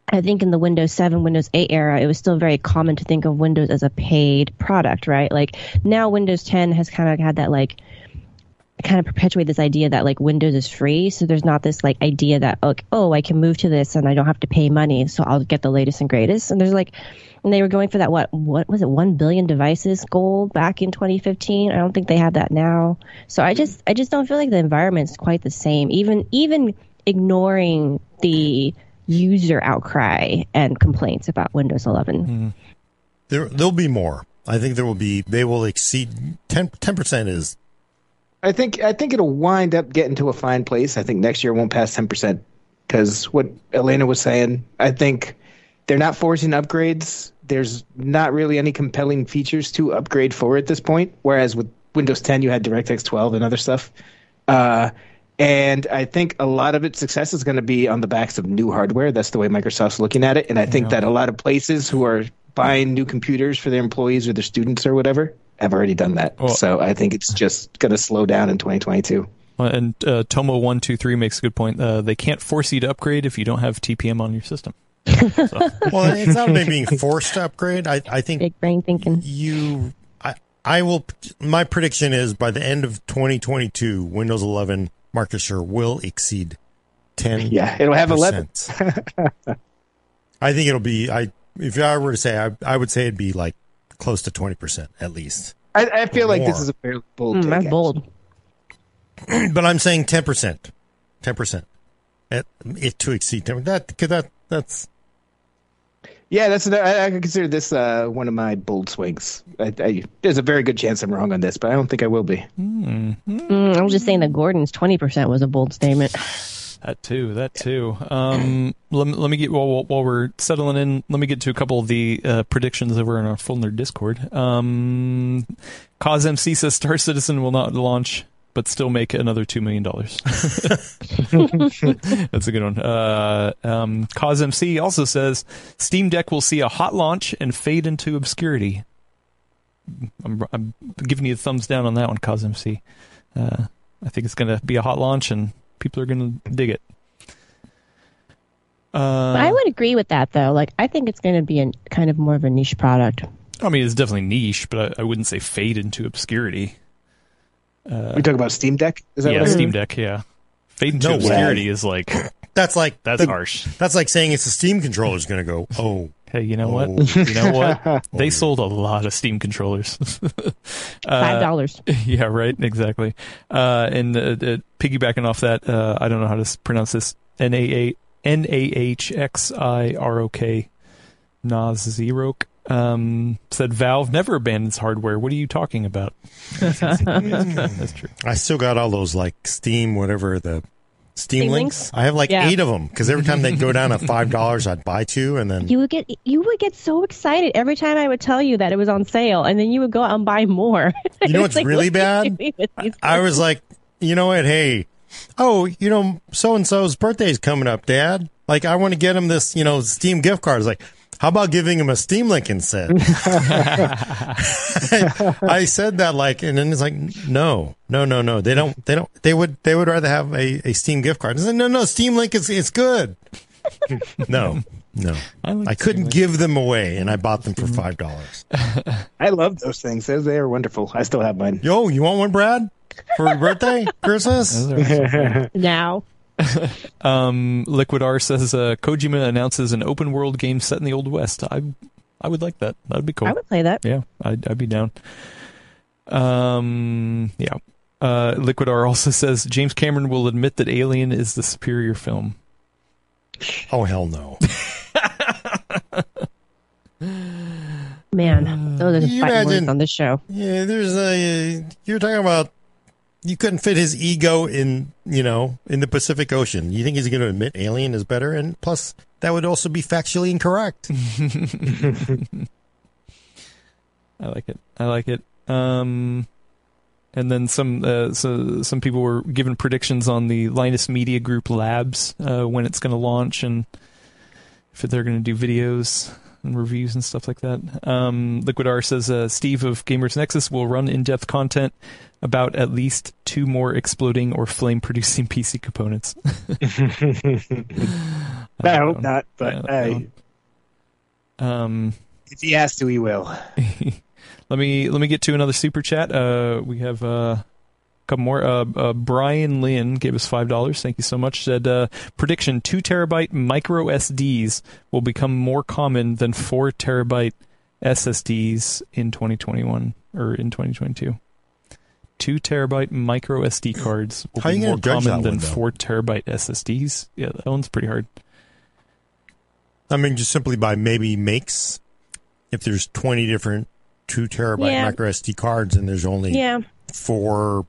I think in the Windows 7, Windows 8 era, it was still very common to think of Windows as a paid product, right? Like now Windows 10 has kind of had that like kind of perpetuate this idea that like Windows is free. So there's not this like idea that like, oh, I can move to this and I don't have to pay money, so I'll get the latest and greatest. And there's like, and they were going for that what what was it, one billion devices goal back in 2015. I don't think they have that now. So I just I just don't feel like the environment's quite the same. Even even ignoring the user outcry and complaints about Windows 11. Mm-hmm. There, there'll be more. I think there will be. They will exceed 10 percent. Is I think I think it'll wind up getting to a fine place. I think next year won't pass ten percent because what Alaina was saying. I think they're not forcing upgrades. There's not really any compelling features to upgrade for at this point. Whereas with Windows 10, you had DirectX 12 and other stuff. Uh, and I think a lot of its success is going to be on the backs of new hardware. That's the way Microsoft's looking at it. And I think that a lot of places who are buying new computers for their employees or their students or whatever have already done that. Well- so I think it's just going to slow down in 2022. Uh, And uh, Tomo one two three makes a good point. Uh, they can't force you to upgrade if you don't have TPM on your system. [LAUGHS] well, it's not maybe being forced to upgrade. I, I think Big brain thinking. you. I, I will. My prediction is by the end of 2022, Windows 11 market share will exceed 10. [LAUGHS] Yeah, it'll have 11. [LAUGHS] I think it'll be. I if I were to say, I, I would say it'd be like close to 20 percent at least. I, I feel like this is a fairly bold Mm, that's bold. [CLEARS THROAT] But I'm saying 10 percent. 10 percent. At, It to exceed 10. That cause that that's Yeah, that's I, I consider this uh, one of my bold swings. I, I, there's a very good chance I'm wrong on this, but I don't think I will be. Mm, I was just saying that Gordon's 20% was a bold statement. That too. That too. Um, let, let me get while, while we're settling in. Let me get to a couple of the uh, predictions over in our full nerd Discord. Um, Cause MC says Star Citizen will not launch, but still make another two million dollars. [LAUGHS] That's a good one. Uh, um, Cause MC also says Steam Deck will see a hot launch and fade into obscurity. I'm, I'm giving you a thumbs down on that one, Cause MC. Uh, I think it's going to be a hot launch and people are going to dig it. Uh, I would agree with that, though. Like, I think it's going to be a kind of more of a niche product. I mean, it's definitely niche, but I, I wouldn't say fade into obscurity. we talk about Steam Deck. Is that yeah, what I Steam Deck. Yeah, fade into No way. obscurity is like that's like that's the- harsh. That's like saying it's a Steam controller is going to go. Oh, Hey, you know what? You know what? [LAUGHS] They sold a lot of Steam controllers. [LAUGHS] Five dollars. [LAUGHS] yeah, right. Exactly. Uh, and uh, uh, piggybacking off that, uh, I don't know how to pronounce this. N a a n a h x i r o k. Nazirok um, said Valve never abandons hardware. What are you talking about? That's true. I still got all those like Steam, whatever the Steam, Steam links. links? I have like Yeah. eight of them because every time they'd go down to five dollars, I'd buy two, and then You would get you would get so excited every time I would tell you that it was on sale, and then you would go out and buy more. [LAUGHS] You know what's really what bad? these I was like, you know what? Hey, oh, you know, so and so's birthday's coming up, Dad. Like, I want to get him this, you know, Steam gift card. It's like, how about giving him a Steam link instead? [LAUGHS] I said that like, and then it's like, no, no, no, no. They don't, they don't, they would, they would rather have a, a Steam gift card. I said, no, no, Steam link is, it's good. no, no. I like I couldn't give them away and I bought them for $5. I love those things. Those they are wonderful. I still have mine. Yo, you want one, Brad? For your birthday? [LAUGHS] Christmas? [LAUGHS] Now. [LAUGHS] um, Liquid R says uh, Kojima announces an open world game set in the Old West. I I would like that. That'd be cool. I would play that. Yeah, I'd, I'd be down. Um, yeah. Uh, Liquid R also says James Cameron will admit that Alien is the superior film. Oh, hell no. Man, those are the fighting imagine- words on this show. Yeah, there's a. You're talking about. You couldn't fit his ego in, you know, in the Pacific Ocean. You think he's going to admit Alien is better? And plus, that would also be factually incorrect. [LAUGHS] I like it. I like it. Um, and then some uh, so some people were given predictions on the Linus Media Group Labs uh, when it's going to launch and if they're going to do videos and reviews and stuff like that. Um, Liquid R says uh, Steve of Gamers Nexus will run in-depth content about at least two more exploding or flame-producing [LAUGHS] PC components. [LAUGHS] [LAUGHS] I hope not, but Yeah, hey, Um, if he has to, he will. let me let me get to another super chat. Uh, we have uh, a couple more. Uh, uh, Brian Lynn gave us five dollars. Thank you so much. Said uh, prediction: two terabyte micro SDs will become more common than four terabyte SSDs in 2021 or in 2022. Two terabyte micro SD cards will How be more common than one, four terabyte SSDs. Yeah, that one's pretty hard. I mean, just simply by maybe makes. If there's 20 different two terabyte Yeah. micro SD cards and there's only Yeah, four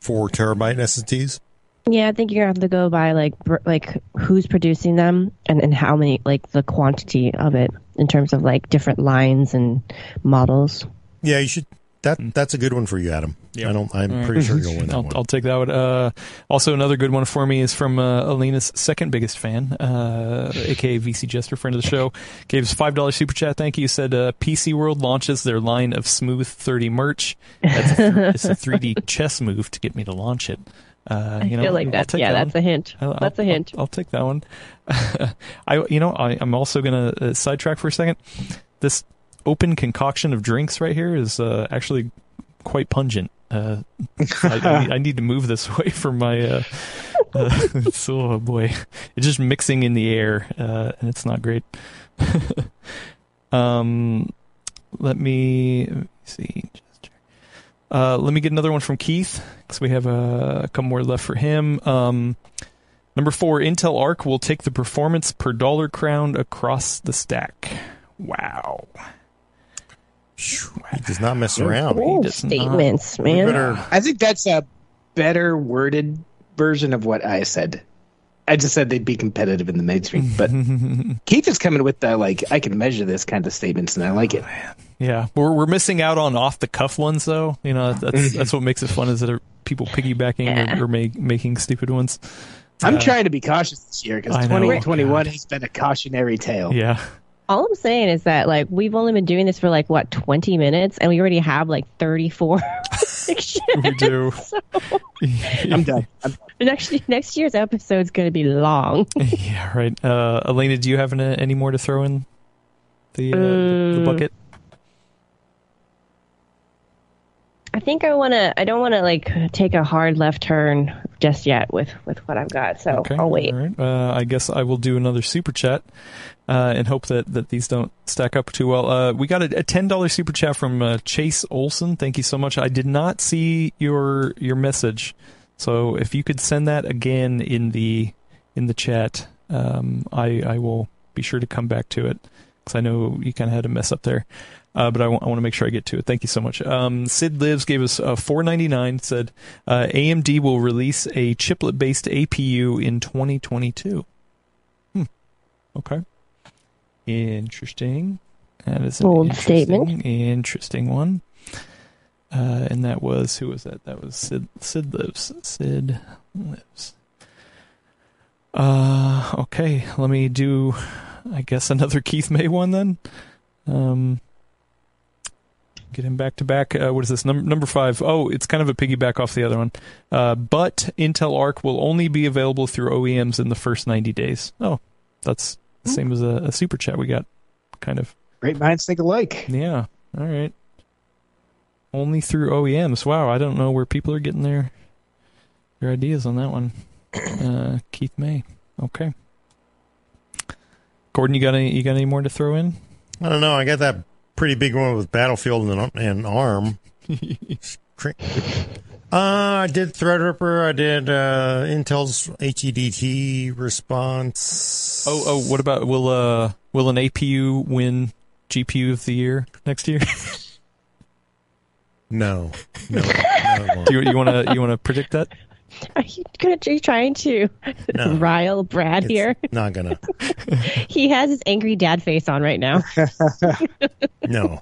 four terabyte SSDs, yeah. I think you're gonna have to go by like br- like who's producing them and and how many like the quantity of it in terms of like different lines and models. yeah, you should. That mm. that's a good one for you, Adam. Yeah. I don't. I'm pretty sure you'll win that I'll, one. I'll take that one. Uh, also, another good one for me is from uh, Alaina's second biggest fan, uh, aka VC Jester, friend of the show. Gave us five dollars super chat. Thank you. Said uh, PC World launches their line of Smooth Thirty merch. That's a th- [LAUGHS] it's a 3D chess move to get me to launch it. Uh, I you know, feel like I'll that. Yeah, that that's a hint. I'll- that's a I'll- hint. I'll, I'll take that one. [LAUGHS] I, you know, I, I'm also gonna uh, sidetrack for a second. This open concoction of drinks right here is uh, actually quite pungent. Uh, [LAUGHS] I, I, need, to move this [LAUGHS] away from my. Uh, uh, [LAUGHS] oh boy, it's just mixing in the air, uh, and it's not great. um, let me, let me see. Uh, let me get another one from Keith because we have a, a couple more left for him. Um, number four, Intel Arc will take the performance per dollar crown across the stack. Wow. He does not mess around. Bold does not. statements, You man. better. I think that's a better worded version of what I said. I just said they'd be competitive in the mainstream, but [LAUGHS] Keith is coming with the like I can measure this kind of statements, and I like it. Yeah, we're we're missing out on off the cuff ones though. You know, that's that's what makes it fun is that people piggybacking Yeah. or, or make, making stupid ones. I'm Uh, trying to be cautious this year because 2021 has been a cautionary tale. Yeah, All I'm saying is that like we've only been doing this for like what 20 minutes, and we already have like 34 [LAUGHS] we do. [LAUGHS] [LAUGHS] I'm done. I'm, next next year's episode is going to be long. yeah, right. Uh, Alaina, do you have any, any more to throw in the uh, the, the Um, bucket? I think I want to. I don't want to like take a hard left turn just yet with with what I've got. So Okay. I'll wait. Right. Uh, I guess I will do another super chat uh, and hope that, that these don't stack up too well. Uh, we got a, a ten dollars super chat from uh, Chase Olson. Thank you so much. I did not see your your message, so if you could send that again in the in the chat, um, I I will be sure to come back to it because I know you kind of had a mess up there. Uh, but I want to make sure I get to it. Thank you so much. Um, Sid Lives gave us a four ninety nine. Said uh, AMD will release a chiplet based APU in twenty twenty two. Hmm. Okay. Interesting. That is an Bold interesting, statement. Interesting one. Uh, and that was who was that? That was Sid. Sid Lives. Sid Lives. Uh, okay. Let me do, I guess, another [LAUGHS] Keith May one then. Um, get him back to back. Uh, what is this? Number number five. Oh, it's kind of a piggyback off the other one. Uh, but Intel Arc will only be available through OEMs in the first 90 days. Oh, that's the same as a, a super chat we got. Kind of. Great minds think alike. Yeah. All right. Only through OEMs. Wow. I don't know where people are getting their their ideas on that one. [COUGHS] Uh, Keith May. Okay. Gordon, you got any? You got any more to throw in? I don't know. I got that pretty big one with Battlefield and, and ARM. [LAUGHS] Uh, I did Threadripper. I did uh, Intel's HEDT response. Oh, oh. What about will uh will an APU win GPU of the year next year? [LAUGHS] no, no, [LAUGHS] no. Do you you want to you want to predict that? [LAUGHS] Are you gonna are you trying to No. [LAUGHS] rile Brad It's here? not gonna. [LAUGHS] He has his angry dad face on right now. No,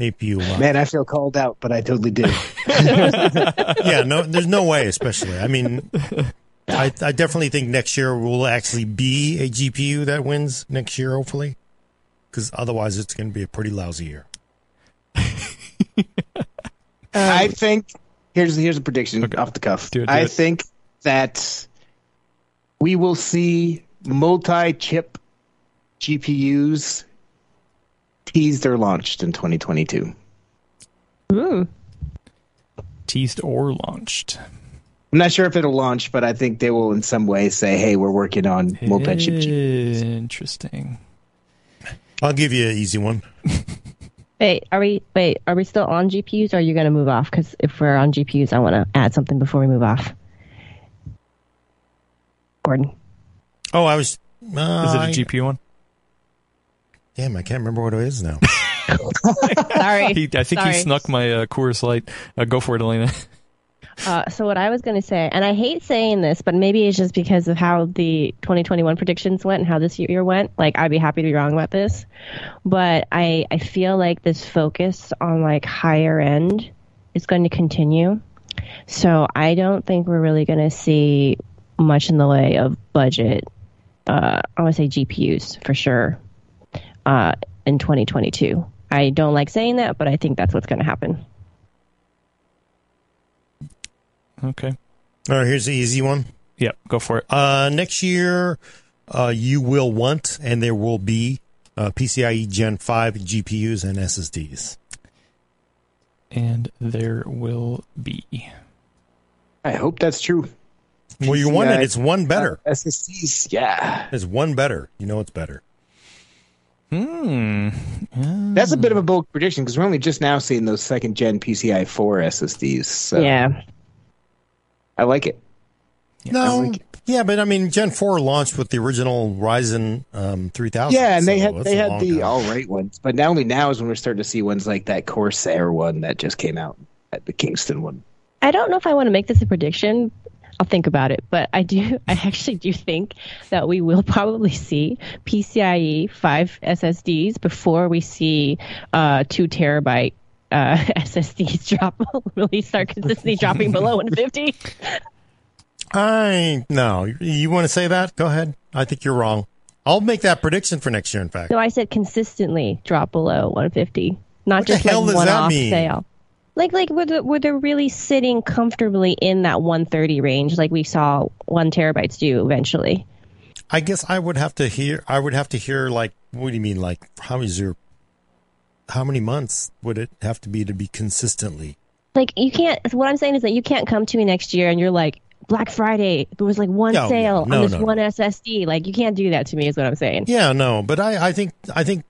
APU. will. Man, I feel called out, but I totally did. yeah, no, there's no way. Especially, I mean, I, I definitely think next year will actually be a GPU that wins next year, hopefully, because otherwise it's going to be a pretty lousy year. I um, think here's here's a prediction Okay. off the cuff. Do it, do I it. think that we will see multi-chip GPUs teased or launched in 2022. Ooh. Teased or launched? I'm not sure if it'll launch, but I think they will in some way say, "Hey, we're working on multi-chip GPUs." Interesting. I'll give you an easy one. [LAUGHS] Wait, are we wait, are we still on GPUs or are you gonna move off? Because if we're on GPUs, I wanna add something before we move off. Gordon. Oh, I was. Uh, Is it a I- GPU one? Damn, I can't remember what it is now. [LAUGHS] [LAUGHS] Sorry. He, I think he snuck my uh, Coors Light. Uh, go for it, Alaina. Uh, so what I was going to say, and I hate saying this, but maybe it's just because of how the 2021 predictions went and how this year went. Like, I'd be happy to be wrong about this, but I I feel like this focus on like higher end is going to continue. So I don't think we're really going to see much in the way of budget. Uh, I want to say GPUs for sure uh, in 2022. I don't like saying that, but I think that's what's going to happen. Okay. All right, here's the easy one. Yeah, go for it. Uh, next year, uh, you will want, and there will be uh, PCIe Gen 5 GPUs and SSDs. And there will be. I hope that's true. Well, you want it. It's one better. Uh, SSDs, yeah. It's one better. You know it's better. Hmm. That's a bit of a bold prediction because we're only just now seeing those second gen PCI 4 SSDs. So Yeah. I like it. No, like- yeah, but I mean, Gen 4 launched with the original Ryzen um, 3000. Yeah, and they had they had the time. all right ones, but now only now is when we're starting to see ones like that Corsair one that just came out, at the Kingston one. I don't know if I want to make this a prediction. I'll think about it, but I do. [LAUGHS] I actually do think that we will probably see PCIe five SSDs before we see uh, two terabyte uh, [LAUGHS] SSDs drop. [LAUGHS] really start consistently dropping below [LAUGHS] 150. I no, you want to say that? Go ahead. I think you're wrong. I'll make that prediction for next year. In fact, No, I said consistently drop below 150, not What just like one off mean? sale. Like like where the, where they're really sitting comfortably in that 130 range, like we saw one terabytes do eventually. I guess I would have to hear. I would have to hear like, what do you mean? Like, how is your, how many months would it have to be to be consistently? Like you can't. What I'm saying is that you can't come to me next year and you're like Black Friday. There was like one No, sale no, on this one SSD. Like you can't do that to me. Is what I'm saying. Yeah, no, but I, I think I think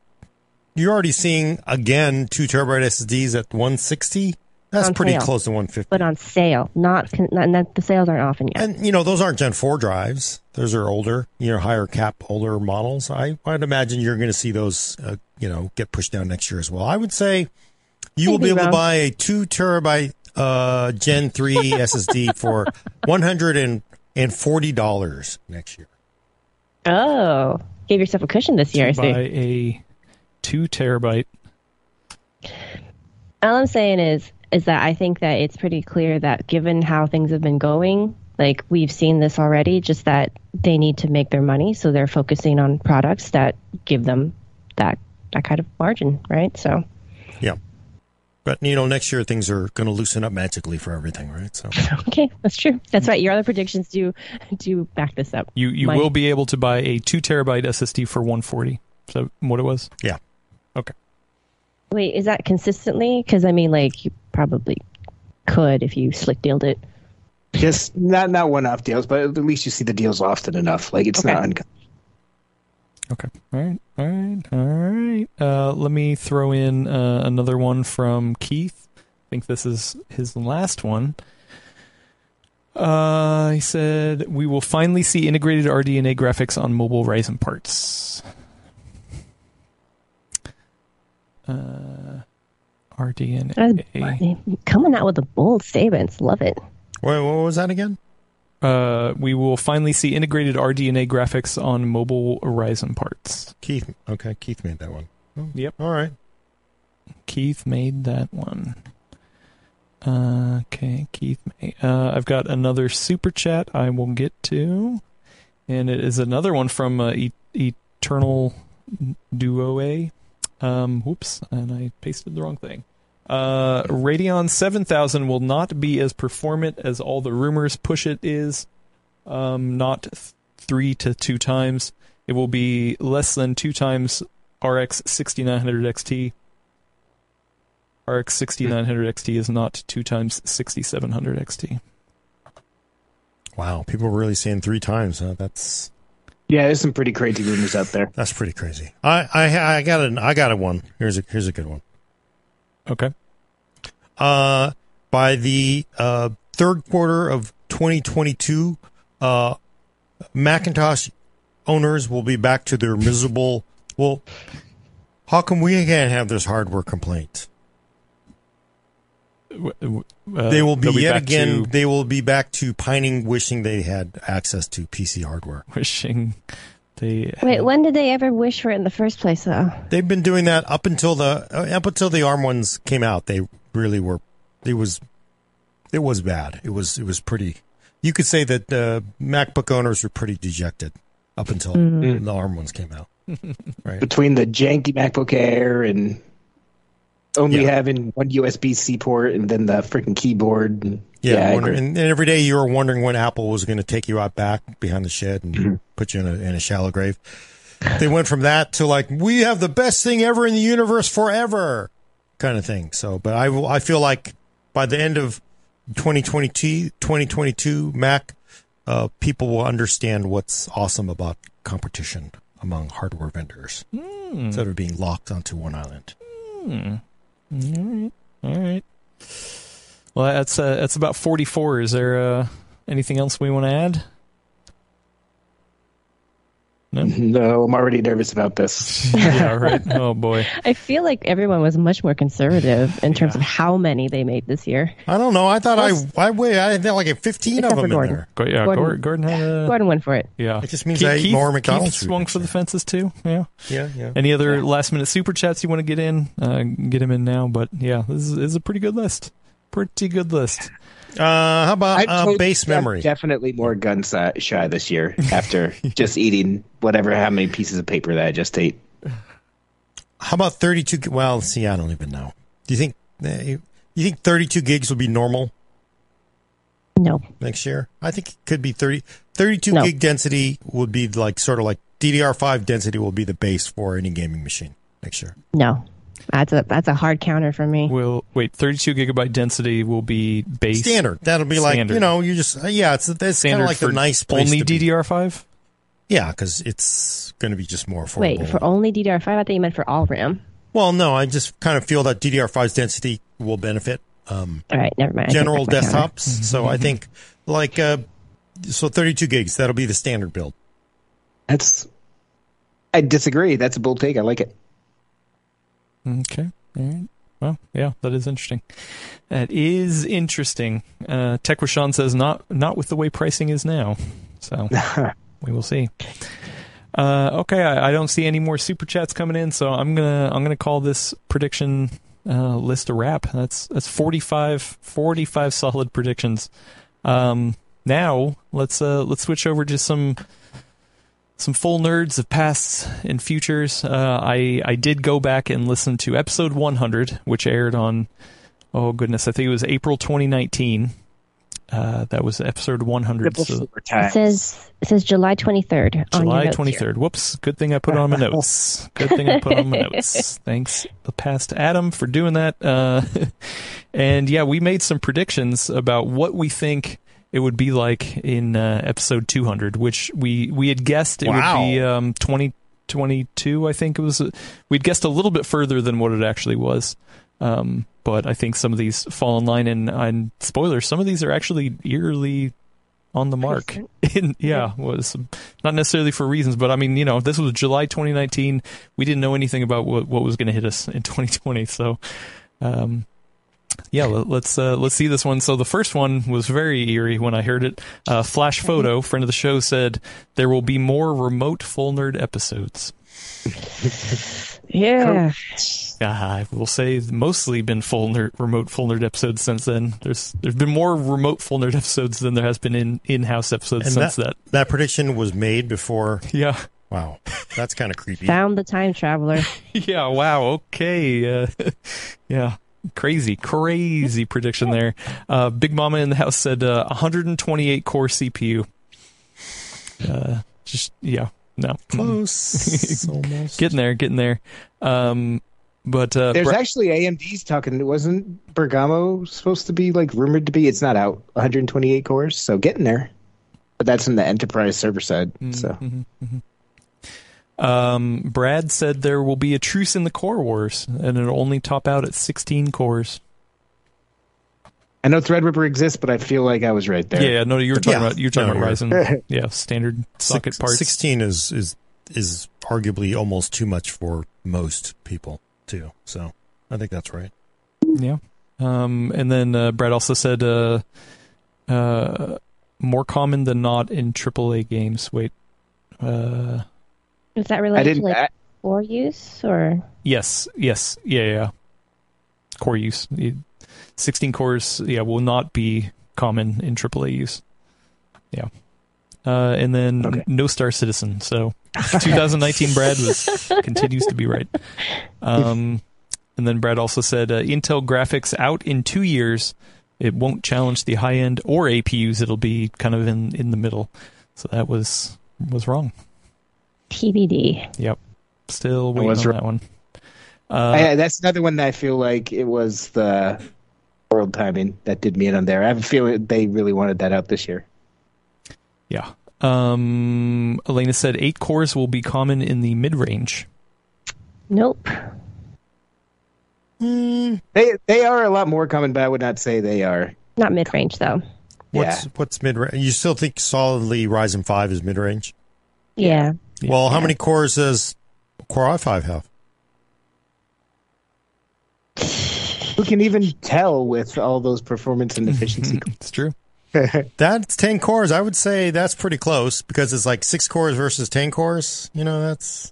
you're already seeing again two terabyte SSDs at 160. That's On pretty sale. close to 150. But on sale, not, con- not, not the sales aren't often yet. and you know those aren't Gen 4 drives; those are older, you know, higher cap, older models. I I'd imagine you're going to see those, uh, you know, get pushed down next year as well. I would say you will be Maybe able to buy a two terabyte uh, Gen 3 [LAUGHS] SSD for 140 dollars next year. oh, gave yourself a cushion this year. I buy a two terabyte. All I'm saying is, is that I think that it's pretty clear that given how things have been going, like we've seen this already, just that they need to make their money, so they're focusing on products that give them that that kind of margin, right? So Yeah. But you know, next year things are going to loosen up magically for everything, right? So [LAUGHS] okay, that's true. That's right. Your other predictions do do back this up. You you Mine- will be able to buy a two terabyte SSD for 140. So what it was? yeah. Okay. Wait, is that consistently? Because I mean, like you probably could if you slick dealed it. Just not not one off deals, but at least you see the deals often enough. Like it's Okay. not uncommon. Okay. All right. All right. All right. Uh, let me throw in uh, another one from Keith. I think this is his last one. Uh, he said, "We will finally see integrated RDNA graphics on mobile Ryzen parts." Uh, RDNA. Coming out with the bold statements, love it. Wait, what was that again? Uh, we will finally see integrated RDNA graphics on mobile Ryzen parts. Keith. Okay, Keith made that one. Yep. All right. Keith made that one. Uh, okay, Keith. Made, uh, I've got another super chat I will get to, and it is another one from uh, e- Eternal Duo A. Um, whoops, and I pasted the wrong thing. Uh, Radeon 7000 will not be as performant as all the rumors push it is. Um, not th- three to two times. It will be less than two times RX 6900 XT. RX 6900 XT is not two times 6700 XT. Wow, people are really saying three times. Huh? That's Yeah, there's some pretty crazy rumors out there. that's pretty crazy. I I I got an I got a one. Here's a here's a good one. Okay. Uh, by the uh, third quarter of 2022, uh, Macintosh owners will be back to their miserable. Well, how come we can't have this hardware complaint? W- w- uh, they will be they'll yet again. to They will be back to pining, wishing they had access to PC hardware. [LAUGHS] wishing they. Wait, when did they ever wish for it in the first place, though? They've been doing that up until the uh, up until the ARM ones came out. They really were. It was it was bad. It was it was pretty. You could say that uh, MacBook owners were pretty dejected up until the ARM ones came out. [LAUGHS] Right. Between the janky MacBook Air and only Yeah. having one USB C port and then the freaking keyboard. And, Yeah, yeah, wonder- and, and every day you were wondering when Apple was going to take you out back behind the shed and mm-hmm. put you in a, in a shallow grave. They went from that to like we have the best thing ever in the universe forever, kind of thing. So, but I I feel like by the end of 2022, 2022 Mac, uh, people will understand what's awesome about competition among hardware vendors hmm. instead of being locked onto one island. Hmm. All right. Well, that's uh, that's about forty four. Is there uh, anything else we want to add? No. No, I'm already nervous about this. [LAUGHS] yeah. Right. Oh boy. [LAUGHS] I feel like everyone was much more conservative in terms of how many they made this year. I don't know. I thought I I wait. I had like 15 Except of for them in Gordon. there. Go- Yeah. Gordon- Gordon, Gordon had a. [SIGHS] Gordon went for it. Yeah. It just means I ate more McDonald's Keith swung for the fences too. Yeah. Yeah, yeah. Any other last minute super chats you want to get in? Uh, get them in now. But yeah, this is, this is a pretty good list. Pretty good list. Uh, how about uh, totally- base I'm memory? definitely more gun shy this year after [LAUGHS] just eating whatever how many pieces of paper that I just ate. How about 32? Well, see, I don't even know. Do you think uh, you you think 32 gigs will be normal No. next year? I think it could be 30. 32 No. gig density would be like sort of like DDR5 density will be the base for any gaming machine next year. No. That's a that's a hard counter for me. Will wait, 32 gigabyte density will be base Standard. That'll be like Standard. you know you just uh, yeah it's it's kind standard of like for the nice place only to. DDR5. Yeah, because it's going to be just more affordable. Wait, for only DDR5? I thought you meant for all RAM. well, no, I just kind of feel that DDR5's density will benefit um, All right, never mind. General back my counter. desktops. [LAUGHS] So I think like uh, so 32 gigs that'll be the standard build. That's. I disagree. That's a bold take. I like it. Okay. All right. Well, yeah, that is interesting. That is interesting. Uh, Tekwashan says not not with the way pricing is now. So [LAUGHS] we will see. Uh, okay, I, I don't see any more super chats coming in, so I'm gonna I'm gonna call this prediction uh, list a wrap. That's that's 45, 45 solid predictions. Um, now let's uh, let's switch over to some some full nerds of pasts and futures. Uh, I I did go back and listen to episode 100, which aired on oh goodness, I think it was April 2019. Uh, that was episode 100. So It says it says July 23rd. on your July notes here. 23rd. Whoops. Good thing I put on my [LAUGHS] notes. Good thing I put on my notes. [LAUGHS] Thanks the past Adam for doing that. Uh, [LAUGHS] and yeah, we made some predictions about what we think it would be like in uh, episode 200, which we we had guessed it Wow. would be um 2022, I think it was. We'd guessed a little bit further than what it actually was. Um, but I think some of these fall in line, and, and spoilers, some of these are actually eerily on the mark. [LAUGHS] In, yeah, was not necessarily for reasons, but I mean, you know, this was July 2019. We didn't know anything about what what was going to hit us in 2020. So, um, yeah, let, let's uh, let's see this one. So the first one was very eerie when I heard it. Uh, Flash photo, friend of the show, said there will be more remote full nerd episodes. Yeah. Uh, I will say mostly been full nerd, remote full nerd episodes since then. There's there's been more remote full nerd episodes than there has been in in house episodes And since that, that. that prediction was made before. Yeah, Wow, that's kind of creepy. Found the time traveler. [LAUGHS] yeah. Wow. Okay. Uh, [LAUGHS] yeah. Crazy, crazy prediction there. Uh, Big Mama in the house said uh, 128 core CPU. Uh, just yeah, no, Close, [LAUGHS] almost. getting there, getting there. Um, but uh, There's Bra- actually AMD's talking. It wasn't Bergamo supposed to be like rumored to be? It's not out. 128 cores, so getting there. But that's in the enterprise server side. So Um, Brad said there will be a truce in the core wars, and it'll only top out at 16 cores. I know Threadripper exists, but I feel like I was right there. Yeah, yeah, no, you were talking Yeah. about you were talking No, about you're- Ryzen, yeah, standard socket Six- parts. 16 is is is arguably almost too much for most people too. So I think that's right. Yeah. Um, and then uh, Brad also said uh, uh, more common than not in AAA games. Wait. Is that I related didn't. to like I, core use or? yes, yes, yeah, yeah. Core use. 16 cores, yeah, will not be common in AAA use. Yeah. Uh, and then Okay. no Star Citizen. So [LAUGHS] 2019 Brad was [LAUGHS] continues to be right. Um, and then Brad also said uh, Intel graphics out in two years. It won't challenge the high end or APUs. It'll be kind of in in the middle. So that was was wrong. TBD. Yep. Still waiting was on wrong. that one. Uh, I, that's another one that I feel like it was the world timing that did me in on there. I have a feeling they really wanted that out this year. Yeah. Um, Alaina said eight cores will be common in the mid range. Nope. They they are a lot more common, but I would not say they are. Not mid range though. What's Yeah. what's mid range? You still think solidly Ryzen five is mid range? Yeah. Well, how many cores does Core i five have? Who can even tell with all those performance and efficiency? [LAUGHS] It's true. [LAUGHS] That's ten cores. I would say that's pretty close because it's like six cores versus ten cores. You know, that's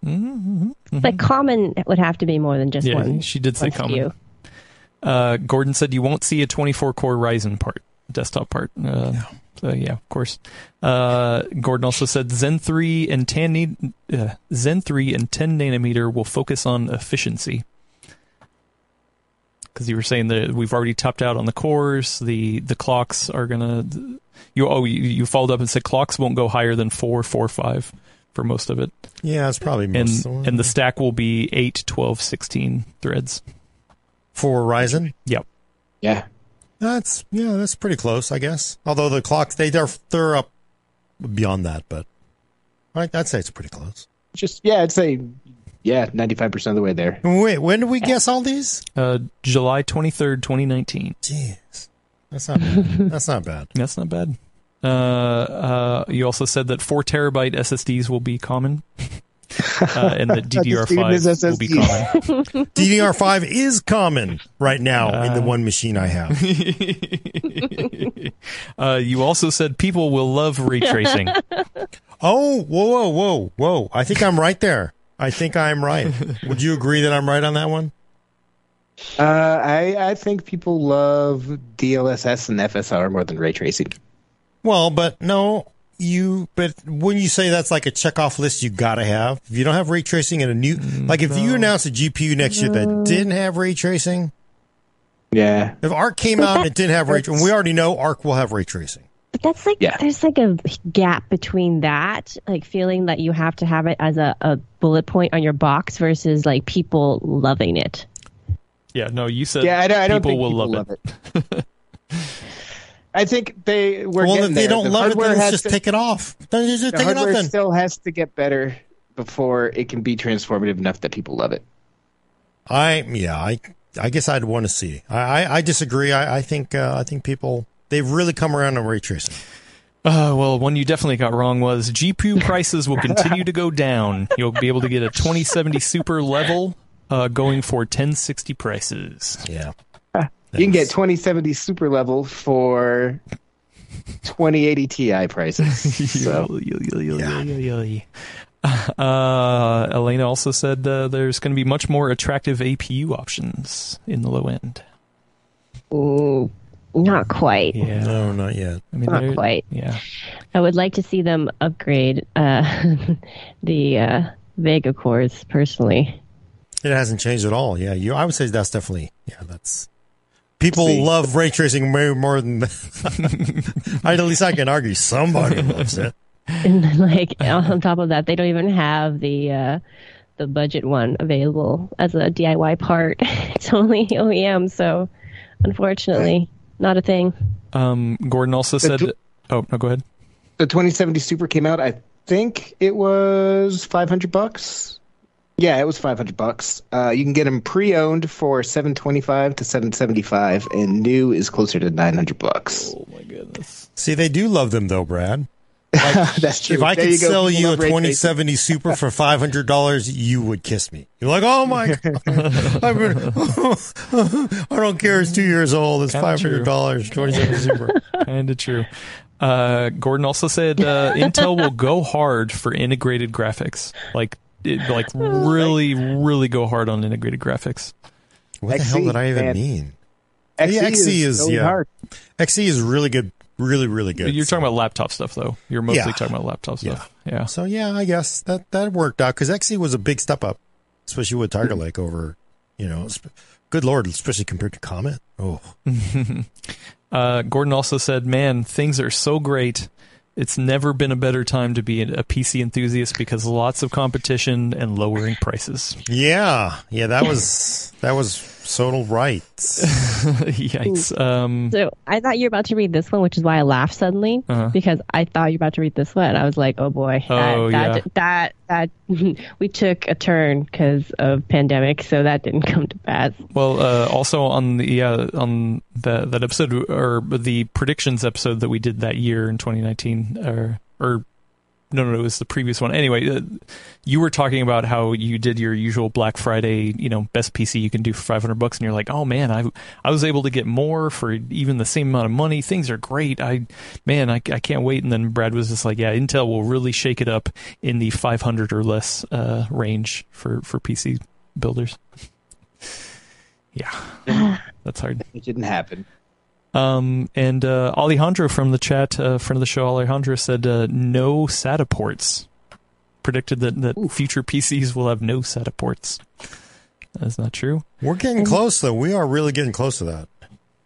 Like common would have to be more than just Yeah, one. she did say common. Uh, Gordon said you won't see a 24 core Ryzen part, desktop part. Uh, so yeah, of course. Uh, Gordon also said Zen 3 and 10 uh, Zen 3 and 10 nanometer will focus on efficiency. Because you were saying that we've already topped out on the cores. The the clocks are gonna. You oh you, you followed up and said clocks won't go higher than four four five for most of it. Yeah, it's probably And most and the stack will be 8, 12, 16 threads. for Ryzen. Yep. Yeah. That's yeah, that's pretty close, I guess. Although the clocks they they're they're up beyond that, but I- I'd say it's pretty close. Just yeah, I'd say yeah, ninety five percent of the way there. Wait, when did we guess all these? Uh, July 23rd, 2019. Jeez, that's not bad. [LAUGHS] that's not bad. That's not bad. Uh, uh, you also said that 4 terabyte SSDs will be common. [LAUGHS] uh, and that [LAUGHS] DDR5 his will be SSD. common. [LAUGHS] DDR5 is common right now in the Uh. one machine I have. [LAUGHS] uh, you also said people will love ray tracing. Oh, whoa, whoa, whoa, whoa! I think I'm right there. I think I'm right. Would you agree that I'm right on that one? Uh, I I think people love DLSS and FSR more than ray tracing. Well, but no, you. But when you say that's like a checkoff list, you gotta have. If you don't have ray tracing and a new, like if you announce a GPU next year that didn't have ray tracing, Yeah. if Arc came out and it didn't have ray, tracing, we already know Arc will have ray tracing. But that's like Yeah. there's like a gap between that, like feeling that you have to have it as a, a bullet point on your box versus like people loving it. Yeah, no, you said Yeah, I don't, I don't people think will people love, love it. [LAUGHS] I think they were well, getting if they there. don't The love it, hardware then let's just to- take it off. Then just the take it off. hardware Then still has to get better before it can be transformative enough that people love it. I yeah, I I guess I'd want to see. I I, I disagree. I, I think uh, I think people they've really come around on ray tracing. Uh, well, one you definitely got wrong was GPU [LAUGHS] prices will continue to go down. You'll be able to get a 2070 Super level uh, going for 1060 prices. Yeah, You can get 2070 super level for 2080 Ti prices. So Uh, Alaina also said uh, there's going to be much more attractive APU options in the low end. Ooh, not quite. Yeah, no, not yet. I mean, Not quite. Yeah, I would like to see them upgrade uh, [LAUGHS] the uh, Vega cores personally. It hasn't changed at all. Yeah, you. I would say that's definitely. Yeah, that's. People See. love ray tracing way more than. I, [LAUGHS] at least I can argue somebody loves it. And [LAUGHS] then, like on top of that, they don't even have the uh, the budget one available as a DIY part. [LAUGHS] it's only OEM, so unfortunately, not a thing. um, Gordon also said. tw- oh no, go ahead. the 2070 super came out. I think it was 500 bucks. Yeah, it was 500 bucks. Uh, you can get them pre-owned for 725 to 775, and new is closer to 900 bucks. Oh my goodness. See, they do love them though, Brad. [LAUGHS] That's true. If I There could you sell People you a love ray tracing. 2070 [LAUGHS] Super for five hundred dollars, you would kiss me. You're like, oh my [LAUGHS] god, I've been, I don't care. It's two years old. It's Kinda five true. hundred dollars. 2070 Super. Kind of true. Uh, Gordon also said uh, Intel will go hard for integrated graphics, like it, [LAUGHS] like really, really go hard on integrated graphics. What the hell did I even man. mean? XE Yeah, XE is- going yeah. hard. XE is really good. Really, really good. You're talking about laptop stuff, though. You're mostly Yeah. talking about laptop Yeah. stuff. Yeah. So yeah, I guess that that worked out because XE was a big step up, especially with Tiger Lake over, you know, sp- good lord, especially compared to Comet. Oh, [LAUGHS] Uh, Gordon also said, "Man, things are so great. It's never been a better time to be a PC enthusiast because lots of competition and lowering prices." yeah, yeah, that was that was so right. [LAUGHS] Yikes. Um, So I thought you were about to read this one, which is why I laughed suddenly Uh-huh. because I thought you were about to read this one. I was like, oh boy, that Oh, that yeah. that, that [LAUGHS] we took a turn because of pandemic, so that didn't come to pass. well, uh, also on the yeah on the, that episode or the predictions episode that we did that year in 2019, or or no, no, it was the previous one. Anyway, uh, you were talking about how you did your usual Black Friday, you know, best PC you can do for 500 bucks, and you're like, oh man, I I was able to get more for even the same amount of money. Things are great. I man, I, I can't wait. And then Brad was just like, yeah, Intel will really shake it up in the 500 or less uh, range for for PC builders. [LAUGHS] Yeah, [SIGHS] that's hard. It didn't happen. Um, and uh, Alejandro from the chat, uh, friend of the show, Alejandro said uh, no SATA ports. Predicted that, that future PCs will have no SATA ports. That's not true. We're getting close though. We are really getting close to that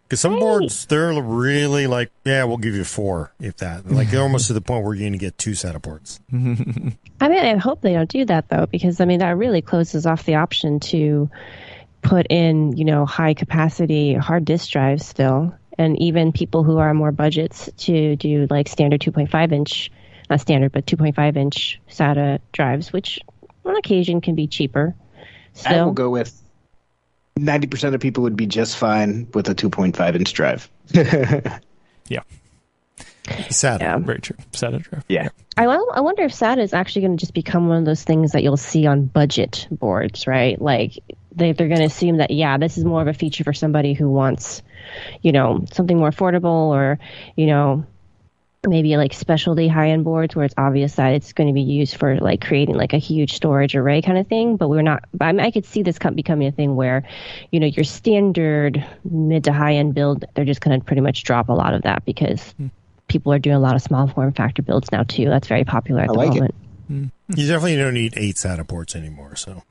Because some boards, they're really like, yeah, we'll give you four, if that. Like they're almost to the point where you're going to get two SATA ports. [LAUGHS] I mean, I hope they don't do that though, because I mean that really closes off the option to put in, you know, high capacity hard disk drives still, and even people who are more budgets to do like standard 2.5 inch, not standard, but 2.5 inch SATA drives, which on occasion can be cheaper. So, I will go with 90% of people would be just fine with a 2.5 inch drive. [LAUGHS] Yeah, SATA. yeah. very true. SATA drive. yeah. I, I wonder if SATA is actually going to just become one of those things that you'll see on budget boards, right? Like they, they're going to assume that, yeah, this is more of a feature for somebody who wants, you know, something more affordable or, you know, maybe like specialty high end boards where it's obvious that it's going to be used for like creating like a huge storage array kind of thing. But we're not, I, mean, I could see this co- becoming a thing where, you know, your standard mid to high end build, they're just going to pretty much drop a lot of that because hmm. people are doing a lot of small form factor builds now too. That's very popular at I the like it. moment. Hmm. You definitely don't need eight SATA ports anymore. So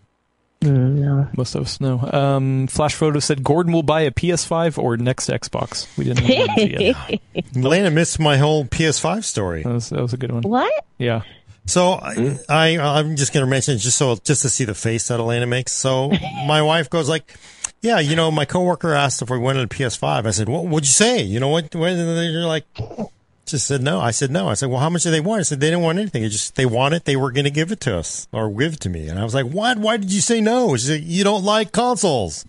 Mm, no. Most of us know. Um, Flash Photo said Gordon will buy a PS5 or next Xbox. We didn't know that yet. Lana missed my whole PS5 story. That was, that was a good one. What? Yeah. So I, I I'm just gonna mention it just so just to see the face that Alaina makes. So [LAUGHS] my wife goes like, "Yeah, you know, my coworker asked if we wanted a PS5." I said, "What would you say? You know what?" When they're like, just said no. I said no. I said, "Well, how much do they want?" I said, "They didn't want anything. It just they want it. They were going to give it to us or give it to me." And I was like, "What? Why did you say no?" She said, "You don't like consoles."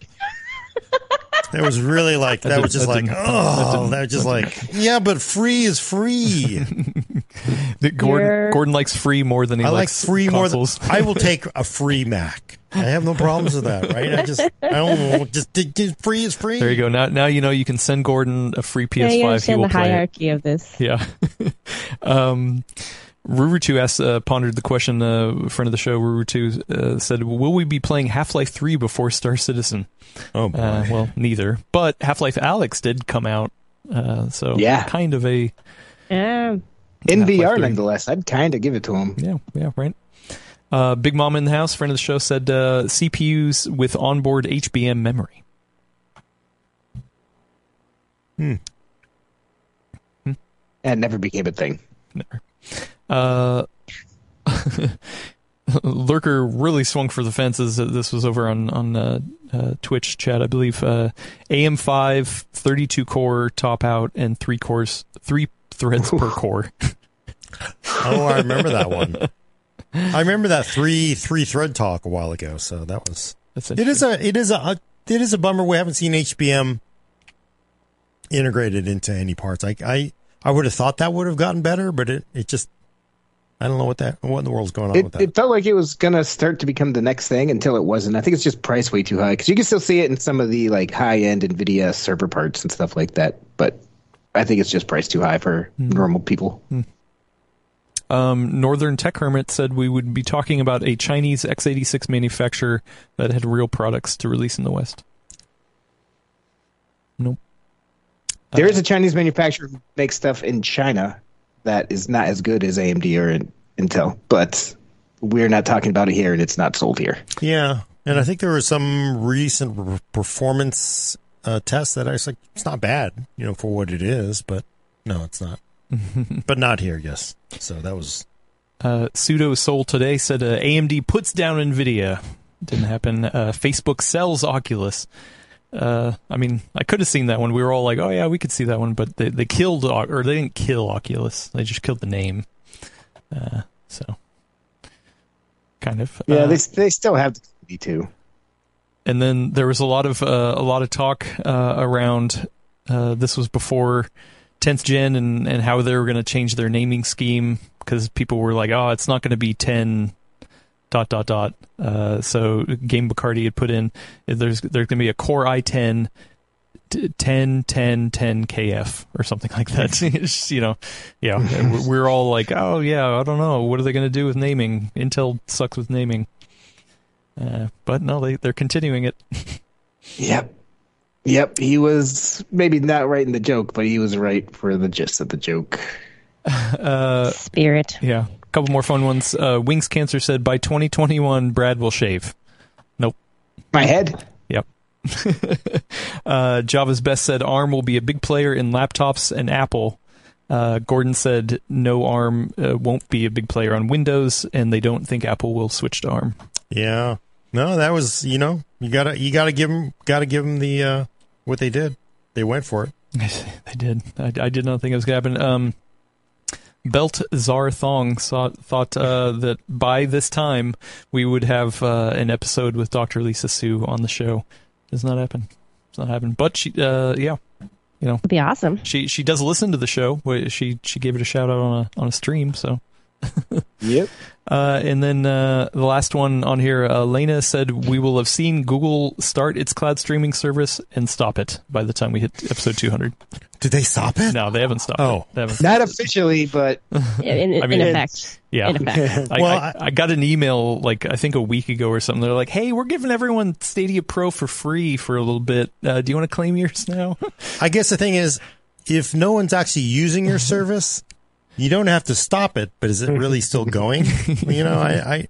It was really like that, didn't- was just that like didn't- that oh that was just like yeah but free is free [LAUGHS] Gordon, You're- Gordon likes free more than he I like likes free more than. I will take a free Mac. I have no problems with that, right? I just I don't just, just, just free is free. there you go. Now, now you know you can send Gordon a free PS5. you he understand will the play it. hierarchy of this. Yeah. [LAUGHS] um, Ruru2 asked, uh, pondered the question, uh, friend of the show, Ruru2 uh, said, Will we be playing Half Life 3 before Star Citizen? Oh boy. Uh, well, neither. But Half Life Alyx did come out. Uh, so, Yeah. kind of a. Yeah. In VR, nonetheless, I'd kind of give it to him. Yeah, yeah, right. Uh, Big Mom in the house, friend of the show, said uh, CPUs with onboard HBM memory. Hmm. And never became a thing. Uh, [LAUGHS] Lurker really swung for the fences. Uh, This was over on on uh, uh, Twitch chat, I believe. Uh, AM5, 32 core top out, and three cores, three threads per core. [LAUGHS] oh, I remember that one. I remember that three three thread talk a while ago. So that was That's it. Is a it is a it is a bummer we haven't seen HBM integrated into any parts. I I I would have thought that would have gotten better, but it it just I don't know what that what in the world's going on with It, that. it felt like it was gonna start to become the next thing until it wasn't. I think it's just priced way too high because you can still see it in some of the like high end Nvidia server parts and stuff like that. But I think it's just priced too high for hmm. normal people. Hmm. Um, Northern Tech Hermit said we would be talking about a Chinese x86 manufacturer that had real products to release in the West. Nope. There uh, is a Chinese manufacturer who makes stuff in China that is not as good as AMD or in, Intel, but we're not talking about it here, and it's not sold here. Yeah, and I think there was some recent performance uh, test that I was like, it's not bad, you know, for what it is, but no, it's not. [LAUGHS] but not here, yes. So that was Uh, Pseudo Soul today said uh, AMD puts down Nvidia. Didn't happen. Uh, Facebook sells Oculus. Uh, I mean, I could have seen that one. We were all like, "Oh yeah, we could see that one," but they they killed or they didn't kill Oculus. They just killed the name. Uh, so kind of. Yeah, Uh, they they still have the TV too. and then there was a lot of uh, a lot of talk uh, around. Uh, this was before 10th gen and and how they were going to change their naming scheme because people were like, oh, it's not going to be 10 dot dot dot. Uh, so Game Bacardi had put in there's there's going to be a Core i10. 10 10 10 kf or something like that It's [LAUGHS] [LAUGHS] just, you know yeah we're, we're all like oh yeah i don't know what are they going to do with naming intel sucks with naming uh, but no they, they're continuing it [LAUGHS] Yep. Yep, he was maybe not right in the joke, but he was right for the gist of the joke. Uh, Spirit. yeah, a couple more fun ones. Uh, Wings Cancer said by 2021, Brad will shave. Nope. My head? Yep. [LAUGHS] uh, Java's Best said ARM will be a big player in laptops and Apple. Uh, Gordon said no ARM uh, won't be a big player on Windows, and they don't think Apple will switch to ARM. Yeah. No, that was you know you gotta you gotta give them gotta give them the uh, what they did. They went for it. [LAUGHS] they did. I, I, did not think it was going to happen. Um, Belt Zar Thong thought, thought uh, [LAUGHS] that by this time we would have uh, an episode with Dr. Lisa Su on the show. Does not happen. Does not happen. But she, uh, yeah, you know, It'd be awesome. she she does listen to the show. She she gave it a shout out on a on a stream. So [LAUGHS] Yep. Uh, and then uh, the last one on here, uh, Lena said we will have seen Google start its cloud streaming service and stop it by the time we hit episode 200. Did they stop it? No, they haven't stopped. Oh. it. They haven't. Not officially, but [LAUGHS] In, in, I mean, in effect. Yeah. In effect. I, Well, I, I got an email like I think a week ago or something. They're like, "Hey, we're giving everyone Stadia Pro for free for a little bit. Uh, do you want to claim yours now?" [LAUGHS] I guess the thing is, if no one's actually using your service, you don't have to stop it. But is it really [LAUGHS] still going? you know, I I,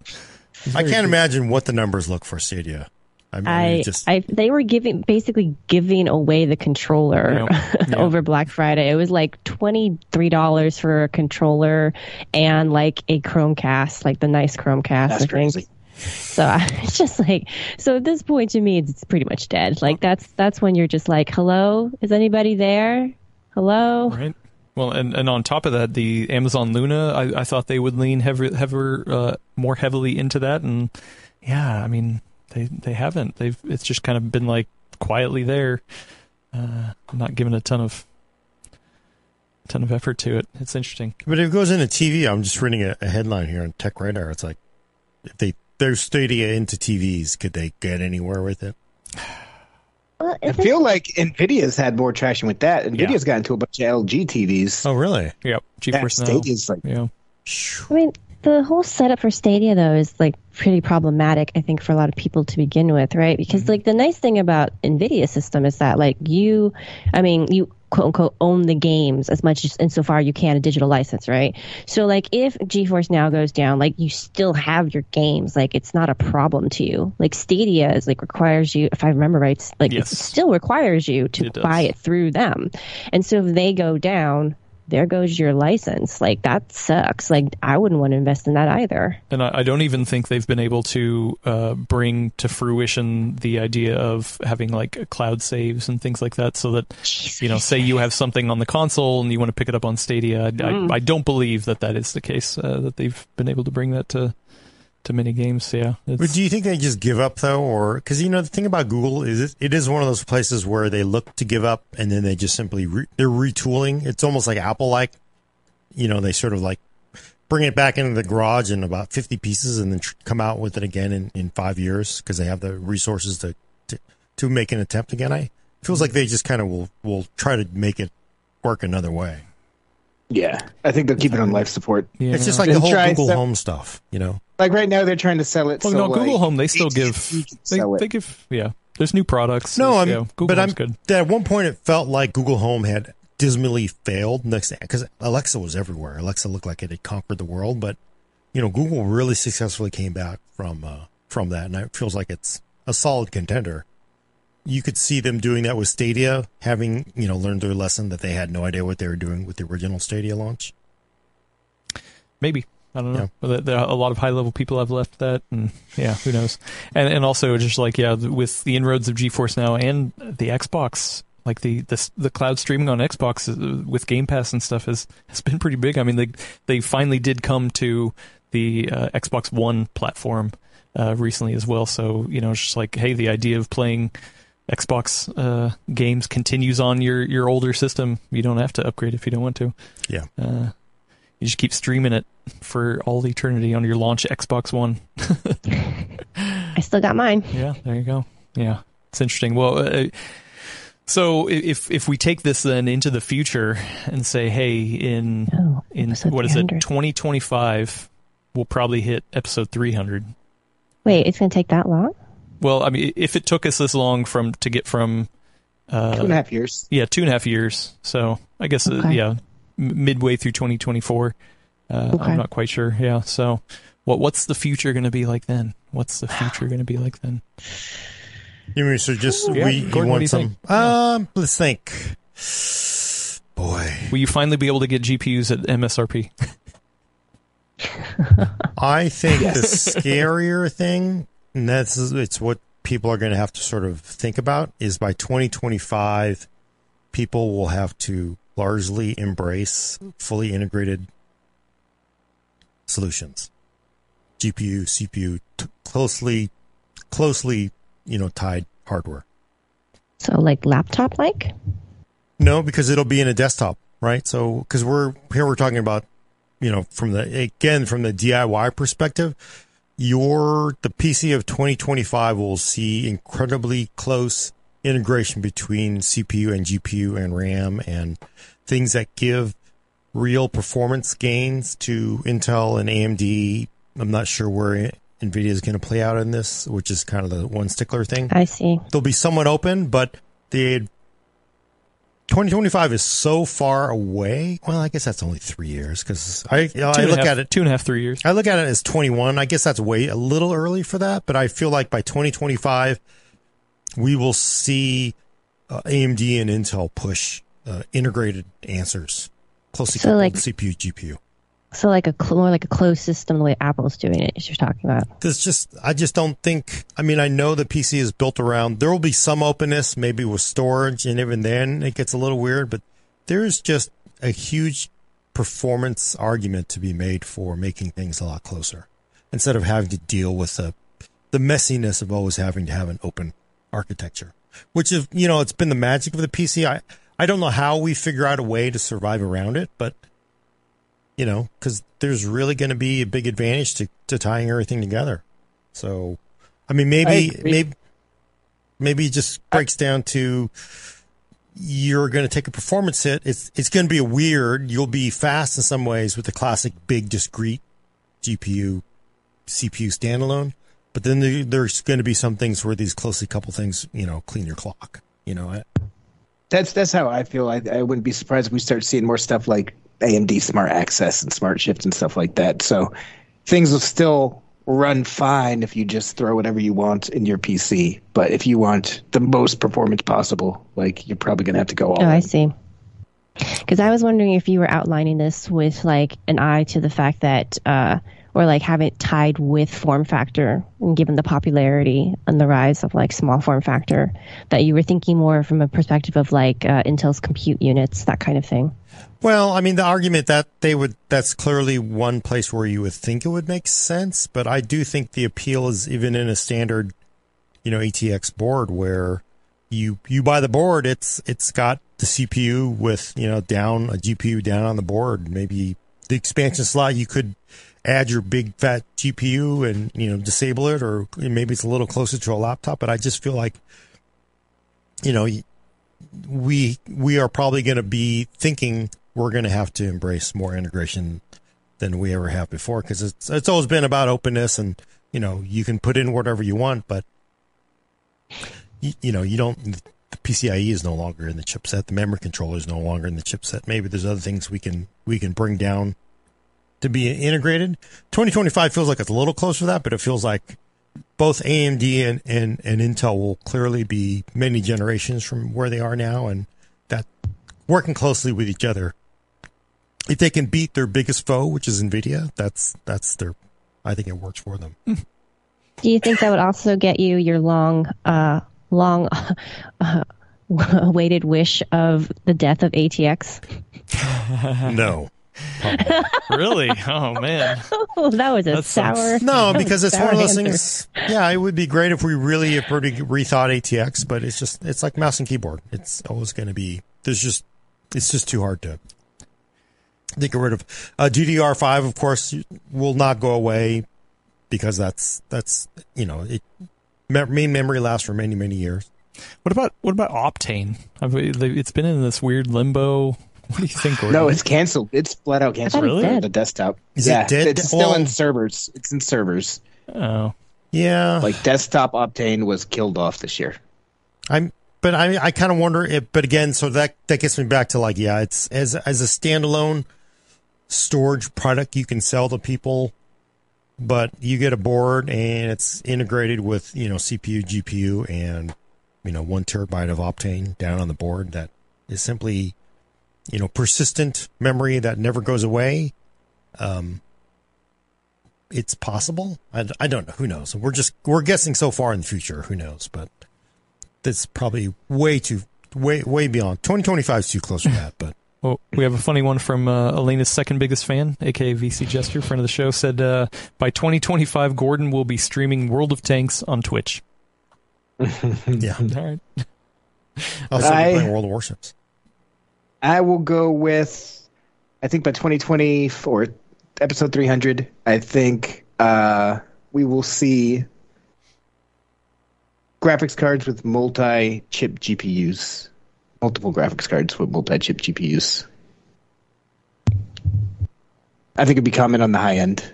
I can't imagine what the numbers look for Stadia. I mean, I, just I, they were giving basically giving away the controller Yeah. [LAUGHS] Yeah. over Black Friday. It was like twenty three dollars for a controller and like a Chromecast, like the nice Chromecast. that's I think. crazy. So I- [LAUGHS] it's just like, so at this point to me, it's, it's pretty much dead. Like that's that's when you're just like, hello, is anybody there? Hello. right. Well, and, and on top of that, the Amazon Luna, I, I thought they would lean heavier, heavier, uh, more heavily into that, and yeah, I mean they they haven't. They've it's just kind of been like quietly there, uh, not giving a ton of ton of effort to it. It's interesting. But if it goes into TV, I'm just reading a, a headline here on Tech Radar. It's like if they they're Stadia into TVs, could they get anywhere with it? [SIGHS] Well, I it's- feel like Nvidia's had more traction with that. Nvidia's Yeah. gotten into a bunch of LG TVs. Oh, really? Yep, yeah, GeForce Now. Stadia's like Yeah, I mean, the whole setup for Stadia though is like pretty problematic. I think for a lot of people to begin with, right? Because mm-hmm. like the nice thing about Nvidia system is that like you, I mean, you quote unquote own the games as much as insofar you can a digital license, right? So like if GeForce Now goes down, like you still have your games, like it's not a problem to you. Like Stadia is like requires you, if I remember right, like Yes. it still requires you to It buy it through them, and so if they go down. There goes your license. Like that sucks. Like I wouldn't want to invest in that either. and I, I don't even think they've been able to uh, bring to fruition the idea of having like cloud saves and things like that, so that you know, say you have something on the console and you want to pick it up on Stadia. I, Mm. I, I don't believe that that is the case. Uh, that they've been able to bring that to to many games. Yeah, But do you think they just give up though, or because you know the thing about Google is it, it is one of those places where they look to give up and then they just simply re, they're retooling. It's almost like Apple, like you know they sort of like bring it back into the garage in about fifty pieces and then tr- come out with it again in, in five years because they have the resources to, to to make an attempt again. I it feels like they just kind of will will try to make it work another way. Yeah. I think they'll keep it on life support. yeah. It's just like Then the whole Google some- Home stuff, you know. Like right now, they're trying to sell it. well, so no, like, Google Home they still give they, they give yeah. There's new products. No, I'm, yeah, Google but I'm good. at one point it felt like Google Home had dismally failed next because Alexa was everywhere. Alexa looked like it had conquered the world, but you know Google really successfully came back from uh, from that, and it feels like it's a solid contender. You could see them doing that with Stadia, having you know learned their lesson that they had no idea what they were doing with the original Stadia launch. Maybe. I don't know. There- there are a lot of high level people have left that, and yeah, who knows? And and also just like yeah, with the inroads of GeForce now and the Xbox, like the the the cloud streaming on Xbox uh, with Game Pass and stuff has has been pretty big. I mean, they they finally did come to the uh, Xbox One platform uh, recently as well. So you know, it's just like hey, the idea of playing Xbox uh, games continues on your your older system. You don't have to upgrade if you don't want to. Yeah. Uh, you just keep streaming it for all eternity on your launch Xbox One. [LAUGHS] I still got mine. Yeah, there you go. Yeah, it's interesting. Well, uh, so if if we take this then into the future and say, hey, in Oh, in what is it, 2025, we'll probably hit episode 300. Wait, it's gonna take that long? Well, I mean, if it took us this long from to get from uh, two and a half years. yeah two and a half years, so I guess uh, yeah, m- midway through 2024. Uh, Okay. I'm not quite sure. Yeah, so what what's the future going to be like then? What's the future going to be like then? You mean so just Yeah, we Gordon, what do want you some? Um, let's think. Boy, Will you finally be able to get GPUs at MSRP? [LAUGHS] I think the scarier thing, and that's it's what people are going to have to sort of think about, is by 2025, people will have to largely embrace fully integrated solutions, GPU, CPU, t- closely, closely, you know, tied hardware. So like laptop like? No, because it'll be in a desktop, right? So, because we're here, we're talking about, you know, from the again from the DIY perspective, your the PC of 2025 will see incredibly close integration between CPU and GPU and RAM and things that give real performance gains to Intel and AMD. I'm not sure where Nvidia is going to play out in this, which is kind of the one stickler thing I see. they'll be somewhat open, but the 2025 is so far away. Well, I guess that's only three years because I, you know, I Two and a look half- at it. two and a half, three years. I look at it as 21. I guess that's way a little early for that, but I feel like by 2025 we will see uh, AMD and Intel push uh, integrated answers closely So, coupled like- CPU GPU. So like a more like a closed system, the way Apple's doing it, as you're talking about. There's just, I just don't think, I mean, I know the PC is built around, there will be some openness, maybe with storage, and even then it gets a little weird, but there's just a huge performance argument to be made for making things a lot closer instead of having to deal with the, the messiness of always having to have an open architecture, which is, you know, it's been the magic of the PC. I, I don't know how we figure out a way to survive around it, but you know, because there's really going to be a big advantage to, to tying everything together. So, I mean, maybe, I maybe, maybe it just breaks down to you're going to take a performance hit. It's, it's going to be a weird. You'll be fast in some ways with the classic big discrete GPU, CPU standalone. But then there, there's going to be some things where these closely coupled things, you know, clean your clock. You know, I- That's that's how I feel. I, I wouldn't be surprised if we start seeing more stuff like AMD Smart Access and Smart Shift and stuff like that. So things will still run fine if you just throw whatever you want in your PC. But if you want the most performance possible, like you're probably gonna have to go all Oh, I see. Because I was wondering if you were outlining this with like an eye to the fact that, uh, or like have it tied with form factor, and given the popularity and the rise of like small form factor, that you were thinking more from a perspective of like uh, Intel's compute units, that kind of thing. Well, I mean, the argument that they would, that's clearly one place where you would think it would make sense, but I do think the appeal is even in a standard, you know, ATX board where you, you buy the board, it's, it's got the CPU with, you know, down a GPU down on the board. Maybe the expansion slot, you could add your big fat GPU and, you know, disable it, or maybe it's a little closer to a laptop, but I just feel like, you know, we we are probably going to be thinking we're going to have to embrace more integration than we ever have before because it's it's always been about openness and you know you can put in whatever you want but you, you know you don't the PCIe is no longer in the chipset the memory controller is no longer in the chipset. Maybe there's other things we can we can bring down to be integrated 2025 feels like it's a little closer to that but it feels like both AMD and, and, and Intel will clearly be many generations from where they are now, and that working closely with each other. If they can beat their biggest foe, which is Nvidia, that's that's their. I think it works for them. Do you think that would also get you your long, uh, long uh, [LAUGHS] awaited wish of the death of ATX? no, really? Oh man. Oh, [LAUGHS] that was a That sucks. sour. no, because it's one of those Sour things. Yeah, it would be great if we really if we rethought ATX, but it's just it's like mouse and keyboard. It's always going to be. There's just it's just too hard to to get rid of. Uh, GDR5, of course, will not go away because that's that's you know it main memory lasts for many many years. What about what about Optane? I've- It's been in this weird limbo. What do you think? Gordon? No, it's canceled. It's flat out canceled. thought it was for dead. The desktop. Is it yeah, dead? It's still Well- in servers. It's in servers. oh. Yeah, Like desktop Optane was killed off this year. I'm, but I, I kind of wonder if, but again, so that, that gets me back to like, yeah, it's as, as a standalone storage product you can sell to people, but you get a board and it's integrated with, you know, CPU, GPU and you know, one terabyte of Optane down on the board that is simply, you know, persistent memory that never goes away. Um, it's possible. I, I don't know. Who knows? We're just we're guessing so far in the future. Who knows? But that's probably way too way way beyond. Twenty twenty five is too close for that. But [LAUGHS] Well, we have a funny one from uh, Alaina's second biggest fan, aka VC Jester, friend of the show, said uh, by 2025, Gordon will be streaming World of Tanks on Twitch. [LAUGHS] yeah, [LAUGHS] All right. also I- playing World of Warships. I will go with, I think by 2020 for episode 300, I think uh, we will see graphics cards with multi-chip GPUs, multiple graphics cards with multi-chip GPUs. I think it'd be common on the high end.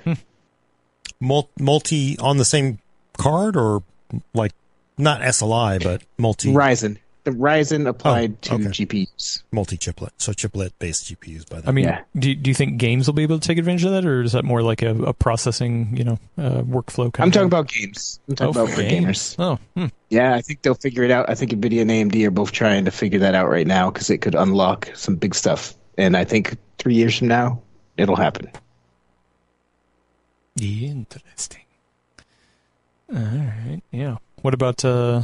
Mul- multi on the same card or like not SLI but multi Ryzen, the Ryzen applied Oh, to. GPUs. multi chiplet. So chiplet based GPUs by the way. I mean, Yeah. do, do you think games will be able to take advantage of that, or is that more like a, a processing, you know, uh, workflow kind I'm of talking about games. I'm talking Oh, about for games. gamers. Oh, hmm. Yeah, I think they'll figure it out. I think Nvidia and AMD are both trying to figure that out right now because it could unlock some big stuff. And I think three years from now, it'll happen. Interesting. All right. Yeah. What about uh,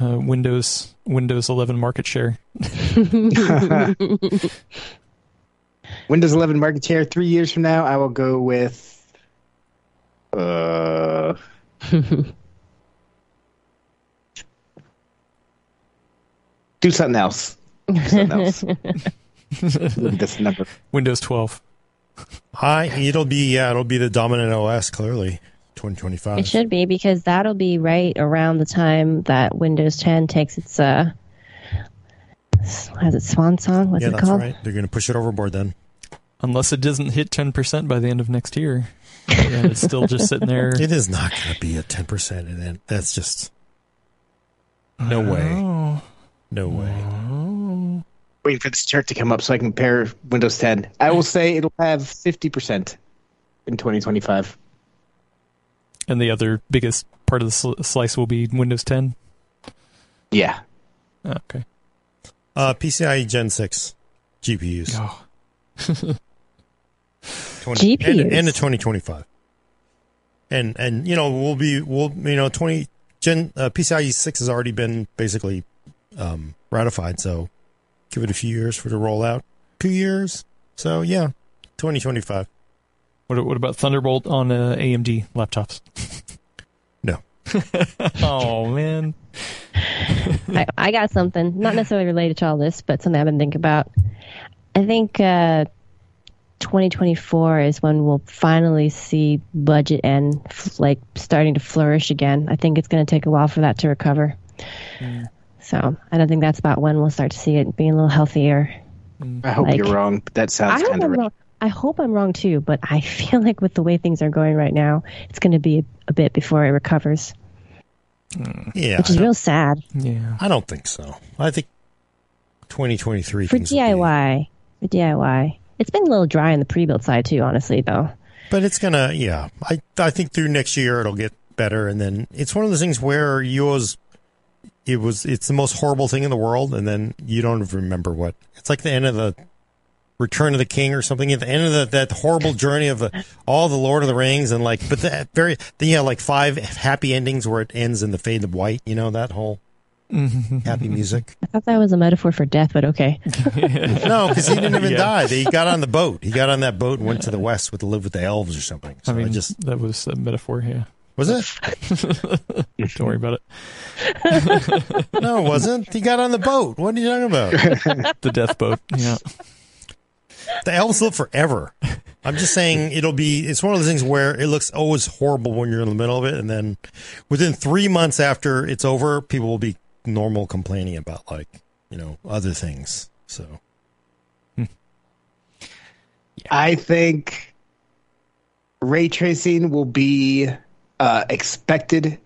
uh, Windows Windows 11 market share? [LAUGHS] Windows 11 market share three years from now, I will go with. Uh, [LAUGHS] do something else. Do something else. [LAUGHS] This number. Windows 12. I it'll be yeah, it'll be the dominant OS clearly. 2025. It should be because that'll be right around the time that Windows 10 takes its uh, has it swan song? What's yeah, it that's called? right. They're going to push it overboard then. Unless it doesn't hit 10% by the end of next year. And it's still just sitting there. [LAUGHS] It is not going to be at 10% and then that's just no way. Oh. No way. Waiting for this chart to come up so I can compare Windows 10. I will say it'll have 50% in 2025. And the other biggest part of the sl- slice will be Windows 10. Yeah. Oh, okay. Uh PCIe Gen 6 GPUs. Oh. [LAUGHS] 20, GPUs. and, and the 2025. And and you know, we'll be we'll you know, 20 Gen uh, PCIe 6 has already been basically um ratified, so give it a few years for the rollout. 2 years. So yeah, 2025. What, what about Thunderbolt on uh, AMD laptops? No. [LAUGHS] oh, man. I, I got something, not necessarily related to all this, but something I've been thinking about. I think uh, 2024 is when we'll finally see budget and f- like starting to flourish again. I think it's going to take a while for that to recover. So I don't think that's about when we'll start to see it being a little healthier. I hope Like- you're wrong, that sounds kind of I'm wrong. I hope I'm wrong too, but I [LAUGHS] feel like with the way things are going right now, it's going to be a, a bit before it recovers, hmm. Yeah. which is real sad Yeah. I don't think so. I think 2023 for things be- DIY. For DIY, it's been a little dry on the pre-built side too, honestly. Though But it's gonna, yeah. I I think through next year it'll get better, and then it's one of those things where yours, it was it's the most horrible thing in the world, and then you don't remember what. It's like the end of the Return of the King or something. At the end of the, that horrible journey of the, all the Lord of the Rings, and like, but that very then you have like five happy endings where it ends in the fade of white. You know that whole mm-hmm. happy music. I thought that was a metaphor for death, but okay. [LAUGHS] No, because he didn't even Yeah. die. He got on the boat. He got on that boat and went to the west with to live with the elves or something. So I I, mean, just that was a metaphor, yeah. was it. [LAUGHS] Don't worry about it. No, it wasn't. He got on the boat. What are you talking about? [LAUGHS] The death boat. Yeah. The elves live forever. I'm just saying it'll be. It's one of those things where it looks always horrible when you're in the middle of it, and then within three months after it's over, people will be normal complaining about like you know other things. So I think ray tracing will be uh, expected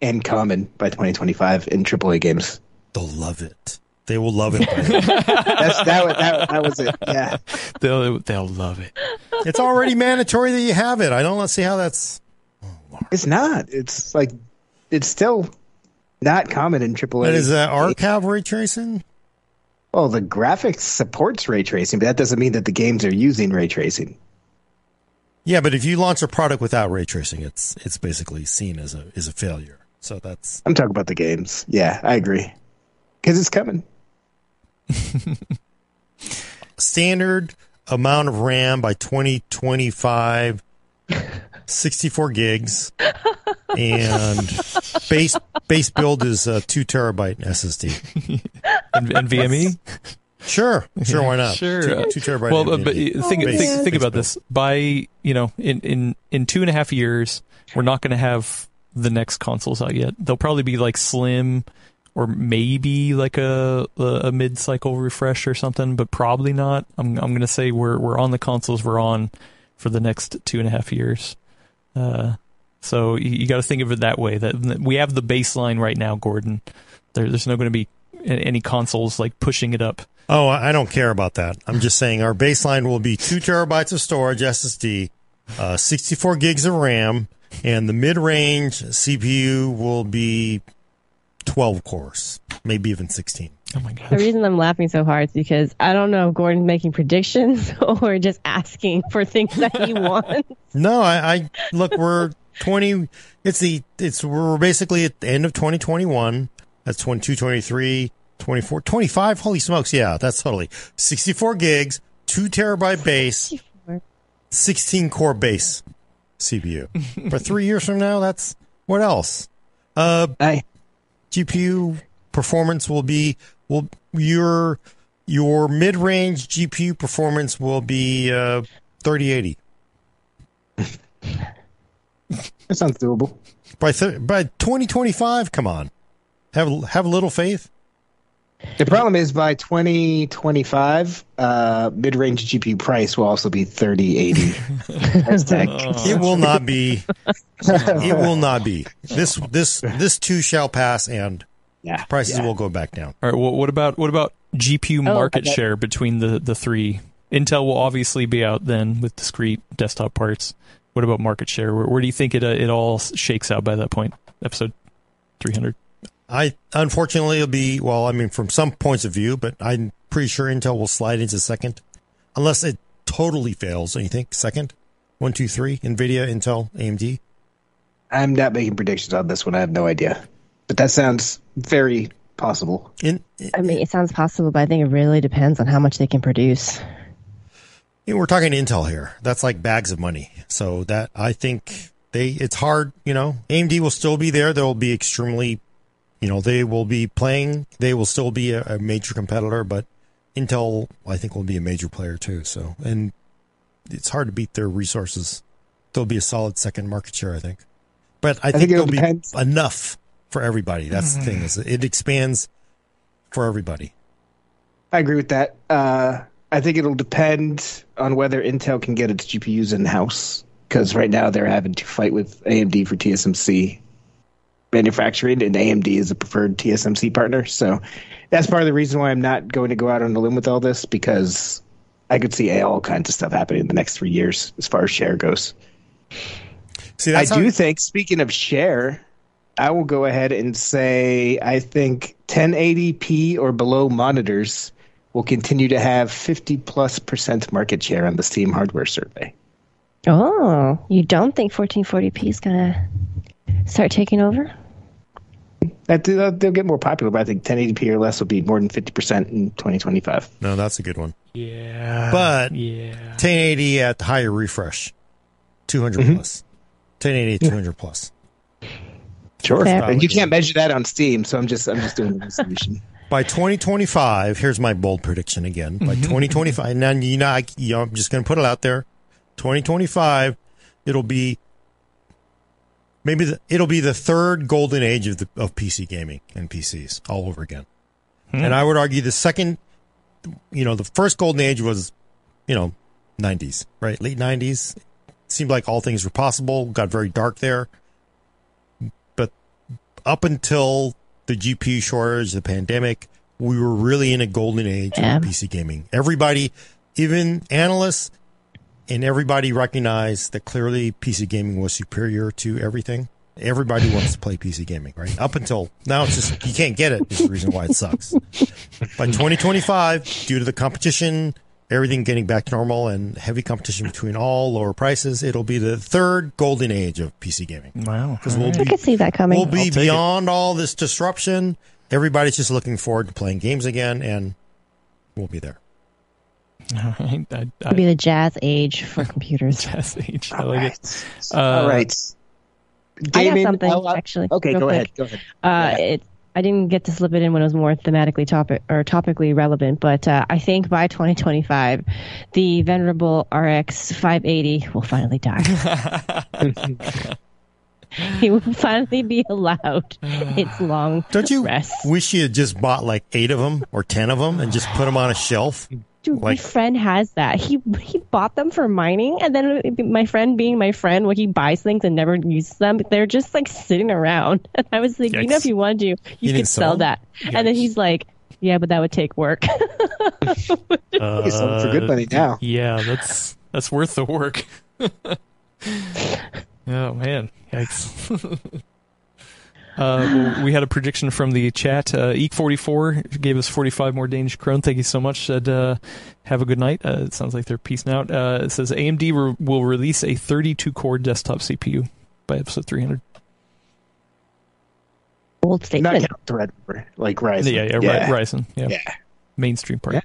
and common by 2025 in AAA games. they'll love it. They will love it. [LAUGHS] That's that. was- That, that was it. Yeah. They'll, they'll love it. it's already mandatory that you have it. I don't see how that's. It's not. It's like it's still not common in AAA. And is that archive ray tracing? Well, the graphics supports ray tracing, but that doesn't mean that the games are using ray tracing. Yeah, but if you launch a product without ray tracing, it's it's basically seen as a as a failure. So that's I'm talking about the games. Yeah, I agree. Because it's coming. [LAUGHS] standard amount of RAM by 2025 64 gigs and base base build is a 2 terabyte SSD. [LAUGHS] and, and VME. Sure, sure, why not? Sure. two, two terabyte. Well, uh, NVMe. but uh, think Base- think, think base about this. By you know, in in in two and a half years, we're not going to have the next consoles out yet. They'll probably be like slim, or maybe like a a, mid cycle refresh or something, but probably not. I'm I'm to say we're we're on the consoles we're on for the next two and a half years. Uh, so you, you got to think of it that way. That that we have the baseline right now, Gordon. There, there's no going to be any consoles like pushing it up. Oh, I I don't care about that. I'm just saying our baseline will be two terabytes of storage SSD, uh, 64 gigs of RAM, and the mid-range CPU will be 12 cores, maybe even 16. Oh my god. The reason I'm laughing so hard is because I don't know if Gordon's making predictions [LAUGHS] or just asking for things that he [LAUGHS] wants. No, I, I look. We're 20. It's the. It's we're basically at the end of 2021. That's 22, 23, 24, 25. Holy smokes! Yeah, that's totally 64 gigs, two terabyte base, 16 core base CPU. but three years from now, that's what else? Uh, I GPU performance will be will your your mid range GPU performance will be uh 3080 [LAUGHS] that sounds doable. by th- by 2025. Come on, have have a little faith. The problem is by 2025, uh, mid-range GPU price will also be 3080. [LAUGHS] Hashtag. It will not be. [LAUGHS] it will not be. This this this too shall pass, and yeah, prices yeah. will go back down. All right. Well, what about what about GPU Oh, market okay. share between the the three? Intel will obviously be out then with discrete desktop parts. What about market share? Where, where do you think it uh, it all shakes out by that point? Episode three hundred. I unfortunately it'll be well. I mean, from some points of view, but I'm pretty sure Intel will slide into second, unless it totally fails. And you think second, one, two, three, Nvidia, Intel, AMD. I'm not making predictions on this one. I have no idea, but that sounds very possible. In, I mean, it sounds possible, but I think it really depends on how much they can produce. you know, we're talking Intel here. That's like bags of money. So that I think they it's hard. You know, AMD will still be there. They'll be extremely, you know, they will be playing. They will still be a, a major competitor, but Intel I think will be a major player too. So and it's hard to beat their resources. They'll be a solid second market share, I think. But I, think, think it'll it'll be enough for everybody. That's the thing is it expands for everybody. I agree with that. Uh, I think it'll depend on whether Intel can get its GPUs in house because right now they're having to fight with AMD for TSMC manufacturing, and AMD is a preferred TSMC partner. So that's part of the reason why I'm not going to go out on a limb with all this because I could see all kinds of stuff happening in the next three years as far as share goes. See, I that's how- do think, speaking of share, I will go ahead and say I think 1080p or below monitors will continue to have 50 plus percent market share on the Steam hardware survey. Oh, you don't think 1440p is gonna start taking over? That they'll, they'll get more popular, but I think 1080p or less will be more than 50% in 2025. no, that's a good one. Yeah. But yeah. 1080 at higher refresh, 200 mm-hmm. plus. 1080 at 200 plus. Sure. Fair. And you can't measure that on Steam, so I'm just I'm just doing the resolution. [LAUGHS] By 2025, here's my bold prediction again. By mm-hmm. 2025, now you know, I, you know, I'm just going to put it out there. 2025, it'll be maybe the, it'll be the third golden age of the, of PC gaming and PCs all over again. Hmm. And I would argue the second, you know, the first golden age was, you know, 90s, right? Late 90s. Seemed like all things were possible. Got very dark there. But up until the GPU shortage, the pandemic, we were really in a golden age Yeah. of PC gaming. Everybody, even analysts and everybody recognized that clearly PC gaming was superior to everything. Everybody wants to play PC gaming, right? Up until now, it's just you can't get it. Is the reason why it sucks. By 2025, due to the competition, everything getting back to normal, and heavy competition between all lower prices, it'll be the third golden age of PC gaming. Wow. Because we'll I be could see that coming. we'll be I'll it. beyond all this disruption. Everybody's just looking forward to playing games again, and we'll be there. All right. I, It'll I, be the jazz age for computers. [LAUGHS] Jazz age. I like right. it. All Uh, right. I got something I'll- I'll- actually. Okay, go quick. ahead. Go ahead. Uh, Yeah. it, I didn't get to slip it in when it was more thematically topic or topically relevant, but uh, I think by 2025, the venerable RX 580 will finally die. [LAUGHS] [LAUGHS] he will finally be allowed its long Don't you rest. wish you had just bought like eight of them or ten of them and just put them on a shelf? Dude, my friend has that. He he bought them for mining, and then my friend, being my friend, when he buys things and never uses them, they're just like sitting around. [LAUGHS] And I was like, you know, if you wanted to, you, didn't could sell sell them? that. And then he's like, yeah, but that would take work. Uh, [LAUGHS] You sold for good money now. Yeah, that's that's worth the work. [LAUGHS] oh man, yikes. Uh, we had a prediction from the chat. Uh, Eek44 gave us 45 more Danish krone. Thank you so much. Said, uh, have a good night. Uh, it sounds like they're peacing out. Uh, it says AMD re- will release a 32 core desktop CPU by episode 300. Bold Not statement. count Threadripper, like Ryzen. Yeah, yeah, yeah. Ri- Ryzen. Yeah. Yeah. Mainstream part. Yeah.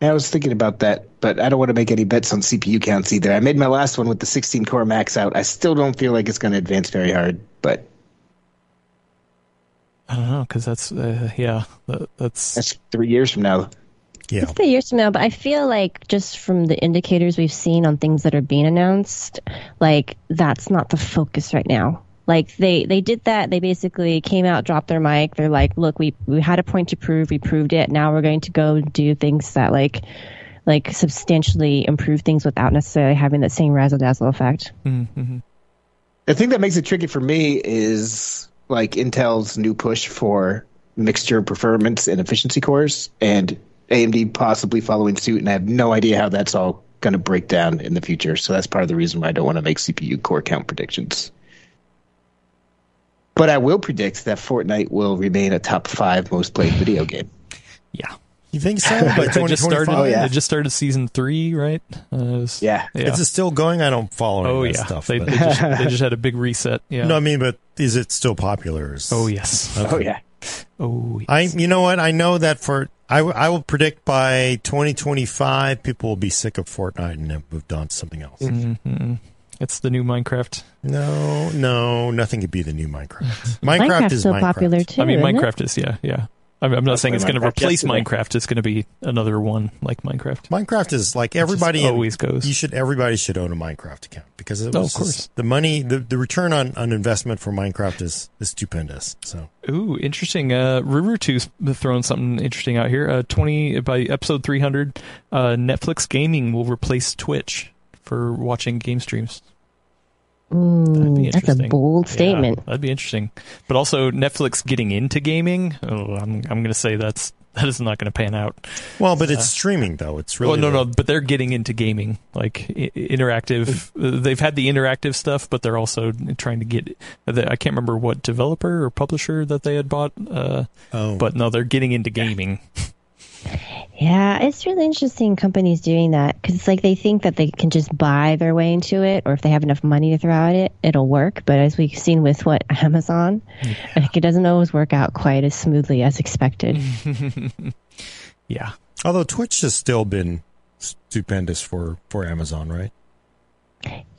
I was thinking about that, but I don't want to make any bets on CPU counts either. I made my last one with the 16 core max out. I still don't feel like it's going to advance very hard, but I don't know, because that's, uh, yeah, that, that's. that's three years from now. Yeah. It's three years from now, but I feel like just from the indicators we've seen on things that are being announced, like that's not the focus right now. Like they they did that. They basically came out, dropped their mic. They're like, "Look, we we had a point to prove. We proved it. Now we're going to go do things that like like substantially improve things without necessarily having that same razzle dazzle effect." Mhm. The thing that makes it tricky for me is like Intel's new push for mixture performance and efficiency cores, and AMD possibly following suit. And I have no idea how that's all going to break down in the future. So that's part of the reason why I don't want to make CPU core count predictions. But I will predict that Fortnite will remain a top five most played video game. Yeah. You think so? [LAUGHS] By They just started. 2025? Oh, yeah. They just started season three, right? Uh, it was- Yeah. yeah. Is it still going? I don't follow any oh yeah. stuff. they, they, just, [LAUGHS] they just had a big reset. Yeah. No, I mean, but is it still popular? Oh yes. Oh yeah. Oh. Yes. I, you know what? I know that for I, w- I will predict by 2025, people will be sick of Fortnite and have moved on to something else. Mhm. It's the new Minecraft. No, no, nothing could be the new Minecraft. [LAUGHS] Minecraft Minecraft's is so Minecraft. popular too. I mean, isn't? Minecraft is yeah, yeah. I'm, I'm not saying it's going to replace yesterday. Minecraft. It's going to be another one like Minecraft. Minecraft is like It just everybody in- always goes. You should everybody should own a Minecraft account because it Oh, of course. just- the money the, the return on, on investment for Minecraft is is stupendous. So Ooh, interesting. Uh, Rurutu's throwing something interesting out here. Uh, 20 by episode 300, uh, Netflix gaming will replace Twitch for watching game streams. That'd be that's a interesting. bold Yeah, statement. that'd be interesting. But also Netflix getting into gaming. Oh, I'm I'm going to say that's that is not going to pan out. well, but it's streaming though. It's really well, no, no, but they're getting into gaming, like i- interactive. uh, They've had the interactive stuff, but they're also trying to get. I can't remember what developer or publisher that they had bought, uh, Oh, but no, they're getting into gaming. [LAUGHS] Yeah, it's really interesting companies doing that because it's like they think that they can just buy their way into it, or if they have enough money to throw at it, it'll work. But as we've seen with what Amazon, [LAUGHS] like it doesn't always work out quite as smoothly as expected. [LAUGHS] Yeah, although Twitch has still been stupendous for for Amazon, right?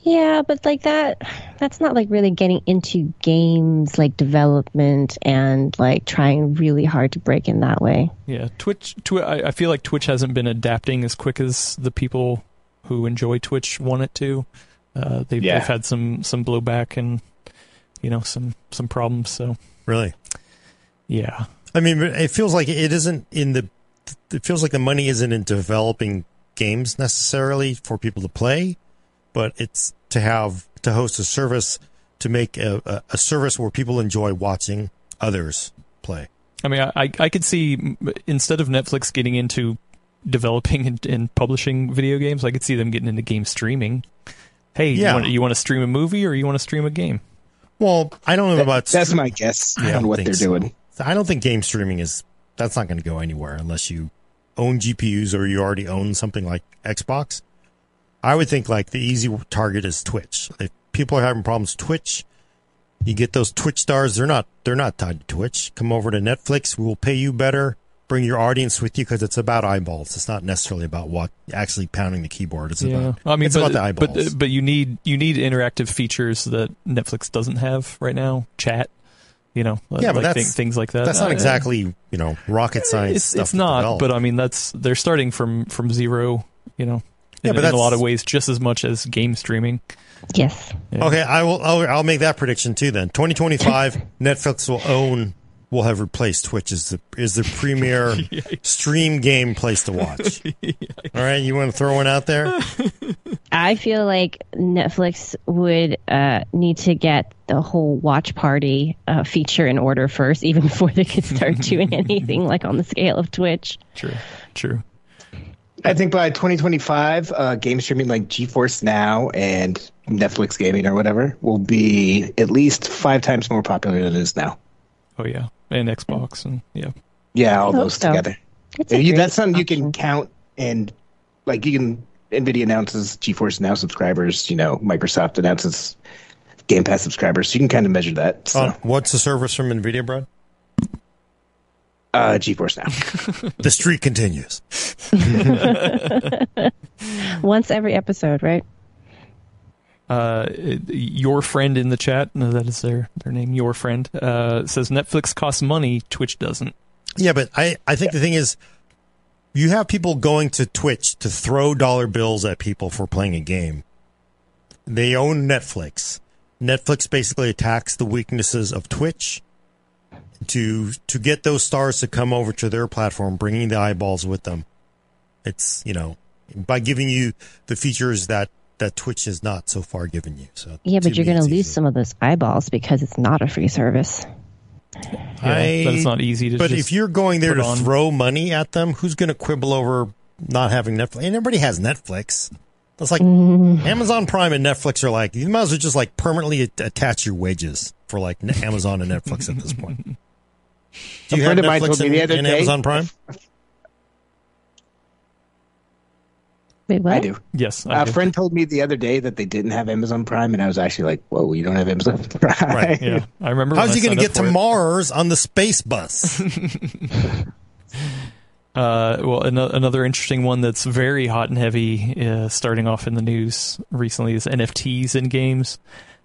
Yeah, but like that, that's not like really getting into games like development and like trying really hard to break in that way. yeah. Twitch. Twi- I, I feel like Twitch hasn't been adapting as quick as the people who enjoy Twitch want it to. Uh, they've, Yeah. they've had some some blowback and you know some some problems. So Really. yeah, I mean, it feels like it isn't in the. It feels like the money isn't in developing games necessarily for people to play, but it's to have to host a service to make a, a, a service where people enjoy watching others play. I mean, I, I- I could see instead of Netflix getting into developing and, and publishing video games, I could see them getting into game streaming. hey, Yeah. you, want, you want to stream a movie or you want to stream a game? Well, I don't know about That's my guess I on what they're so. doing. I don't think game streaming is that's not going to go anywhere unless you own GPUs or you already own something like Xbox. I would think like the easy target is Twitch. If people are having problems Twitch, you get those Twitch stars. They're not they're not tied to Twitch. Come over to Netflix. We will pay you better. Bring your audience with you because it's about eyeballs. It's not necessarily about what actually pounding the keyboard. It's about I mean, it's but, about the eyeballs. but but you need you need interactive features that Netflix doesn't have right now. Chat, you know, Yeah, like but that's- things like that. that's not Uh, exactly you know rocket science. It's stuff it's not, but I mean that's they're starting from from zero. You know, Yeah, in, but in a lot of ways, just as much as game streaming. Yes. Yeah. Okay, I will. I'll, I'll make that prediction too. Then 2025, [LAUGHS] Netflix will own, will have replaced Twitch as the is the premier [LAUGHS] stream game place to watch. [LAUGHS] All right, you want to throw one out there? I feel like Netflix would uh, need to get the whole watch party uh, feature in order first, even before they could start doing anything like on the scale of Twitch. True, true. I think by 2025, uh, game streaming like GeForce Now and Netflix gaming or whatever will be at least five times more popular than it is now. Oh yeah, and Xbox and yeah. Yeah, all those so. together. You- that's something you can count and like you can. Nvidia announces GeForce Now subscribers. You know, Microsoft announces Game Pass subscribers. So you can kind of measure that. So, Uh, what's the service from Nvidia, Brad? Uh, GeForce Now. [LAUGHS] The streak continues. [LAUGHS] once every episode, right? Uh, your friend in the chat, no, that is their their name. Your friend uh, says Netflix costs money, Twitch doesn't. Yeah, but I I think the thing is, you have people going to Twitch to throw dollar bills at people for playing a game. They own Netflix. Netflix basically attacks the weaknesses of Twitch to to get those stars to come over to their platform, bringing the eyeballs with them. It's you know by giving you the features that that Twitch has not so far given you. So Yeah, but you're going to lose easy. some of those eyeballs because it's not a free service. Yeah, I- that it's not easy to. But just if you're going there to on- throw money at them, who's going to quibble over not having Netflix? And everybody has Netflix. That's like mm-hmm. Amazon Prime and Netflix are like you might as well just like permanently attach your wages for like Amazon and Netflix at this point. [LAUGHS] Do A you have friend of mine Netflix told me and, the other and day- Amazon Prime? Wait, what? I do. yes, I A do. friend told me the other day that they didn't have Amazon Prime, and I was actually like, "Whoa, you don't have Amazon [LAUGHS] Prime?" Right, yeah, I remember. How's he going to get to it. Mars on the space bus? [LAUGHS] Uh, well, an- another interesting one that's very hot and heavy, uh, starting off in the news recently, is NFTs in games.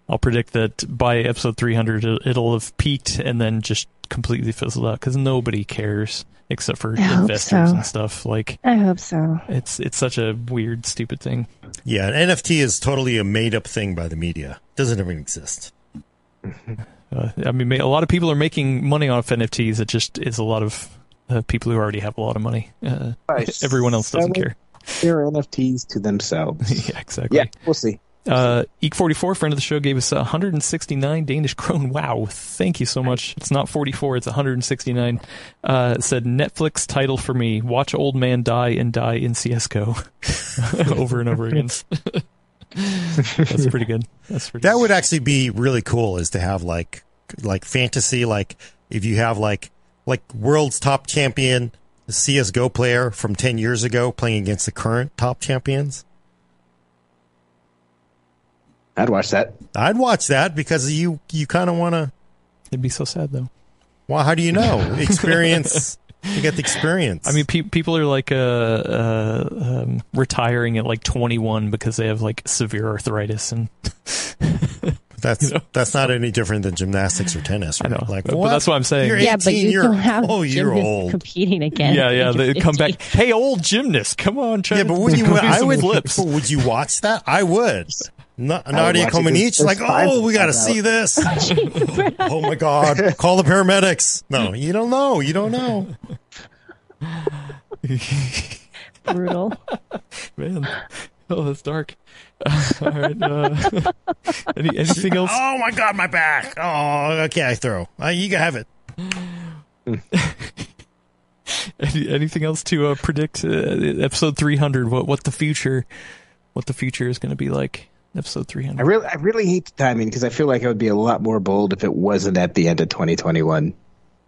I'll predict that by episode 300, it- it'll have peaked and then just completely fizzled out because nobody cares except for I investors so. and stuff. Like I hope so. it's it's such a weird, stupid thing. yeah, an NFT is totally a made up thing by the media. Doesn't even exist. Uh, I mean, a lot of people are making money off NFTs. It just is a lot of uh, people who already have a lot of money. Uh, [LAUGHS] everyone else doesn't care. Their NFTs to themselves. [LAUGHS] yeah, exactly. yeah, we'll see. Uh, Eek44, friend of the show, gave us 169 Danish krone. Wow, thank you so much. It's not 44, it's 169. Uh, said Netflix title for me: Watch old man die and die in CS:GO [LAUGHS] over and over again. [LAUGHS] That's pretty good. That's pretty. That would actually be really cool is to have like like fantasy like if you have like like world's top champion CS:GO player from 10 years ago playing against the current top champions. I'd watch that. I'd watch that because you you kind of want to It'd be so sad though. well how do you know? [LAUGHS] Experience you get the experience. I mean, pe- people are like uh, uh, um, retiring at like 21 because they have like severe arthritis and [LAUGHS] that's you know, that's not any different than gymnastics or tennis, I know, Like but that's what I'm saying. You're Yeah, but you you're- don't have oh, you're old. competing again. Yeah, yeah. They come back. [LAUGHS] Hey, old gymnast, come on, try Yeah, but would you? I would. flips. but Would you watch that? I would. Na- Nadia watch it. Comaneci, like, oh, we got to see this. [LAUGHS] oh my God! Call the paramedics. No, you don't know. You don't know. [LAUGHS] Brutal. Man, oh, that's dark. [LAUGHS] All right. Uh, any, anything else? Oh my God, my back. Oh, okay, I throw. Uh, you can have it. Any, anything else to uh, predict? Uh, episode 300. What what the future? What the future is going to be like? Episode 300. I really, I really hate the timing because I feel like I would be a lot more bold if it wasn't at the end of 2021.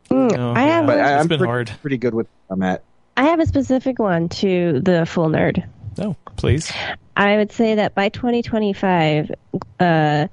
Mm, Oh, I have But I, It's I'm been pretty, hard. pretty good with where I'm at. I have a specific one to the full nerd. Oh, please. I would say that by 2025, uh, I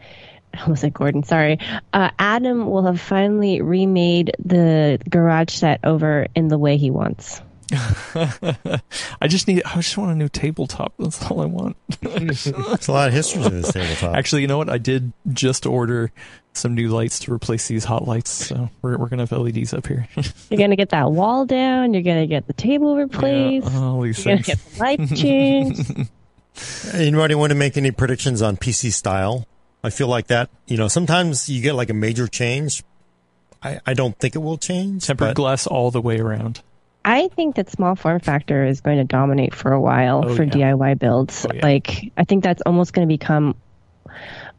almost said Gordon, sorry. Uh, Adam will have finally remade the garage set over in the way he wants. [LAUGHS] I just need. I just want a new tabletop. That's all I want. There's a lot of history to this tabletop. Actually, you know what? I did just order some new lights to replace these hot lights. So we're we're gonna have LEDs up here. [LAUGHS] You're going to get that wall down. You're going to get the table replaced. Yeah, all these You're going to get the lights changed. [LAUGHS] Anybody want to make any predictions on PC style? I feel like that, you know, sometimes you get like a major change. I, I don't think it will change. Tempered but glass all the way around. I think that small form factor is going to dominate for a while Oh, for yeah. DIY builds. Oh, yeah. Like, I think that's almost going to become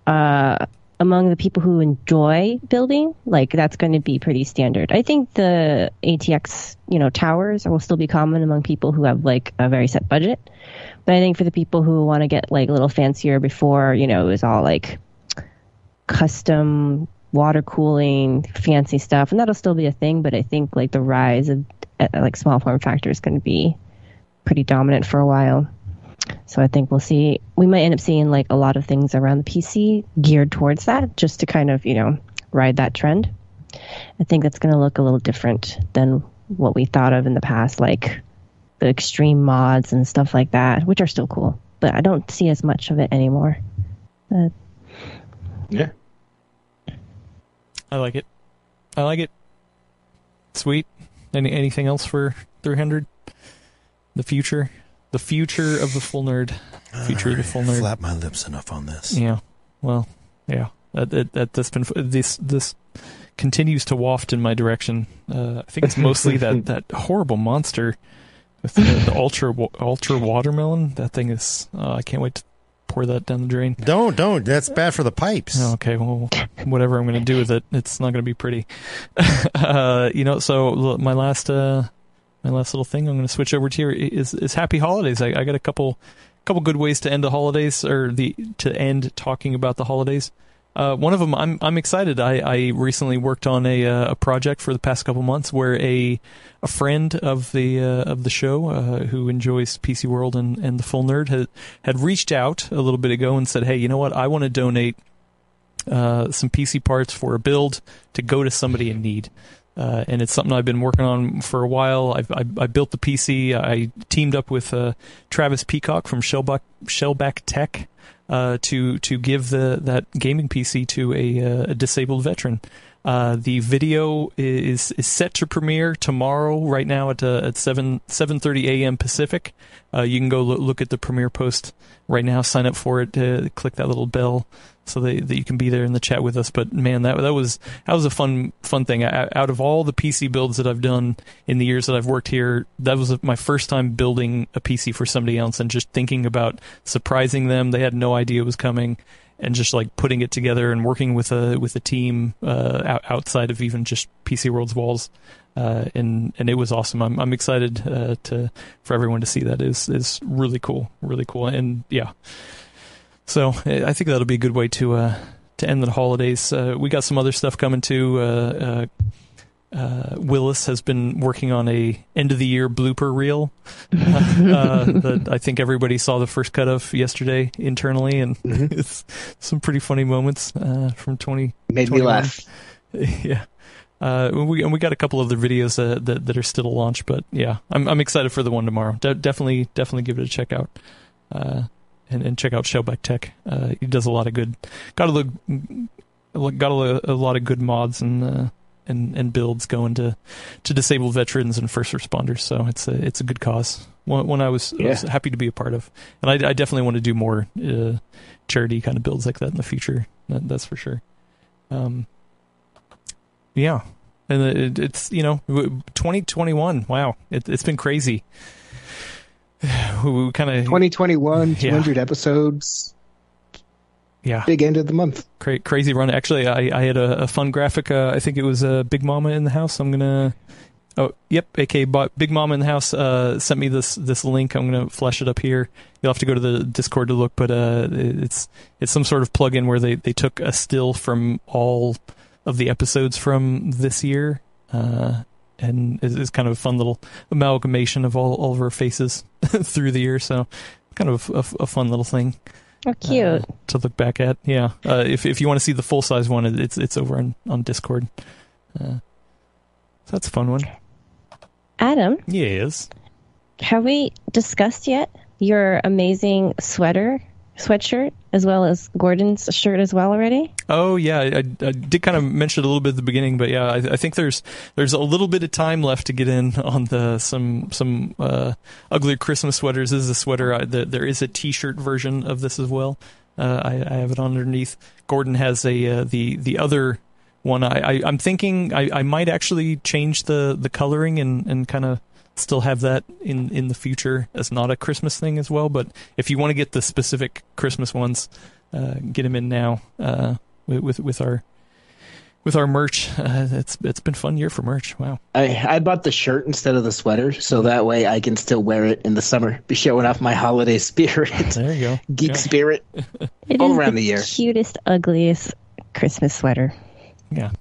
uh, among the people who enjoy building. Like, that's going to be pretty standard. I think the ATX, you know, towers will still be common among people who have like a very set budget. But I think for the people who want to get like a little fancier before, you know, it was all like custom water cooling, fancy stuff, and that'll still be a thing. But I think like the rise of uh, like small form factor is going to be pretty dominant for a while. So I think we'll see. We might end up seeing like a lot of things around the PC geared towards that, just to kind of you know ride that trend. I think that's going to look a little different than what we thought of in the past, like the extreme mods and stuff like that, which are still cool. But I don't see as much of it anymore. Uh, Yeah. I like it. I like it. Sweet. Any anything else for 300? The future, the future of the full nerd. Future of the full nerd. Flap my lips enough on this. Yeah. Well, yeah. That, that, that that's been this this continues to waft in my direction. Uh, I think it's mostly [LAUGHS] that that horrible monster with the, the ultra ultra watermelon. That thing is. Uh, I can't wait to pour that down the drain. Don't, don't. That's bad for the pipes. Okay, well, whatever I'm going to do with it, it's not going to be pretty. [LAUGHS] uh, you know, so my last, uh, my last little thing I'm going to switch over to here is is Happy Holidays. I, I got a couple, couple good ways to end the holidays or the to end talking about the holidays. Uh, one of them, I'm I'm excited. I, I recently worked on a uh, a project for the past couple months where a a friend of the uh, of the show uh, who enjoys PC World and, and the Full Nerd had had reached out a little bit ago and said, hey, you know what? I want to donate uh, some PC parts for a build to go to somebody in need. Uh, and it's something I've been working on for a while. I've, I, I built the PC. I teamed up with uh, Travis Peacock from Shellback, Shellback Tech uh, to to give the that gaming PC to a, uh, a disabled veteran. Uh, the video is is set to premiere tomorrow. Right now at uh, at seven seven thirty a.m. Pacific. Uh, you can go lo- look at the premiere post right now. Sign up for it. Uh, click that little bell so that, that you can be there in the chat with us. But man, that that was that was a fun fun thing. I, out of all the PC builds that I've done in the years that I've worked here, that was my first time building a PC for somebody else and just thinking about surprising them. They had no idea it was coming. And just like putting it together and working with a with a team uh, outside of even just PC World's walls, uh, and and it was awesome. I'm I'm excited uh, to for everyone to see that is is really cool, really cool, and yeah. So I think that'll be a good way to uh, to end the holidays. Uh, we got some other stuff coming too. Uh, uh, uh, Willis has been working on a end of the year blooper reel [LAUGHS] uh, that I think everybody saw the first cut of yesterday internally, and [LAUGHS] it's some pretty funny moments uh, from twenty. Made me laugh. [LAUGHS] yeah. Uh, we and we got a couple other videos uh, that that are still to launch, but yeah, I'm I'm excited for the one tomorrow. De- definitely definitely give it a check out, uh, and and check out Shellback Tech. Uh, he does a lot of good, got a look, got a, a lot of good mods and uh, and and builds going to to disabled veterans and first responders. So it's a it's a good cause. One, one I was, I was happy to be a part of, and I, I definitely want to do more uh, charity kind of builds like that in the future. That, that's for sure. Um, yeah, and it, it's you know, 2021. Wow, it, it's been crazy. [SIGHS] We, kind of 2021, Yeah. 200 episodes. yeah, Big end of the month. cra- crazy run. Actually, I, I had a, a fun graphic. Uh, I think it was uh, Big Mama in the house. I'm gonna Oh, yep. AK Big mama in the house uh, sent me this this link. I'm gonna flash it up here. You'll have to go to the Discord to look, but uh, it's it's some sort of plugin where they they took a still from all of the episodes from this year, uh, and it's, it's kind of a fun little amalgamation of all all of our faces [LAUGHS] through the year. So, kind of a, a fun little thing. Oh, cute uh, to look back at. Yeah, uh, if if you want to see the full size one, it's it's over on on Discord. Uh, so that's a fun one. Adam. Yes. Have we discussed yet your amazing sweater, sweatshirt, as well as Gordon's shirt as well already? Oh yeah, I, I did kind of mention it a little bit at the beginning, but yeah, I, I, think there's there's a little bit of time left to get in on the some some uh, uglier Christmas sweaters. This is a sweater. I, the, there is a T-shirt version of this as well. Uh, I, I, have it underneath. Gordon has a uh, the the other one. I, I am thinking I, I might actually change the the coloring and and kind of still have that in in the future as not a Christmas thing as well. But if you want to get the specific Christmas ones, uh, get them in now uh, with, with, with our with our merch. Uh, it's it's been fun year for merch. Wow. I I bought the shirt instead of the sweater, so that way I can still wear it in the summer, be showing off my holiday [LAUGHS] spirit. There you go. Geek yeah. spirit. It all is around the, the year. Cutest, ugliest Christmas sweater. Yeah.